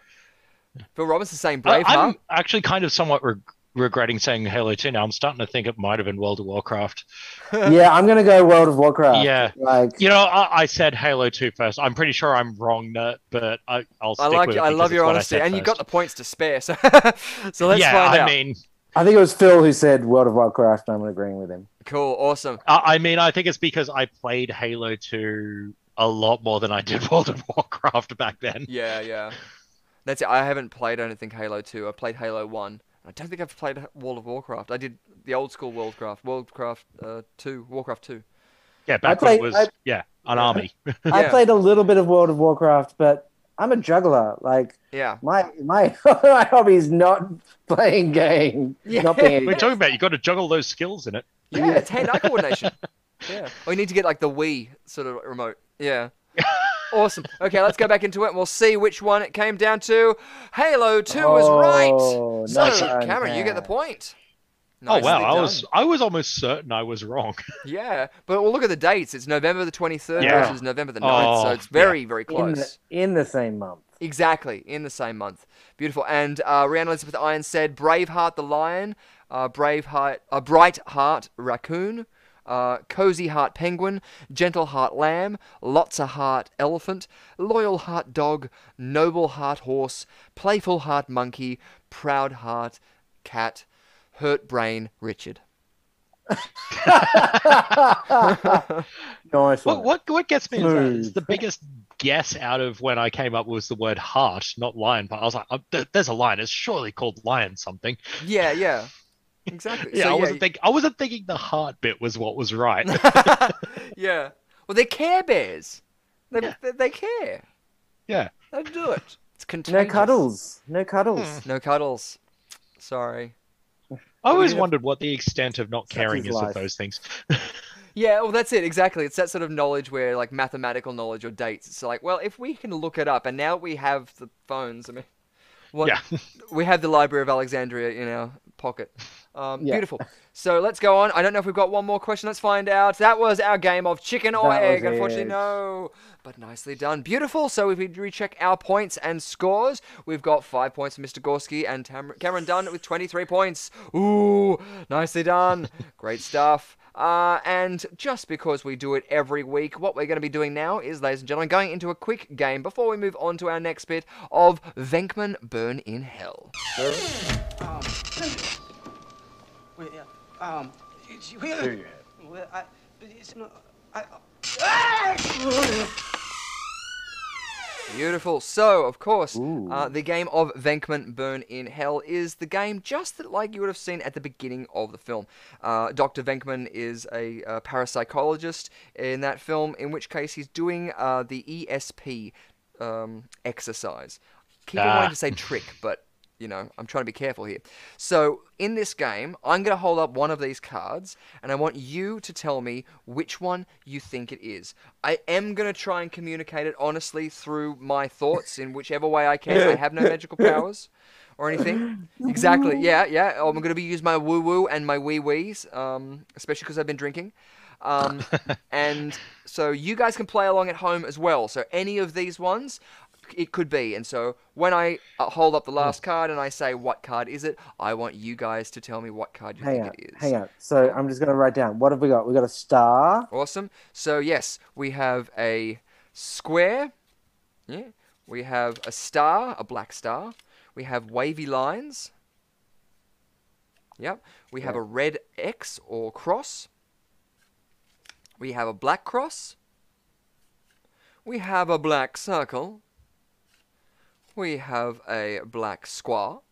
Phil Robinson's saying I, Braveheart. I'm actually kind of somewhat reg- regretting saying Halo 2 now. I'm starting to think it might have been World of Warcraft. [laughs] yeah, I'm gonna go World of Warcraft. Yeah. Like. You know, I, I said Halo 2 first. I'm pretty sure I'm wrong, but I, I'll stick I like with you. it I love your honesty, said and you got the points to spare. So, [laughs] so let's yeah, find I out. mean, I think it was Phil who said World of Warcraft, and I'm agreeing with him. cool, awesome. I, I mean, I think it's because I played Halo 2 a lot more than I did [laughs] World of Warcraft back then. Yeah, yeah. That's it. I haven't played. I don't think Halo Two. I played Halo One. I don't think I've played World of Warcraft. I did the old school Worldcraft, Worldcraft uh, Two, Warcraft Two. Yeah, back played- when it was I- yeah an army. [laughs] I played a little bit of World of Warcraft, but I'm a juggler. Like Yeah. my my [laughs] my hobby is not playing game. Yeah. Not being What are you talking about? You got to juggle those skills in it. Yeah, it's [laughs] hand-eye coordination. Yeah. Or you need to get like the Wii sort of remote. Yeah. Awesome. Okay, let's go back into it and we'll see which one it came down to. Halo 2 is Oh, right. So, nice one, Cameron, you get the Cam. point. Oh Nicely wow, I was I was almost certain I was wrong. [laughs] Yeah, but well, look at the dates. It's November the 23rd Yeah. versus November the 9th, so Oh, it's very, very in close. the, in the same month. Exactly, in the same month. Beautiful. And uh, Rhiannon Elizabeth Iron said Braveheart the Lion, uh, Braveheart, uh, Bright Heart Raccoon, uh, Cozy Heart Penguin, Gentle Heart Lamb, Lots of Heart Elephant, Loyal Heart Dog, Noble Heart Horse, Playful Heart Monkey, Proud Heart Cat, Hurt Brain Richard. [laughs] Nice one. What what what gets me is, that is the biggest guess out of when I came up was the word heart, not lion. But I was like, oh, there's a lion. It's surely called lion something. Yeah, yeah. Exactly. Yeah, So, I wasn't think I wasn't thinking the heart bit was what was right. [laughs] yeah. Well, they're Care Bears. They, Yeah. they, they care. yeah. They do it. It's no cuddles. No cuddles. Hmm. No cuddles. Sorry. I always Yeah. wondered what the extent of not caring is is of those things. [laughs] Yeah, well, that's it. Exactly. It's that sort of knowledge where, like, mathematical knowledge or dates. It's like, well, if we can look it up, and now we have the phones. I mean, what? Yeah. [laughs] We have the Library of Alexandria in our pocket. Um, Yeah. Beautiful. So let's go on. I don't know if we've got one more question. Let's find out. That was our game of chicken or That egg. Unfortunately, it. no. But nicely done. Beautiful. So if we recheck our points and scores, we've got five points for Mr. Gorski and Tam- Cameron Dunn with 23 points. Ooh, nicely done. Great stuff. Uh, and just because we do it every week, what we're going to be doing now is, ladies and gentlemen, going into a quick game before we move on to our next bit of Venkman Burn in Hell. Um, wait, yeah, um, it's, well, well, I, it's not, I, Beautiful. So, of course, uh, the game of Venkman Burn in Hell is the game just that, like you would have seen at the beginning of the film. Uh, Dr. Venkman is a uh, parapsychologist in that film, in which case he's doing uh, the ESP um, exercise. Keep Ah. wanting to say trick, but you know, I'm trying to be careful here. So, in this game, I'm going to hold up one of these cards, and I want you to tell me which one you think it is. I am going to try and communicate it honestly through my thoughts in whichever way I can. I have no magical [laughs] powers or anything. Exactly. [laughs] Yeah, yeah. I'm going to be using my woo woo and my wee wees, um, especially because I've been drinking. Um, [laughs] and so you guys can play along at home as well. So any of these ones, it could be. And so when I uh, hold up the last card and I say what card is it, I want you guys to tell me what card you Hang think on. it is. Hang on. So I'm just going to write down. What have we got? We got a star. Awesome. So yes, we have a square. Yeah. We have a star, a black star. We have wavy lines. Yep. We have a red X or cross. We have a black cross. We have a black circle. We have a black squaw.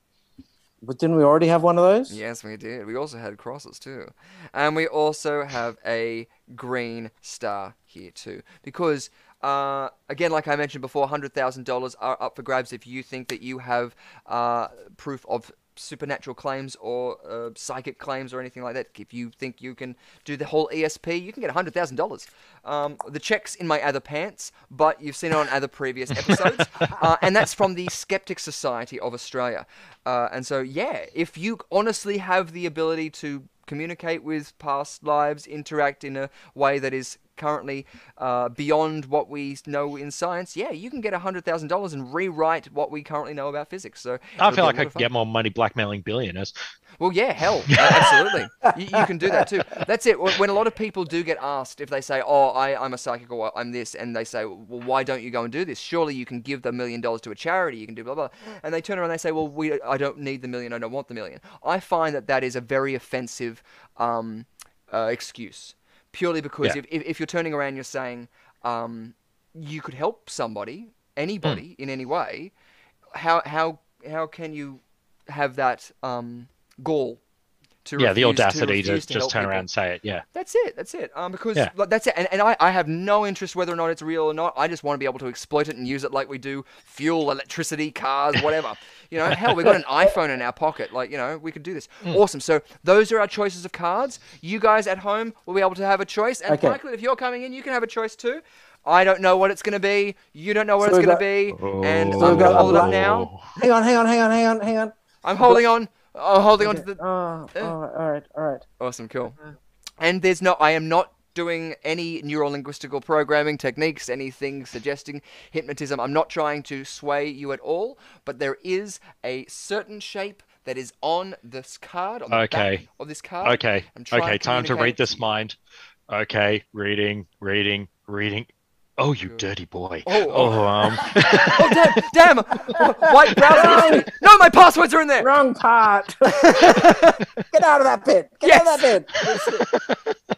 But didn't we already have one of those? Yes, we did. We also had crosses too. And we also have a green star here too. Because, uh, again, like I mentioned before, $100,000 are up for grabs if you think that you have uh, proof of supernatural claims or uh, psychic claims or anything like that. If you think you can do the whole ESP, you can get $100,000. Um, the check's in my other pants, but you've seen it on other previous [laughs] episodes. uh, and that's from the Skeptic Society of Australia. Uh, and so, yeah, if you honestly have the ability to communicate with past lives, interact in a way that is currently uh, beyond what we know in science, yeah, you can get $100,000 and rewrite what we currently know about physics. So I feel like I could fun. get more money blackmailing billionaires. Well, yeah, hell, absolutely. You, you can do that too. That's it. When when a lot of people do get asked if they say, "Oh, I, I'm a psychic or I'm this," and they say, "Well, why don't you go and do this? Surely you can give the million dollars to a charity. You can do blah blah." And they turn around and they say, "Well, we, I don't need the million. I don't want the million. I find that that is a very offensive um, uh, excuse, purely because Yeah. if, if you're turning around, you're saying um, you could help somebody, anybody, Hmm. in any way. How how how can you have that um, gall to yeah, the audacity to, refuse just turn people? around and say it. Yeah. That's it. That's it. Um, because Yeah. like, that's it. And, and I, I have no interest whether or not it's real or not. I just want to be able to exploit it and use it like we do fuel, electricity, cars, whatever. [laughs] you know, hell, we've got an iPhone in our pocket. Like, you know, we could do this. Hmm. Awesome. So those are our choices of cards. You guys at home will be able to have a choice. And Okay. Franklin, if you're coming in, you can have a choice too. I don't know what it's going to be. You don't know what So it's going to got- be. And Oh. I'm going we've to got a hold it up now. Hang on, hang on, hang on, hang on, hang on. I'm holding on. Oh, holding on to the. Oh, oh, all right, all right. Awesome, cool. Uh-huh. And there's no, I am not doing any neurolinguistical programming techniques, anything suggesting hypnotism. I'm not trying to sway you at all, but there is a certain shape that is on this card, on the Okay. back of this card. Okay. I'm trying Okay. Time to read this mind. Okay. Reading. Reading. Reading. Oh, you Good. dirty boy. Oh, Oh, oh. um. [laughs] Oh, damn, damn! White browser. No, my passwords are in there! Wrong part. [laughs] Get out of that pit. Get out of that pit.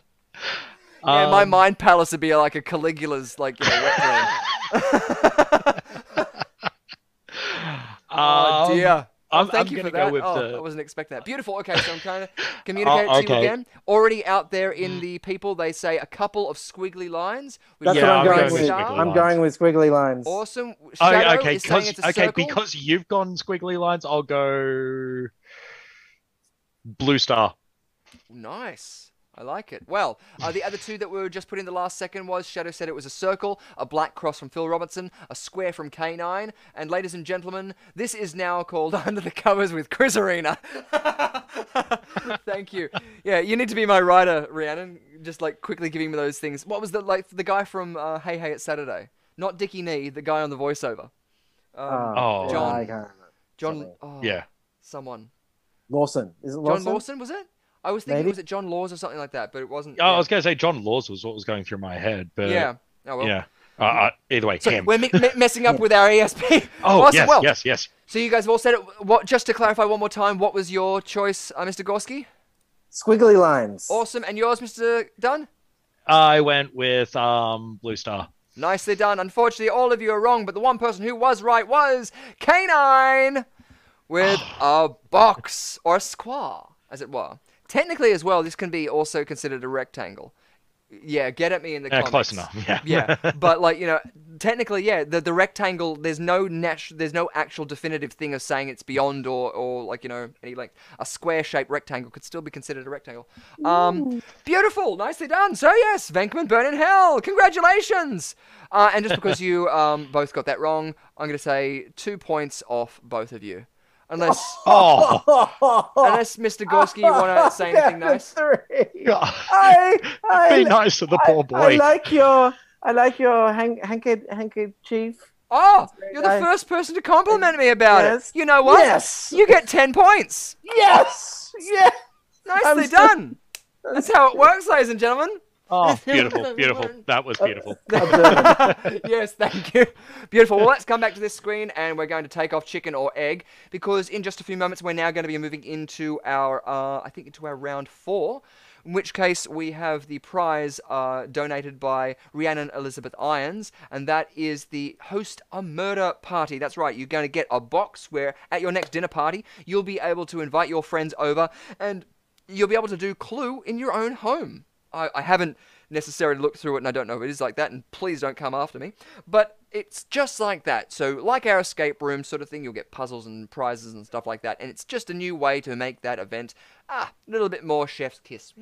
Yeah, my um, mind palace would be like a Caligula's, like, you know, wet dream. [laughs] oh, um, dear. Oh, I'm- thank I'm you for gonna go that. with oh, the- I wasn't expecting that. Beautiful. Okay, so I'm trying [laughs] to communicate it oh, to you again. Already out there in mm. the people, they say a couple of squiggly lines. We've what I'm I'm going going with. with star. squiggly I'm going with squiggly lines. Awesome. Oh, okay, is saying because it's a okay, circle. because you've gone squiggly lines, I'll go blue star. Nice. I like it. Well, uh, the other two that we were just put in the last second was Shadow said it was a circle, a black cross from Phil Robertson, a square from K9, and ladies and gentlemen, this is now called [laughs] Under the Covers with Quiz Arena. [laughs] Thank you. Yeah, you need to be my writer, Rhiannon. Just like quickly giving me those things. What was the like the guy from uh, Hey Hey It's Saturday? Not Dicky Knee, the guy on the voiceover. Um, Oh. John. I can't. John. Oh, Yeah. Someone. Lawson. Is it John Lawson? Lawson was it? I was thinking Maybe. was it John Laws or something like that, but it wasn't. Oh, yeah. I was going to say John Laws was what was going through my head, but yeah. Oh well. yeah. Uh, uh, either way, So him. we're mi- mi- messing up [laughs] with our ESP. Oh, awesome. yes, well, yes, yes. so you guys have all said it. What? Just to clarify one more time, what was your choice, uh, Mr. Gorski? Squiggly lines. Awesome, and yours, Mr. Dunn? I went with um blue star. Nicely done. Unfortunately, all of you are wrong, but the one person who was right was Canine with [sighs] a box or a square, as it were. Technically, as well, this can be also considered a rectangle. Yeah, get at me in the Yeah, comments. close enough. Yeah. yeah, [laughs] but like you know, technically, yeah, the the rectangle. There's no nat- There's no actual definitive thing of saying it's beyond or or like you know any like A square shaped rectangle could still be considered a rectangle. Um, beautiful, nicely done. So yes, Venkman Burn in Hell. Congratulations. Uh, and just because [laughs] you um both got that wrong, I'm gonna say two points off both of you, unless [laughs] Oh, unless Mr. Gorski you want to [laughs] say anything Down nice. Three. I, [laughs] I, be nice to the poor boy. I boy. like your, I like your hank, hanky, handkerchief. Oh, you're the nice. first person to compliment me about Yes. it. You know what? Yes. You get 10 points. Yes. Yes. Nicely I'm so- done. That's how it works, ladies and gentlemen. Oh, beautiful, [laughs] beautiful. That was beautiful. [laughs] [laughs] Yes, thank you. Beautiful. Well, let's come back to this screen and we're going to take off chicken or egg because in just a few moments we're now going to be moving into our, uh, I think, into our round four. In which case, we have the prize uh, donated by Rhiannon Elizabeth Irons, and that is the Host a Murder Party. That's right, you're going to get a box where at your next dinner party, you'll be able to invite your friends over and you'll be able to do Clue in your own home. I, I haven't necessarily looked through it and I don't know if it is like that, and please don't come after me. But it's just like that. So, like our escape room sort of thing, you'll get puzzles and prizes and stuff like that, and it's just a new way to make that event ah, a little bit more chef's kiss.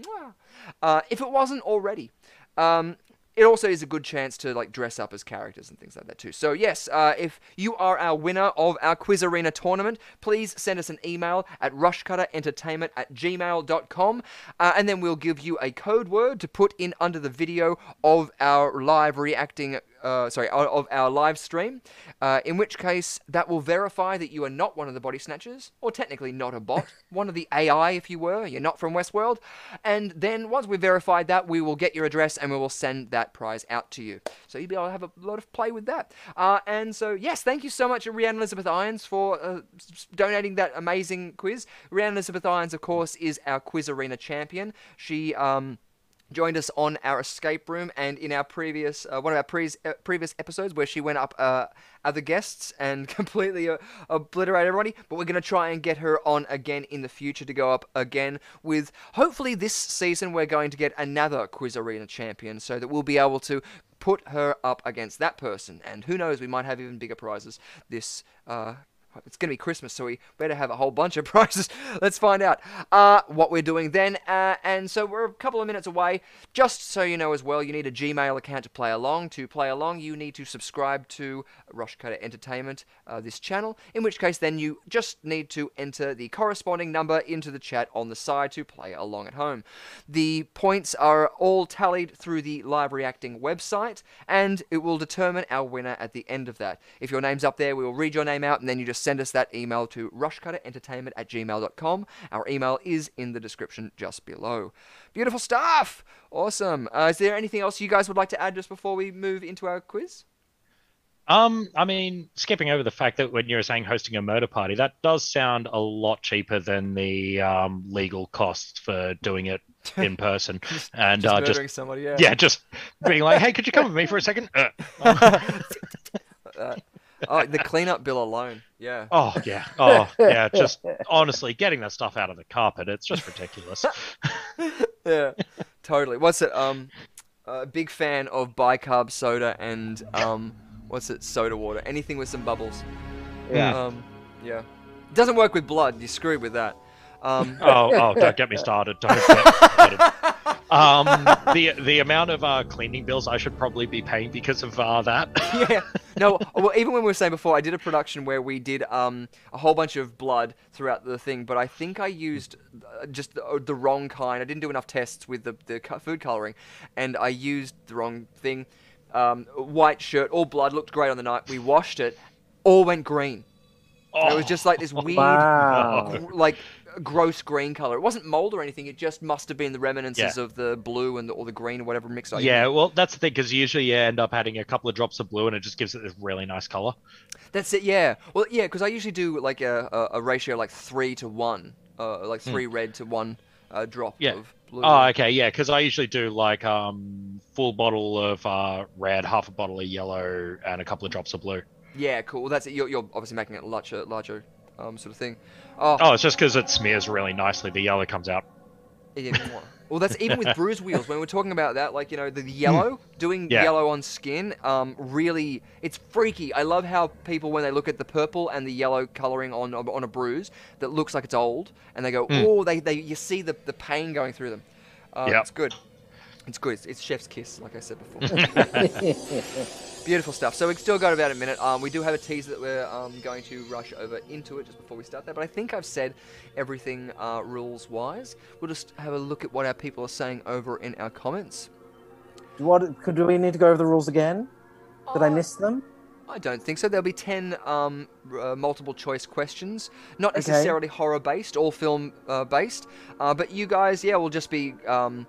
Uh, if it wasn't already. Um, it also is a good chance to like dress up as characters and things like that too. So yes, uh, if you are our winner of our Quiz Arena tournament, please send us an email at rushcutterentertainment at gmail.com uh, and then we'll give you a code word to put in under the video of our live reacting uh, sorry, of our live stream, uh, in which case that will verify that you are not one of the body snatchers, or technically not a bot, [laughs] one of the AI if you were, you're not from Westworld. And then once we've verified that, we will get your address and we will send that prize out to you. So you'll be able to have a lot of play with that. Uh, and so, yes, thank you so much, Rhiannon Elizabeth Irons, for uh, donating that amazing quiz. Rhiannon Elizabeth Irons, of course, is our Quiz Arena champion. She, um, joined us on our escape room and in our previous uh, one of our pre- uh, previous episodes where she went up uh, other guests and [laughs] completely uh, obliterated everybody but we're going to try and get her on again in the future to go up again with hopefully this season we're going to get another quiz arena champion so that we'll be able to put her up against that person. And who knows we might have even bigger prizes this uh, It's going to be Christmas, so we better have a whole bunch of [laughs] prizes. Let's find out uh, what we're doing then. Uh, and so we're a couple of minutes away. Just so you know as well, you need a Gmail account to play along. To play along, you need to subscribe to Rushcutter Entertainment, uh, this channel. In which case, then you just need to enter the corresponding number into the chat on the side to play along at home. The points are all tallied through the Live Reacting website, and it will determine our winner at the end of that. If your name's up there, we will read your name out, and then you just send us that email to rushcutterentertainment at gmail.com. Our email is in the description just below. Beautiful stuff! Awesome. Uh, is there anything else you guys would like to add just before we move into our quiz? Um, I mean, skipping over the fact that when you're saying hosting a murder party, that does sound a lot cheaper than the um, legal costs for doing it in [laughs] person. and Just uh, just somebody, yeah. yeah, just being like, hey, could you come with me for a second? [laughs] [laughs] Uh, Oh, the cleanup bill alone. Yeah. oh yeah, oh yeah. [laughs] Just honestly, getting that stuff out of the carpet, it's just ridiculous. [laughs] yeah, totally. What's it? Um, a big fan of bicarb soda and um, what's it? Soda water. Anything with some bubbles. Yeah. Um, yeah. Doesn't work with blood. You're screwed with that. Um, [laughs] oh, oh, don't get me started. Don't get me started. Um, the the amount of uh, cleaning bills I should probably be paying because of uh, that. [laughs] yeah. No. Well, even when we were saying before, I did a production where we did um a whole bunch of blood throughout the thing, but I think I used uh, just the, the wrong kind. I didn't do enough tests with the the food coloring, and I used the wrong thing. Um, white shirt, all blood, looked great on the night. We washed it, all went green. And It was just like this weird, Wow. like gross green color. It wasn't mold or anything. It just must have been the reminiscences Yeah. of the blue and the, or the green or whatever mixed up. Yeah, well, that's the thing because usually you end up adding a couple of drops of blue and it just gives it this really nice color. That's it. Yeah. Well, yeah, because I usually do like a, a, a ratio like three to one, uh, like three red to one uh, drop. Yeah. of blue. Oh, okay, yeah, because I usually do like um full bottle of uh, red, half a bottle of yellow, and a couple of drops of blue. Yeah, cool. Well, that's it. You're, you're obviously making it a larger, larger um, sort of thing. Oh, Oh, it's just because it smears really nicely. The yellow comes out. more. Well, that's even with [laughs] bruise wheels. When we're talking about that, like you know, the, the yellow, doing Hmm. Yeah. yellow on skin, um, really, it's freaky. I love how people when they look at the purple and the yellow coloring on on a bruise that looks like it's old, and they go, Hmm. oh, they, they you see the, the pain going through them. Uh, Yep. It's good. It's good. It's, it's chef's kiss, like I said before. [laughs] Beautiful stuff. So we've still got about a minute. Um, we do have a teaser that we're um, going to rush over into it just before we start that. But I think I've said everything uh, rules wise. We'll just have a look at what our people are saying over in our comments. What could do we need to go over the rules again? Did I Uh, miss them? I don't think so. There'll be 10 um, uh, multiple choice questions. Not Okay. necessarily horror based or film uh, based. Uh, but you guys, yeah, we'll just be. Um,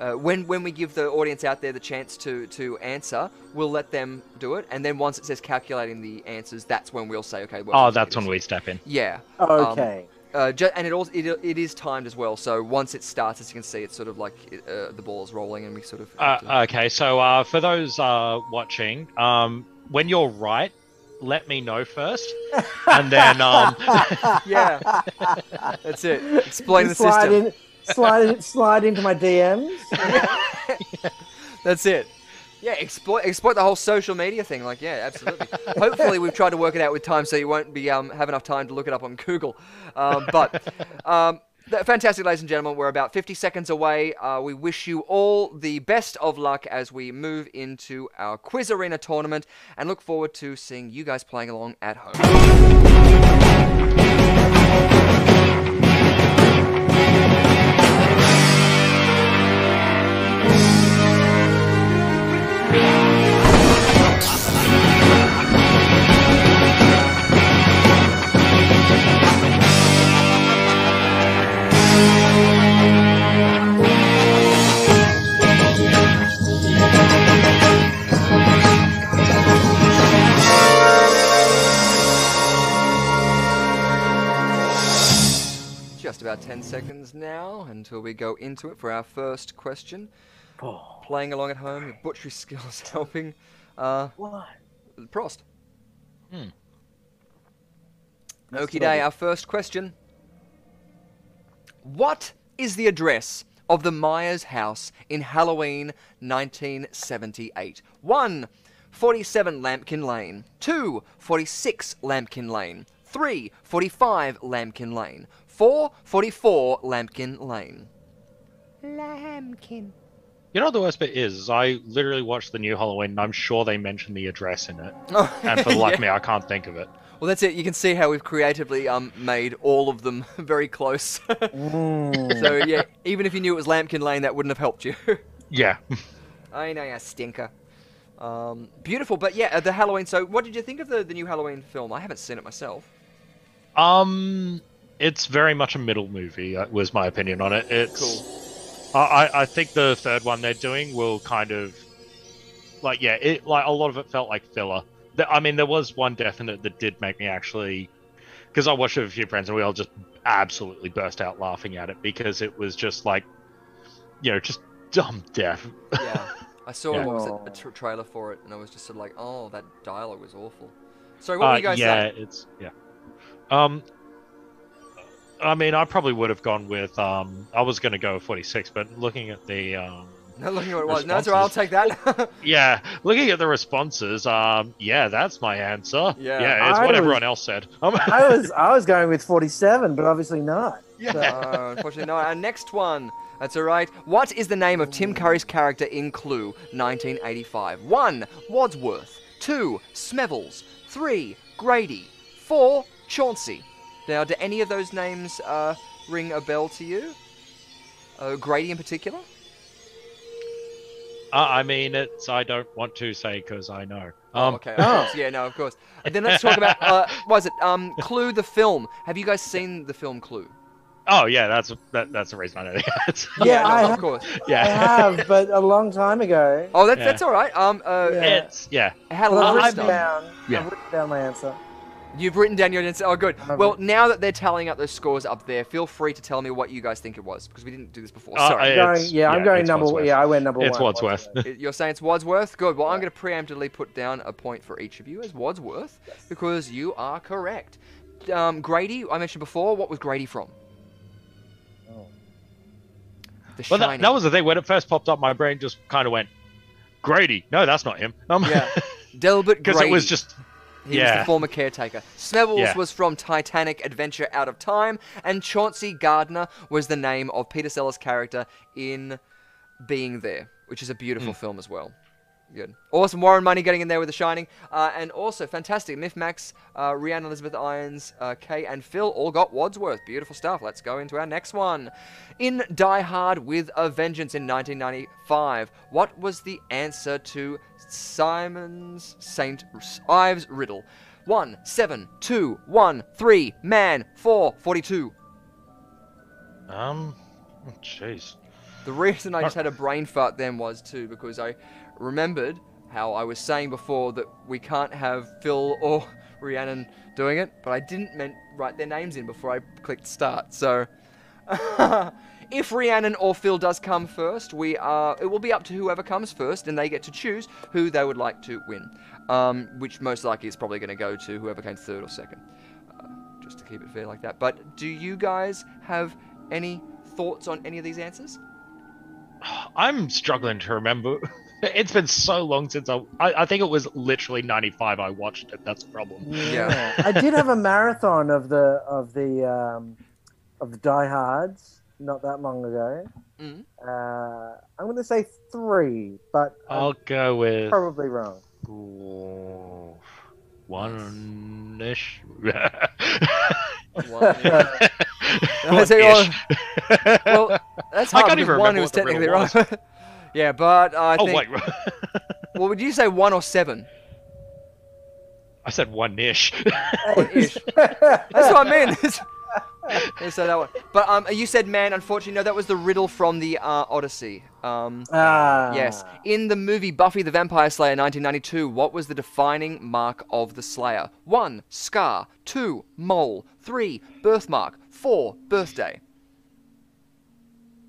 uh, when when we give the audience out there the chance to to answer, we'll let them do it, and then once it says calculating the answers, that's when we'll say, okay. Well, Oh, that's when we step in. Yeah. um, Okay. Uh, ju- and it also it, it is timed as well. So once it starts, as you can see, it's sort of like it, uh, the ball is rolling, and we sort of. have to- Uh, okay, so uh, for those uh, watching, um, when you're right, let me know first, [laughs] and then um, [laughs] yeah, that's it. Explain the system. In, slide, slide into my DMs. [laughs] That's it. Yeah, exploit exploit the whole social media thing. Like, yeah, absolutely. Hopefully, we've tried to work it out with time, so you won't be um, have enough time to look it up on Google. Um, but um, fantastic, ladies and gentlemen. We're about 50 seconds away. Uh, we wish you all the best of luck as we move into our Quiz Arena tournament, and look forward to seeing you guys playing along at home. Just about 10 seconds now until we go into it for our first question. Oh, Playing along at home, your butchery [laughs] skills helping. Uh, what? Prost. Hmm. Okie day, our first question. What is the address of the Myers house in Halloween 1978? 1. 47 Lampkin Lane. 2. 46 Lampkin Lane. 3. 45 Lampkin Lane. 4. 44 Lampkin Lane. Lampkin. You know what the worst bit is? is I literally watched the new Halloween and I'm sure they mentioned the address in it. Oh, [laughs] And for the life yeah. of me, I can't think of it. Well, that's it. You can see how we've creatively um, made all of them [laughs] very close. [laughs] Mm. so, yeah, even if you knew it was Lampkin Lane, that wouldn't have helped you. [laughs] Yeah. I know, you stinker. Um, beautiful, but yeah, uh, the Halloween. So, what did you think of the, the new Halloween film? I haven't seen it myself. Um, it's very much a middle movie. uh, Was my opinion on it. It's. Cool. I I- I think the third one they're doing will kind of, like yeah, it like a lot of it felt like filler. I mean, there was one definite that did make me actually, because I watched it with a few friends and we all just absolutely burst out laughing at it because it was just like, you know, just dumb death. Yeah, [laughs] I saw Yeah. what was it, a tr- trailer for it, and I was just sort of like, oh, that dialogue was awful. So, what were Uh, you guys yeah, saying? it's yeah. Um, I mean, I probably would have gone with um. I was going to go with forty six, but looking at the um. No, looking at what it was. No, that's all right, I'll take that. [laughs] Yeah, looking at the responses, um, yeah, that's my answer. Yeah. yeah, it's I what was- everyone else said. [laughs] I was I was going with 47, but obviously not. yeah. Uh, [laughs] unfortunately, not. Our next one. That's all right. What is the name of Tim Curry's character in Clue, 1985? One, Wadsworth. Two, Snevels. Three, Grady. Four, Chauncey. Now, do any of those names uh, ring a bell to you? Uh, Grady in particular? Uh, I mean, it's. I don't want to say because I know. Oh, Um, okay. Of course. Yeah, no, of course. And then let's talk about, [laughs] uh, what was it? Um, Clue the film. Have you guys seen the film Clue? Oh yeah, that's that, that's the reason I know the answer. [laughs] Yeah, no, I of have- course. I have, but a long time ago. Oh, that, Yeah. that's all right. Um, uh, Yeah. it's yeah. I've long written I'm- down. Yeah. I've written down my answer. You've written down your answer. Oh, good. I've Well, now that they're tallying up those scores up there, feel free to tell me what you guys think it was because we didn't do this before. Uh, Sorry. I- Going, It's- yeah, I'm going number. Wadsworth. Yeah, I went number It's one. Wadsworth. [laughs] You're saying it's Wadsworth? Good. Well, I'm going to preemptively put down a point for each of you as Wadsworth because you are correct. Um, Grady, I mentioned before. What was Grady from? Oh. The Well, that, that was the thing. When it first popped up, my brain just kind of went, "Grady, no, that's not him." Um, Yeah. [laughs] Delbert [laughs] because it was just He was the former caretaker. Snevels Yeah. was from Titanic Adventure Out of Time, and Chauncey Gardiner was the name of Peter Sellers' character in Being There, which is a beautiful hmm. film as well. Good. Awesome. Warren Money getting in there with The Shining. Uh, and also, fantastic. Miff Max, uh, Rhiannon Elizabeth Irons, uh, Kay, and Phil all got Wadsworth. Beautiful stuff. Let's go into our next one. In Die Hard with a Vengeance in 1995, what was the answer to Simon's St. Ives riddle? 1, 7, 2, 1, 3, man, 4, 42. um, jeez. The reason I just had a brain fart then was too because I remembered how I was saying before that we can't have Phil or [laughs] Rhiannon doing it, but I didn't meant write their names in before I clicked start. So [laughs] if Rhiannon or Phil does come first, we are it will be up to whoever comes first, and they get to choose who they would like to win. Um, which most likely is probably going to go to whoever came third or second, uh, just to keep it fair like that. But do you guys have any thoughts on any of these answers? [sighs] I'm struggling to remember. [laughs] It's been so long since I, I. I think it was literally '95. I watched it. That's the problem. Yeah. I did have a marathon of the of the um, of the Die Hards not that long ago. Mhm. Uh, I'm going to say three, but I'm I'll go with probably wrong. One-ish. One, yeah. One-ish. [laughs] Well, that's I hard can't even one remember who's what the technically riddle right. Yeah, but I oh think. wait, [laughs] Well, would you say one or seven? I said one-ish. [laughs] One-ish. That's what I mean. [laughs] yeah, so that one. But um, you said man. Unfortunately, no. That was the riddle from the uh, Odyssey. Um, ah, yes. In the movie Buffy the Vampire Slayer 1992, what was the defining mark of the Slayer? One, scar. Two, mole. Three, birthmark. Four, birthday.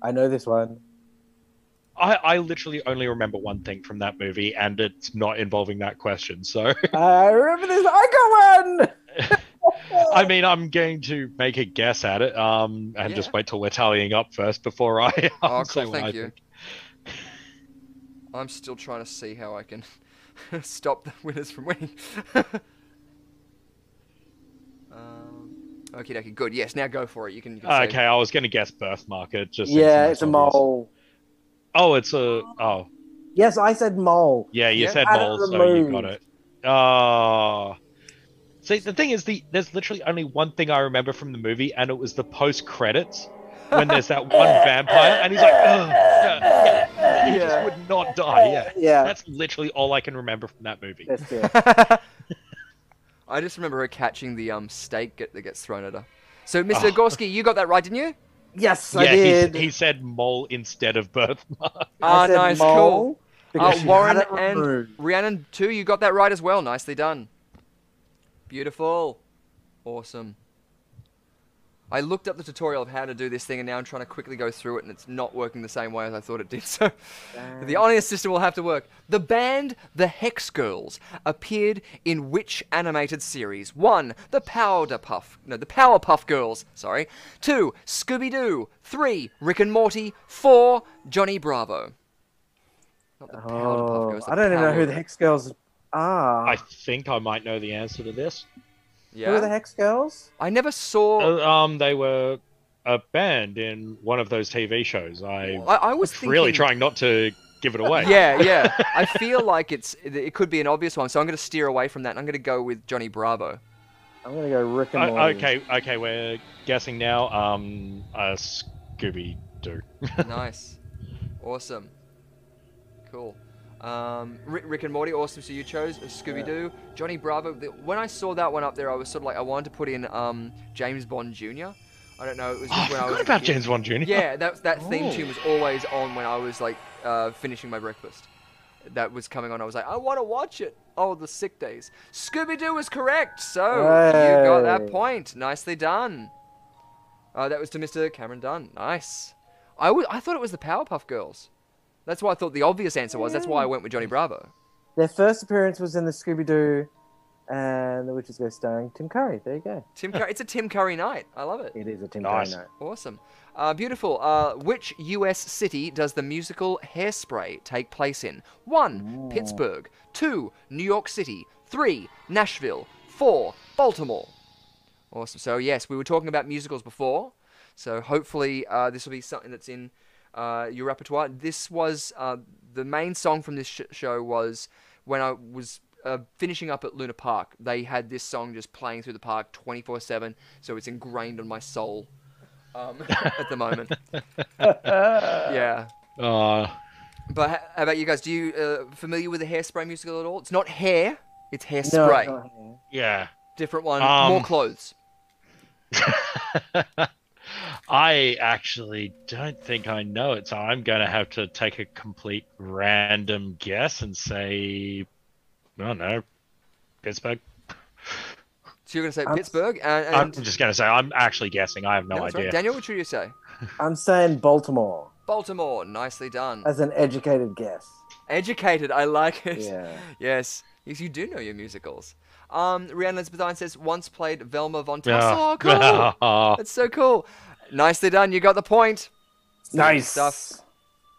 I know this one. I, I literally only remember one thing from that movie, and it's not involving that question. So, [laughs] I remember this. I got one. [laughs] I mean, I'm going to make a guess at it, um, and Yeah. just wait till we're tallying up first before I [laughs] Oh, answer cool. what Thank I you. think. I'm still trying to see how I can stop the winners from winning. uh, Okay, dokie, good. Yes, now go for it. You can. You can say- Okay, I was going to guess birthmark. It just Yeah, it's a obvious. mole. Oh, it's a. Oh, Yes, I said mole. yeah, you Yeah. said Add it mole, so you got it. Oh. See, the thing is, the there's literally only one thing I remember from the movie, and it was the post credits when there's that one [laughs] vampire, and he's like, Ugh, yeah, yeah, he Yeah. just would not die. Yeah, Yeah, that's literally all I can remember from that movie. that's it. [laughs] I just remember her catching the um stake that gets thrown at her. So, Mr. Oh. Gorski, you got that right, didn't you? Yes, I yeah, he, did. he said mole instead of birthmark. [laughs] I Ah, said nice, mole cool. Uh, Warren and removed. Rhiannon too, you got that right as well. Nicely done. Beautiful. Awesome. I looked up the tutorial of how to do this thing and now I'm trying to quickly go through it and it's not working the same way as I thought it did. [laughs] So the honest system will have to work. The band The Hex Girls appeared in which animated series? 1. The Powderpuff. No, the Powerpuff Girls, sorry. 2. Scooby Doo. 3. Rick and Morty. 4. Johnny Bravo. Not the Powderpuff Oh, Girls. I don't even know who the Hex Girls are. I think I might know the answer to this. Yeah. Who are the Hex Girls? I never saw. Uh, um, they were a band in one of those TV shows. I I, I was was really trying not to give it away. Yeah, yeah. [laughs] I feel like it's it could be an obvious one, so I'm going to steer away from that. and I'm going to go with Johnny Bravo. I'm gonna go Rick and Uh, Morty. okay, okay, we're guessing now. Um, uh, Scooby Doo. [laughs] nice, awesome, cool. Um, Rick, Rick and Morty, awesome. So you chose Scooby Doo, Johnny Bravo. When I saw that one up there, I was sort of like, I wanted to put in um, James Bond Jr. I don't know. It was [gasps] Oh, when I was about. James Bond Jr. Yeah, that that theme Oh. tune was always on when I was like uh, finishing my breakfast. That was coming on. I was like, I want to watch it. Oh, the sick days. Scooby Doo is correct. So you got that point. Nicely done. Uh, that was to Mr. Cameron Dunn. Nice. I w- I thought it was the Powerpuff Girls. That's why I thought the obvious answer was. That's why I went with Johnny Bravo. Their first appearance was in the Scooby Doo and the Witches Go starring Tim Curry. There you go. Tim. Curry. it's a Tim Curry night. I love it. It is a Tim Nice. Curry night. Awesome. Uh, beautiful. Uh, which U.S. city does the musical Hairspray take place in? One, Pittsburgh. Two, New York City. Three, Nashville. Four, Baltimore. Awesome. So yes, we were talking about musicals before. So hopefully uh, this will be something that's in uh, your repertoire. This was uh, the main song from this sh- show was when I was uh, finishing up at Luna Park. They had this song just playing through the park 24/7. So it's ingrained on my soul um, [laughs] at the moment. [laughs] yeah. Uh, But h- how about you guys? Do you uh, familiar with the Hairspray musical at all? It's not hair. It's No, hairspray. not here. yeah. Different one. Um, more clothes. [laughs] I actually don't think I know it, so I'm going to have to take a complete random guess and say, I don't know, Pittsburgh. So you're going to say I'm- Pittsburgh, and, I'm just going to say I'm actually guessing. I have no Yeah, that's right. idea. Daniel, what should you say? I'm saying Baltimore Baltimore. Nicely done. as an educated guess. Educated. I like it. Yeah. [laughs] Yes. Yes, you do know your musicals. Um, Rhiannon Elizabeth says once played Velma Von Yeah. Tussle. Oh, cool. [laughs] That's so cool. Nicely done. You got the point. Nice stuff.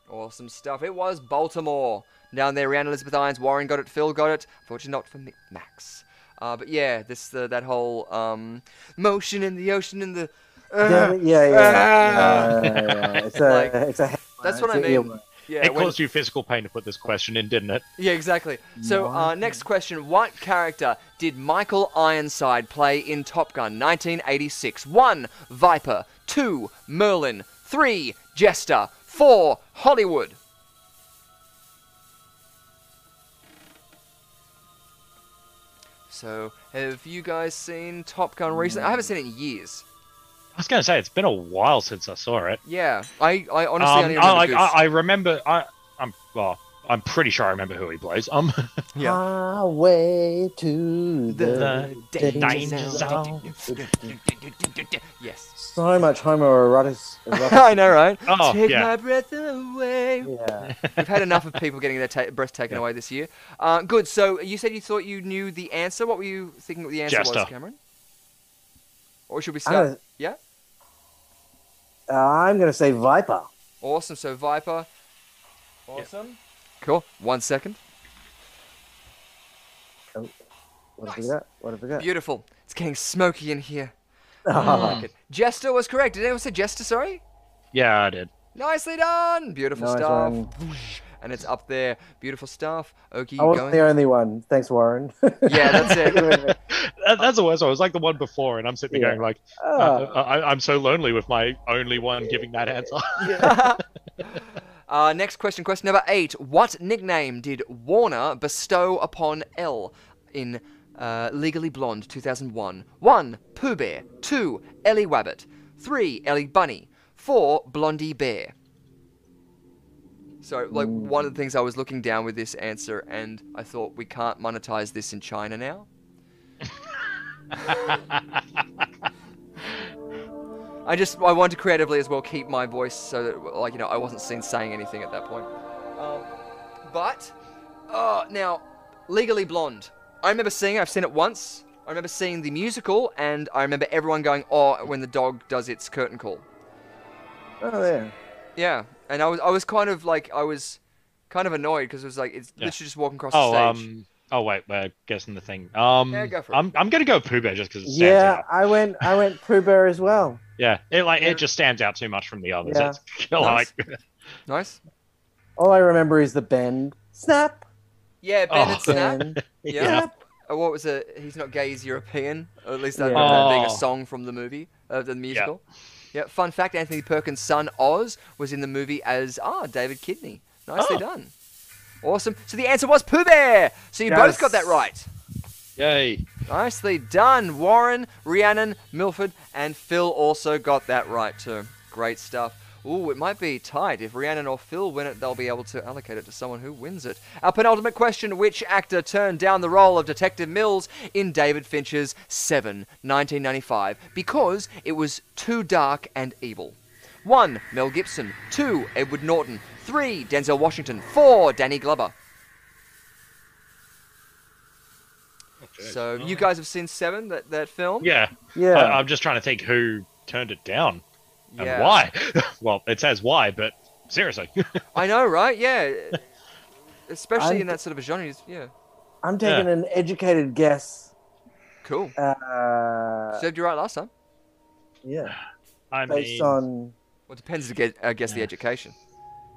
Awesome stuff. It was Baltimore. Down there, Rhiannon Elizabeth Irons, Warren got it, Phil got it. Unfortunately, not for Mi- Max. Uh, but yeah, this uh, that whole um, motion in the ocean in the. Yeah, uh, yeah, yeah. ah. yeah, yeah. It's a, [laughs] Like, it's a. That's what I it's a mean. Earworm. yeah, it when- caused you physical pain to put this question in, didn't it? yeah, exactly. So, uh, next question: What character did Michael Ironside play in Top Gun 1986? One, Viper. Two, Merlin. Three, Jester. Four, Hollywood. So, have you guys seen Top Gun recently? I haven't seen it in years. I was going to say it's been a while since I saw it. Yeah, I, I honestly Um, only I, remember like, I, I remember. I, I'm well. I'm pretty sure I remember who he plays. Um, [laughs] Yeah. Highway to the, the danger danger zone. zone. yes. So much homoerotic. [laughs] I know, right? Oh, Take yeah. my breath away. Yeah. [laughs] We've had enough of people getting their ta- breath taken Yeah. away this year. Uh, good. So you said you thought you knew the answer. What were you thinking? The answer was, Jester. Cameron? Or should we start? Gonna, Yeah. uh, I'm gonna say Viper. Awesome. So Viper. Awesome. Cool. One second. What have we got? What have we got? Beautiful. It's getting smoky in here. [laughs] i like it Jester was correct. Did anyone say Jester? Sorry. Yeah, I did. Nicely done. Beautiful Nice stuff. One. And it's up there. Beautiful stuff. Okie I wasn't going. the only one. Thanks, Warren. Yeah, that's it. [laughs] That, that's the worst one. It was like the one before, and I'm sitting there Yeah. going like, uh, I, I'm so lonely with my only one giving that answer. [laughs] Uh, next question, question number eight. What nickname did Warner bestow upon Elle in uh, Legally Blonde 2001? 1. Pooh Bear. 2. Ellie Wabbit. 3. Ellie Bunny. 4. Blondie Bear. So, like, one of the things I was looking down with this answer, and I thought we can't monetize this in China now. [laughs] I just I wanted to creatively as well keep my voice so that like you know I wasn't seen saying anything at that point. Um, but uh, now Legally Blonde. I remember seeing it. I've seen it once. I remember seeing the musical, and I remember everyone going "oh" when the dog does its curtain call. oh, yeah. Yeah, and I was I was kind of like I was kind of annoyed because it was like it's Yeah. literally just walking across oh, the stage. um, oh wait, we're guessing the thing. Um, Yeah, go for it. I'm I'm gonna go Pooh Bear just because it stands Yeah, out. I went. I went Pooh Bear as well. Yeah, it like Yeah. it just stands out too much from the others. Yeah. It's [laughs] like [laughs] Nice. All I remember is the bend. Snap. Yeah, Ben Oh. and Snap. Bend. [laughs] Yeah. yeah. Uh, what was it? He's not gay, he's European. Or at least I Yeah. remember that being a Oh. song from the movie, uh, the musical. Yeah. Yeah, fun fact: Anthony Perkins' son Oz was in the movie as ah David Kidney. Nicely Oh. done. Awesome. So the answer was Pooh Bear. So you both got that right. Yay! Nicely done. Warren, Rhiannon, Milford, and Phil also got that right too. Great stuff. Ooh, it might be tight. If Rhiannon or Phil win it, they'll be able to allocate it to someone who wins it. Our penultimate question Which actor turned down the role of Detective Mills in David Fincher's Seven, 1995, because it was too dark and evil? 1. Mel Gibson. 2. Edward Norton. 3. Denzel Washington. 4. Danny Glover. So, you guys have seen Seven, that, that film? Yeah, Yeah. I, I'm just trying to think who turned it down and Yeah. why. [laughs] well, it says why, but seriously. [laughs] I know, right? Yeah. Especially I'm- in that sort of a genre. Yeah. I'm taking an educated guess. Cool. Uh, Served you right last time. yeah. [sighs] I Based mean, on Well, it depends, I guess, I guess the education.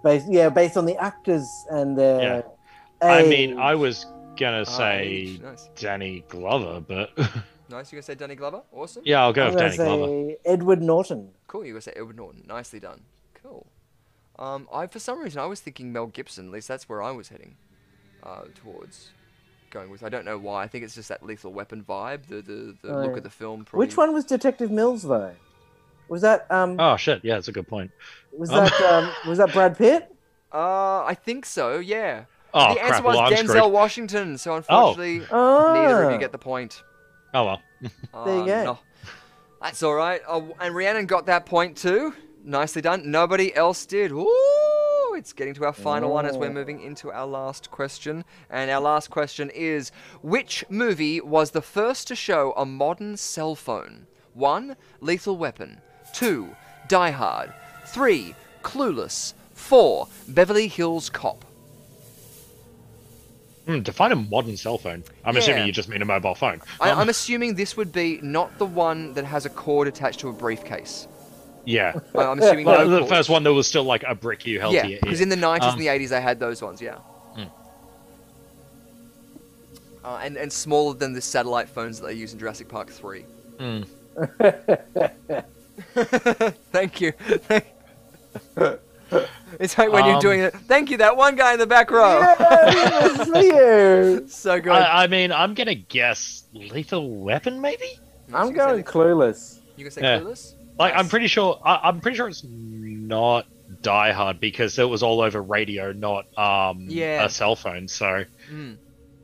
based yeah based on the actors and their. I mean. I was gonna Ah, say age. Nice. Danny Glover, but [laughs] Nice. You gonna say Danny Glover? Awesome. yeah, I'll go I'm with gonna Danny Glover. Edward Norton. Cool. You gonna say Edward Norton? Nicely done. Cool. Um, I for some reason I was thinking Mel Gibson. At least that's where I was heading, uh, towards going with. I don't know why. I think it's just that Lethal Weapon vibe. The the, the Oh, look yeah. of the film. Probably... Which one was Detective Mills though? Was that um Oh shit, yeah, that's a good point. was um, that um was that Brad Pitt? Uh, I think so. Yeah. Oh the answer crap! was Well, I'm Denzel screwed. Washington. So unfortunately, Oh, neither of you get the point. Oh well. Oh, there you go. no. That's all right. Oh, and Rhiannon got that point too. Nicely done. Nobody else did. Ooh, it's getting to our final one as we're Oh. moving into our last question. And our last question is Which movie was the first to show a modern cell phone? 1. Lethal Weapon. 2. Die Hard. 3. Clueless. 4. Beverly Hills Cop. Hmm, define a modern cell phone. I'm Yeah. assuming you just mean a mobile phone. I, Um, I'm assuming this would be not the one that has a cord attached to a briefcase. yeah. I- I'm assuming Well, no the cords. first one there was still like a brick you held Yeah, to because in the 90s Um, and the 80s they had those ones, yeah. Mm. Uh, and, and smaller than the satellite phones that they use in Jurassic Park 3. Hmm. [laughs] Thank you. [laughs] [laughs] [laughs] it's like when you're Um, doing it. Thank you, that one guy in the back row. Yeah, this is for [laughs] you. So good. I, I mean, I'm gonna guess Lethal Weapon, maybe. I'm going say, clueless. you can say Yeah. Clueless? Like, I'm pretty sure. I, I'm pretty sure it's not Die Hard because it was all over radio, not um Yeah. a cell phone. So Mm,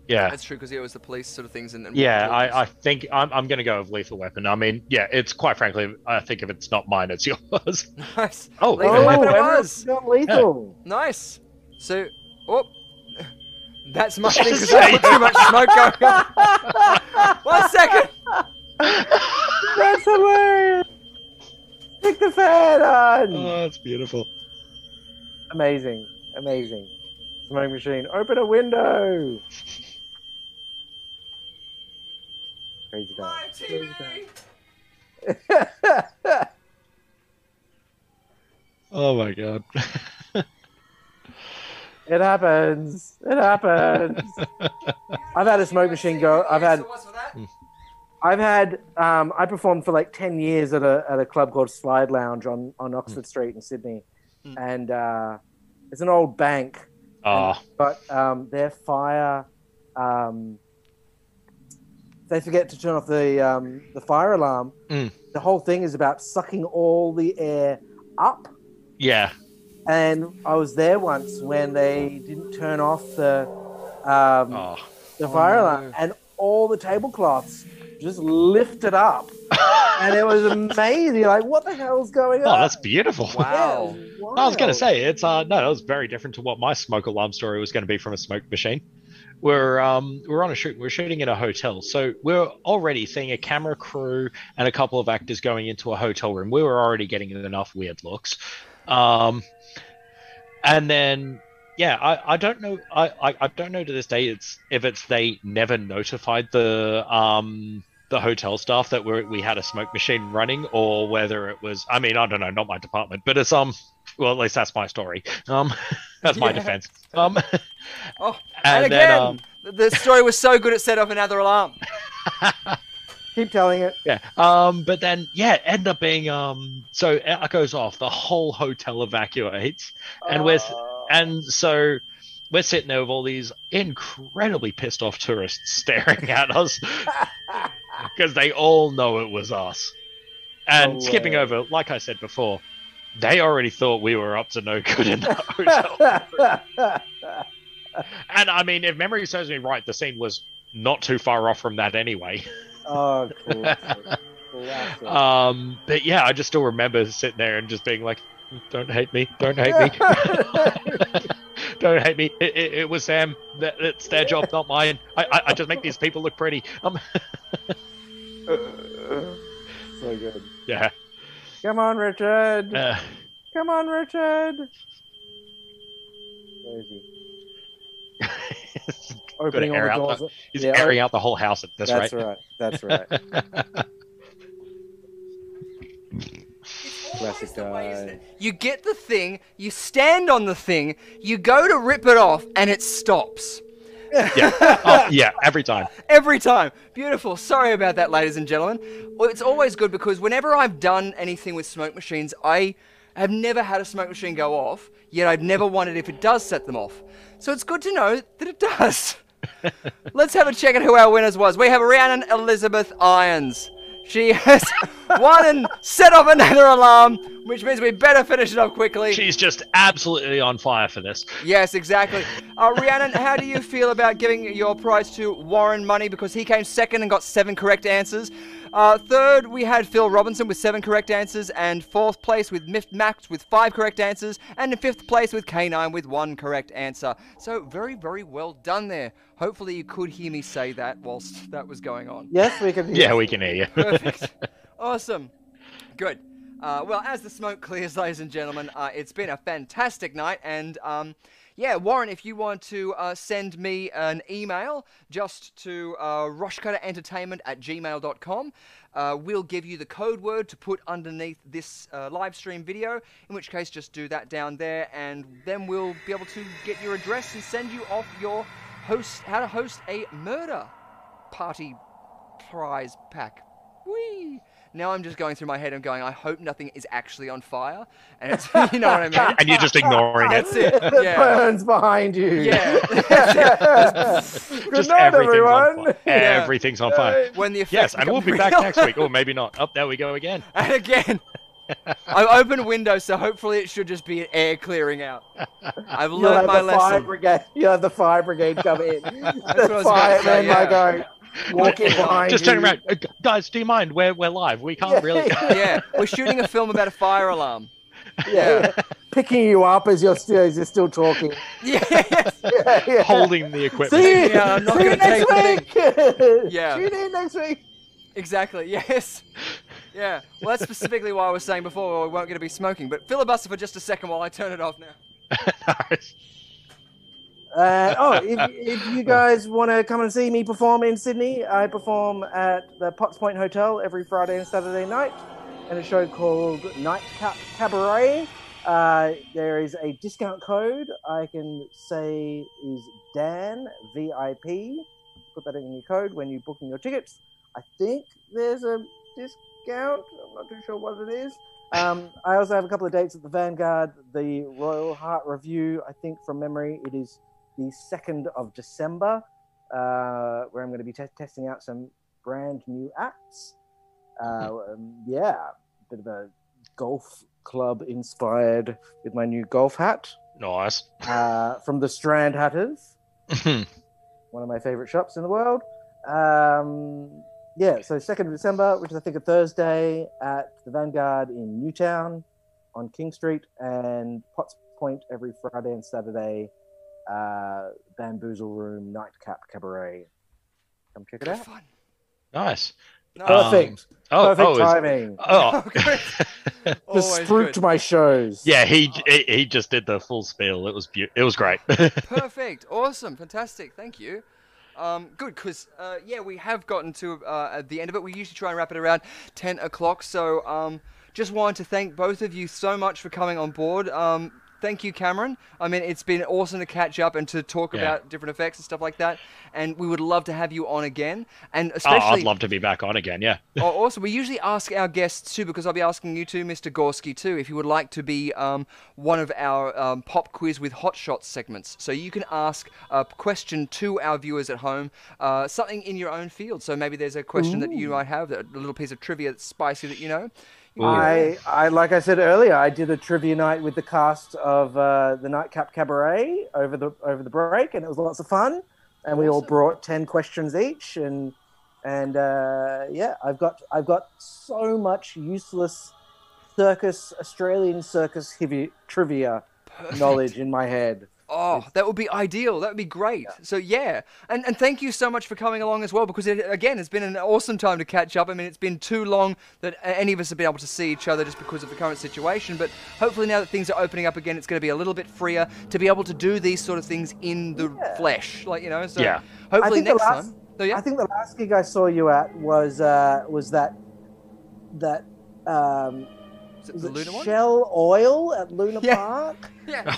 yeah, that's true, because it was the police sort of things. And, and yeah. I, I think I'm I'm gonna go with Lethal Weapon. I mean, yeah, it's quite frankly, I think if it's not mine, it's [laughs] yours. [laughs] Nice. Oh, Lethal oh, Weapon it was. got lethal. Nice. So, oh, [laughs] that's my thing because I put too much smoke going on. One second. That's hilarious. Stick the fan on. Oh, that's beautiful. Amazing, amazing. Smoke machine, open a window. Crazy time. Crazy time. [laughs] Oh my god. It happens. It happens. [laughs] I've had a smoke machine go. I've had. I've had. Um, I performed for like ten years at a at a club called Slide Lounge on on Oxford Street in Sydney, and uh, it's an old bank. Oh, But um, their fire. Um, they forget to turn off the um, the fire alarm. Mm. The whole thing is about sucking all the air up. yeah. And I was there once when they didn't turn off the um, Oh. the fire alarm, and all the tablecloths just lifted up, [laughs] and it was amazing. Like, what the hell's going on? Oh, that's beautiful. Wow. Yeah, I was going to say it's uh no, that was very different to what my smoke alarm story was going to be from a smoke machine. We're um we're on a shoot. We're shooting in a hotel, so we're already seeing a camera crew and a couple of actors going into a hotel room. We were already getting enough weird looks, um, and then yeah, I, I don't know I, I I don't know to this day it's if it's they never notified the um the hotel staff that we we had a smoke machine running or whether it was I mean I don't know not my department but it's um well at least that's my story um [laughs] that's my [laughs] Yeah. defense um [laughs] Oh, and, and, again, then um the story was so good it set off another alarm. [laughs] Keep telling it. yeah um but then yeah end up being um so it goes off the whole hotel evacuates and we're and so we're sitting there with all these incredibly pissed off tourists staring at us because they all know it was us. And No skipping over, like I said before, they already thought we were up to no good in the [laughs] hotel. and I mean, if memory serves me right, the scene was not too far off from that anyway. oh, cool. [laughs] Um, but yeah, I just still remember sitting there and just being like, "Don't hate me! Don't hate me! [laughs] don't hate me! It, it, it was Sam. That, it's their job, not mine. I, I, I just make these people look pretty." Um, so good. yeah. Come on, Richard. Uh, Come on, Richard. Where is he? Opening all the out doors. he's Yeah, airing out the whole house at this That's rate. right. That's right. [laughs] Classic guy. You get the thing, you stand on the thing, you go to rip it off, and it stops. Yeah. [laughs] Oh, yeah. Every time. Every time. Beautiful. Sorry about that, ladies and gentlemen. Well, it's always good because whenever I've done anything with smoke machines, I have never had a smoke machine go off, yet I've never wondered if it does set them off. So it's good to know that it does. [laughs] Let's have a check at who our winners was. We have Rhiannon Elizabeth Irons. She has [laughs] won and set off another alarm, which means we better finish it off quickly. She's just absolutely on fire for this. Yes, exactly. Uh, Rhiannon, how do you feel about giving your prize to Warren Money because he came second and got seven correct answers? Uh, third, we had Phil Robinson with seven correct answers, and fourth place with Miff Max with five correct answers, and in fifth place with K9 with one correct answer. So very, very well done there. Hopefully, you could hear me say that whilst that was going on. Yes, we can. Hear you. Yeah, we can hear you. Perfect. [laughs] awesome. Good. Uh, well, as the smoke [laughs] clears, ladies and gentlemen, uh, it's been a fantastic night. And um, yeah, Warren, if you want to uh, send me an email just to uh, rushcutterentertainment at gmail.com, uh, we'll give you the code word to put underneath this uh, live stream video. In which case, just do that down there, and then we'll be able to get your address and send you off your host, how to host a murder party prize pack. Whee! Now I'm just going through my head and going, I hope nothing is actually on fire. And it's, [laughs] you know what I mean? and you're just ignoring it. That's it. The Yeah. burns behind you. Yeah. [laughs] Good Just night, everything's on everyone. fire. [laughs] Everything's on fire. when the Yes, and we'll be become back next week. Or maybe not. Up there we go again. And again, I've opened windows, so hopefully it should just be air clearing out. I've You'll learned have my the fire brigade. You'll have the fire brigade come in. what I the was about to say, firemen yeah. like going walking [laughs] behind Just you. turn around. Uh, Guys, do you mind? We're, we're live. We can't really. [laughs] Yeah, we're shooting a film about a fire alarm. Yeah, picking you up as you're still as you're still talking. [laughs] Yeah. Yeah, yeah. Holding the equipment. See you, Yeah, I'm not see you gonna next take week. Yeah. tune in next week. Exactly. Yes. Yeah. Well, that's specifically why I was saying before we weren't going to be smoking. But filibuster for just a second while I turn it off now. Uh, oh, if, [laughs] if you guys want to come and see me perform in Sydney, I perform at the Potts Point Hotel every Friday and Saturday night in a show called Nightcap Cabaret. Uh, there is a discount code I can say is Dan VIP. Put that in your code when you're booking your tickets. I think there's a discount. I'm not too sure what it is. Um, I also have a couple of dates at the Vanguard, the Royal Heart Review. I think from memory, it is the 2nd of December, uh, where I'm going to be te- testing out some brand new acts. Uh, um, yeah, bit of a golf club inspired with my new golf hat Nice. uh, from the Strand Hatters, one of my favorite shops in the world. Um, yeah, so 2nd of December, which is I think a Thursday at the Vanguard in Newtown on King Street, and Potts Point every Friday and Saturday, uh, Bamboozle Room Nightcap Cabaret. Come check it Good out. fun. nice. Nice. Perfect. Oh, Perfect oh, timing. oh. [laughs] [laughs] Just Always spooked my shows. yeah, he, he he just did the full spiel. It was beau- it was great. [laughs] Perfect. Awesome. Fantastic. Thank you. Um, good, because uh, yeah, we have gotten to uh, at the end of it. We usually try and wrap it around ten o'clock. So um, just wanted to thank both of you so much for coming on board. Um, thank you, Cameron. I mean, it's been awesome to catch up and to talk Yeah. about different effects and stuff like that. And we would love to have you on again. And especially, oh, especially, I'd love to be back on again. Yeah. Oh, awesome. We usually ask our guests too, because I'll be asking you too, Mr. Gorski, too, if you would like to be um, one of our um, pop quiz with hot shots segments. So you can ask a question to our viewers at home, uh, something in your own field. So maybe there's a question that you might have, a little piece of trivia that's spicy that you know. I, I, like I said earlier, I did a trivia night with the cast of uh, the Nightcap Cabaret over the over the break, and it was lots of fun. And we all brought ten questions each, and and uh, yeah, I've got I've got so much useless circus Australian circus trivia Perfect. knowledge in my head. Oh, that would be ideal. That would be great. So yeah, and and thank you so much for coming along as well because it, again, it's been an awesome time to catch up. I mean, it's been too long that any of us have been able to see each other just because of the current situation. But hopefully now that things are opening up again, it's going to be a little bit freer to be able to do these sort of things in the flesh, like you know. So Yeah. hopefully next last- time. So yeah. I think the last gig I saw you at was uh, was that that um, Is it was the it Luna one? Shell Oil at Luna Yeah. Park. [laughs] Yeah.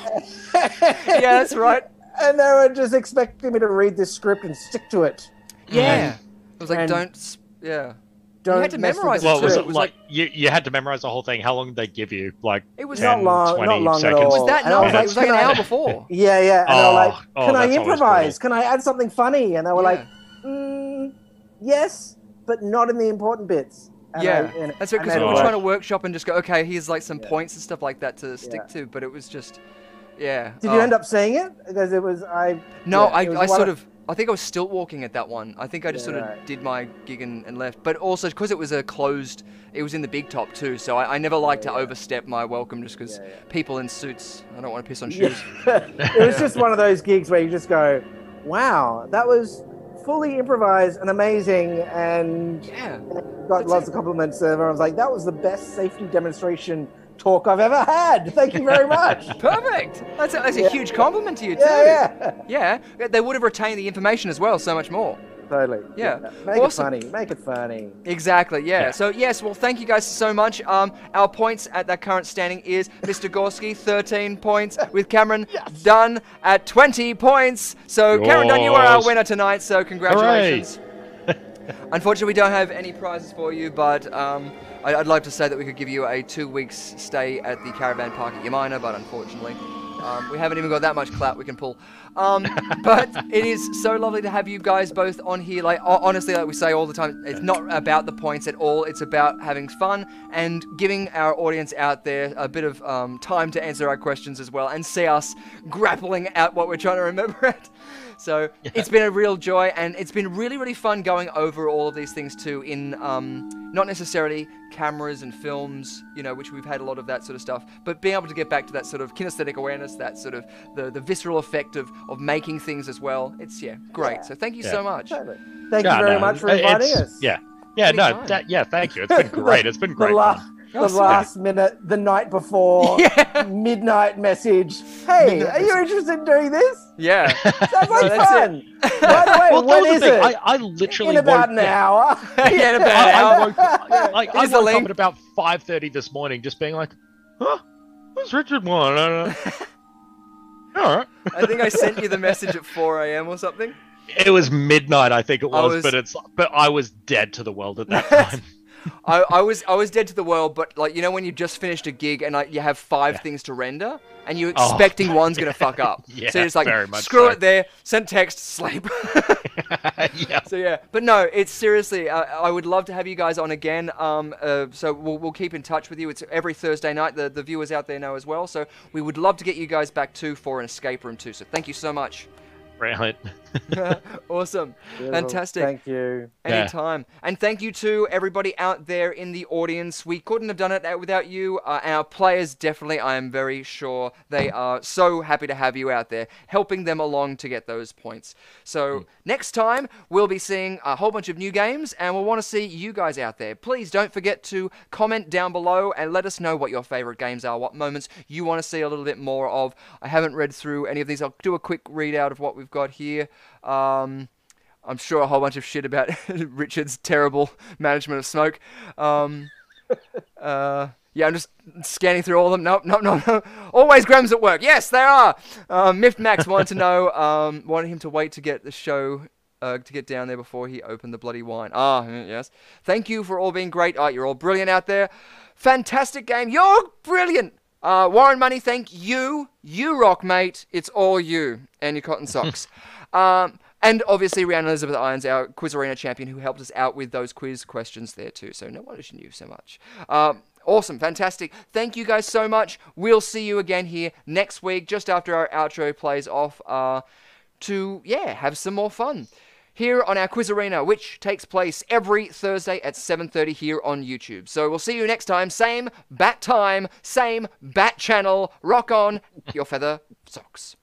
[laughs] yeah, that's right. And they were just expecting me to read this script and stick to it. Yeah. It was like and- don't. Yeah. Don't had to memorize the it Well, was it It was like, you you had to memorize the whole thing? How long did they give you? Like It was 10, not long, 20 not long seconds? at It was that And I night. was It like, was like an I-" hour before. Yeah, yeah. And they were Oh, like, oh, "Can I improvise? Can I add something funny?" And they were Yeah. like, mm, "Yes, but not in the important bits." And I- yeah, and- that's right. Because we were trying to workshop and just go, okay, here's like some Yeah. points and stuff like that to stick Yeah. to. But it was just, yeah. Did oh. you end up seeing it? Because it was I. No, yeah, I, I sort of, I think I was still walking at that one. I think I just sort of did my gig and, and left. But also because it was a closed, it was in the big top too. So I, I never like to overstep my welcome just because people in suits, I don't want to piss on shoes. [laughs] it was just one of those gigs where you just go, "Wow, that was fully improvised and amazing," and Yeah. got That's lots it. of compliments. And everyone was like, "That was the best safety demonstration talk I've ever had. Thank you very much." [laughs] Perfect. That's a, that's a Yeah. huge compliment to you too. yeah, yeah, Yeah, They would have retained the information as well, so much more. Totally. Yeah. make Awesome. it funny. Make it funny. Exactly, yeah. Yeah. So yes, well, thank you guys so much. Um, our points at that current standing is Mr. Gorski, [laughs] 13 points, with Cameron Dunn at 20 points. So Cameron Dunn, you are our winner tonight. So congratulations. [laughs] Unfortunately, we don't have any prizes for you, but um, I- I'd like to say that we could give you a two weeks stay at the caravan park at Yamina, but unfortunately, um, we haven't even got that much clout we can pull. Um, but it is so lovely to have you guys both on here. Like honestly, like we say all the time, it's not about the points at all. It's about having fun and giving our audience out there a bit of um, time to answer our questions as well and see us grappling at what we're trying to remember at. [laughs] So it's been a real joy, and it's been really, really fun going over all of these things too. In um, not necessarily cameras and films, you know, which we've had a lot of that sort of stuff, but being able to get back to that sort of kinesthetic awareness, that sort of the, the visceral effect of of making things as well. It's yeah, great. Yeah. So thank you Yeah. so much. Totally. Thank Yeah, you very no, much for it's- inviting us. Yeah, yeah, no, that, yeah. Thank you. It's been [laughs] great. It's been The, great. la- fun. The last minute, the night before, [laughs] midnight message. Hey, are you interested in doing this? Yeah. [laughs] Sounds [laughs] like that's it. fun. By the way, well, that when was the is thing. it? I, I literally in about an hour. yeah, in about I, an I hour. woke, I, like, I woke up at about five thirty this morning, just being like, "Huh? What's Richard want?" I. All right. I think I sent you the message at 4 a.m. or something. It was midnight, I think it was, was- but it's but I was dead to the world at that time. I, I was I was dead to the world, but like you know when you just finished a gig and like you have five things to render and you're Oh. expecting [laughs] one's gonna fuck up. [laughs] Yeah, so you're like screw so. it there, send text, sleep. [laughs] yeah. so yeah, but no, it's seriously. Uh, I would love to have you guys on again. Um, uh, so we'll, we'll keep in touch with you. It's every Thursday night. The the viewers out there know as well. So we would love to get you guys back too for an escape room too. So thank you so much. Right. [laughs] awesome, Beautiful. fantastic. Thank you. Yeah. Anytime. And thank you to everybody out there in the audience. We couldn't have done it without you. Uh, our players, definitely, I am very sure they are so happy to have you out there, helping them along to get those points. So, next time, we'll be seeing a whole bunch of new games, and we'll want to see you guys out there. Please don't forget to comment down below and let us know what your favorite games are, what moments you want to see a little bit more of. I haven't read through any of these. I'll do a quick readout of what we've got here. Um, I'm sure a whole bunch of shit about [laughs] Richard's terrible management of smoke. Um, [laughs] uh, yeah, I'm just scanning through all of them. Nope, nope, nope, no. Always Grams at work. Yes, they are. Um, Miffed Max wanted to know, [laughs] um, wanted him to wait to get the show. Uh, to get down there before he opened the bloody wine. Ah, mm, yes. Thank you for all being great. Ah, you're all brilliant out there. Fantastic game. You're brilliant. Uh, Warren Money, thank you. You rock, mate. It's all you and your cotton socks. Um, and obviously, Rhiannon Elizabeth Irons, our Quiz Arena champion, who helped us out with those quiz questions there too. So no wonder she knew so much. Um, awesome, fantastic. Thank you guys so much. We'll see you again here next week, just after our outro plays off, uh, to yeah, have some more fun here on our quiz arena which takes place every thursday at 7.30 here on youtube so we'll see you next time same bat time same bat channel rock on your feather socks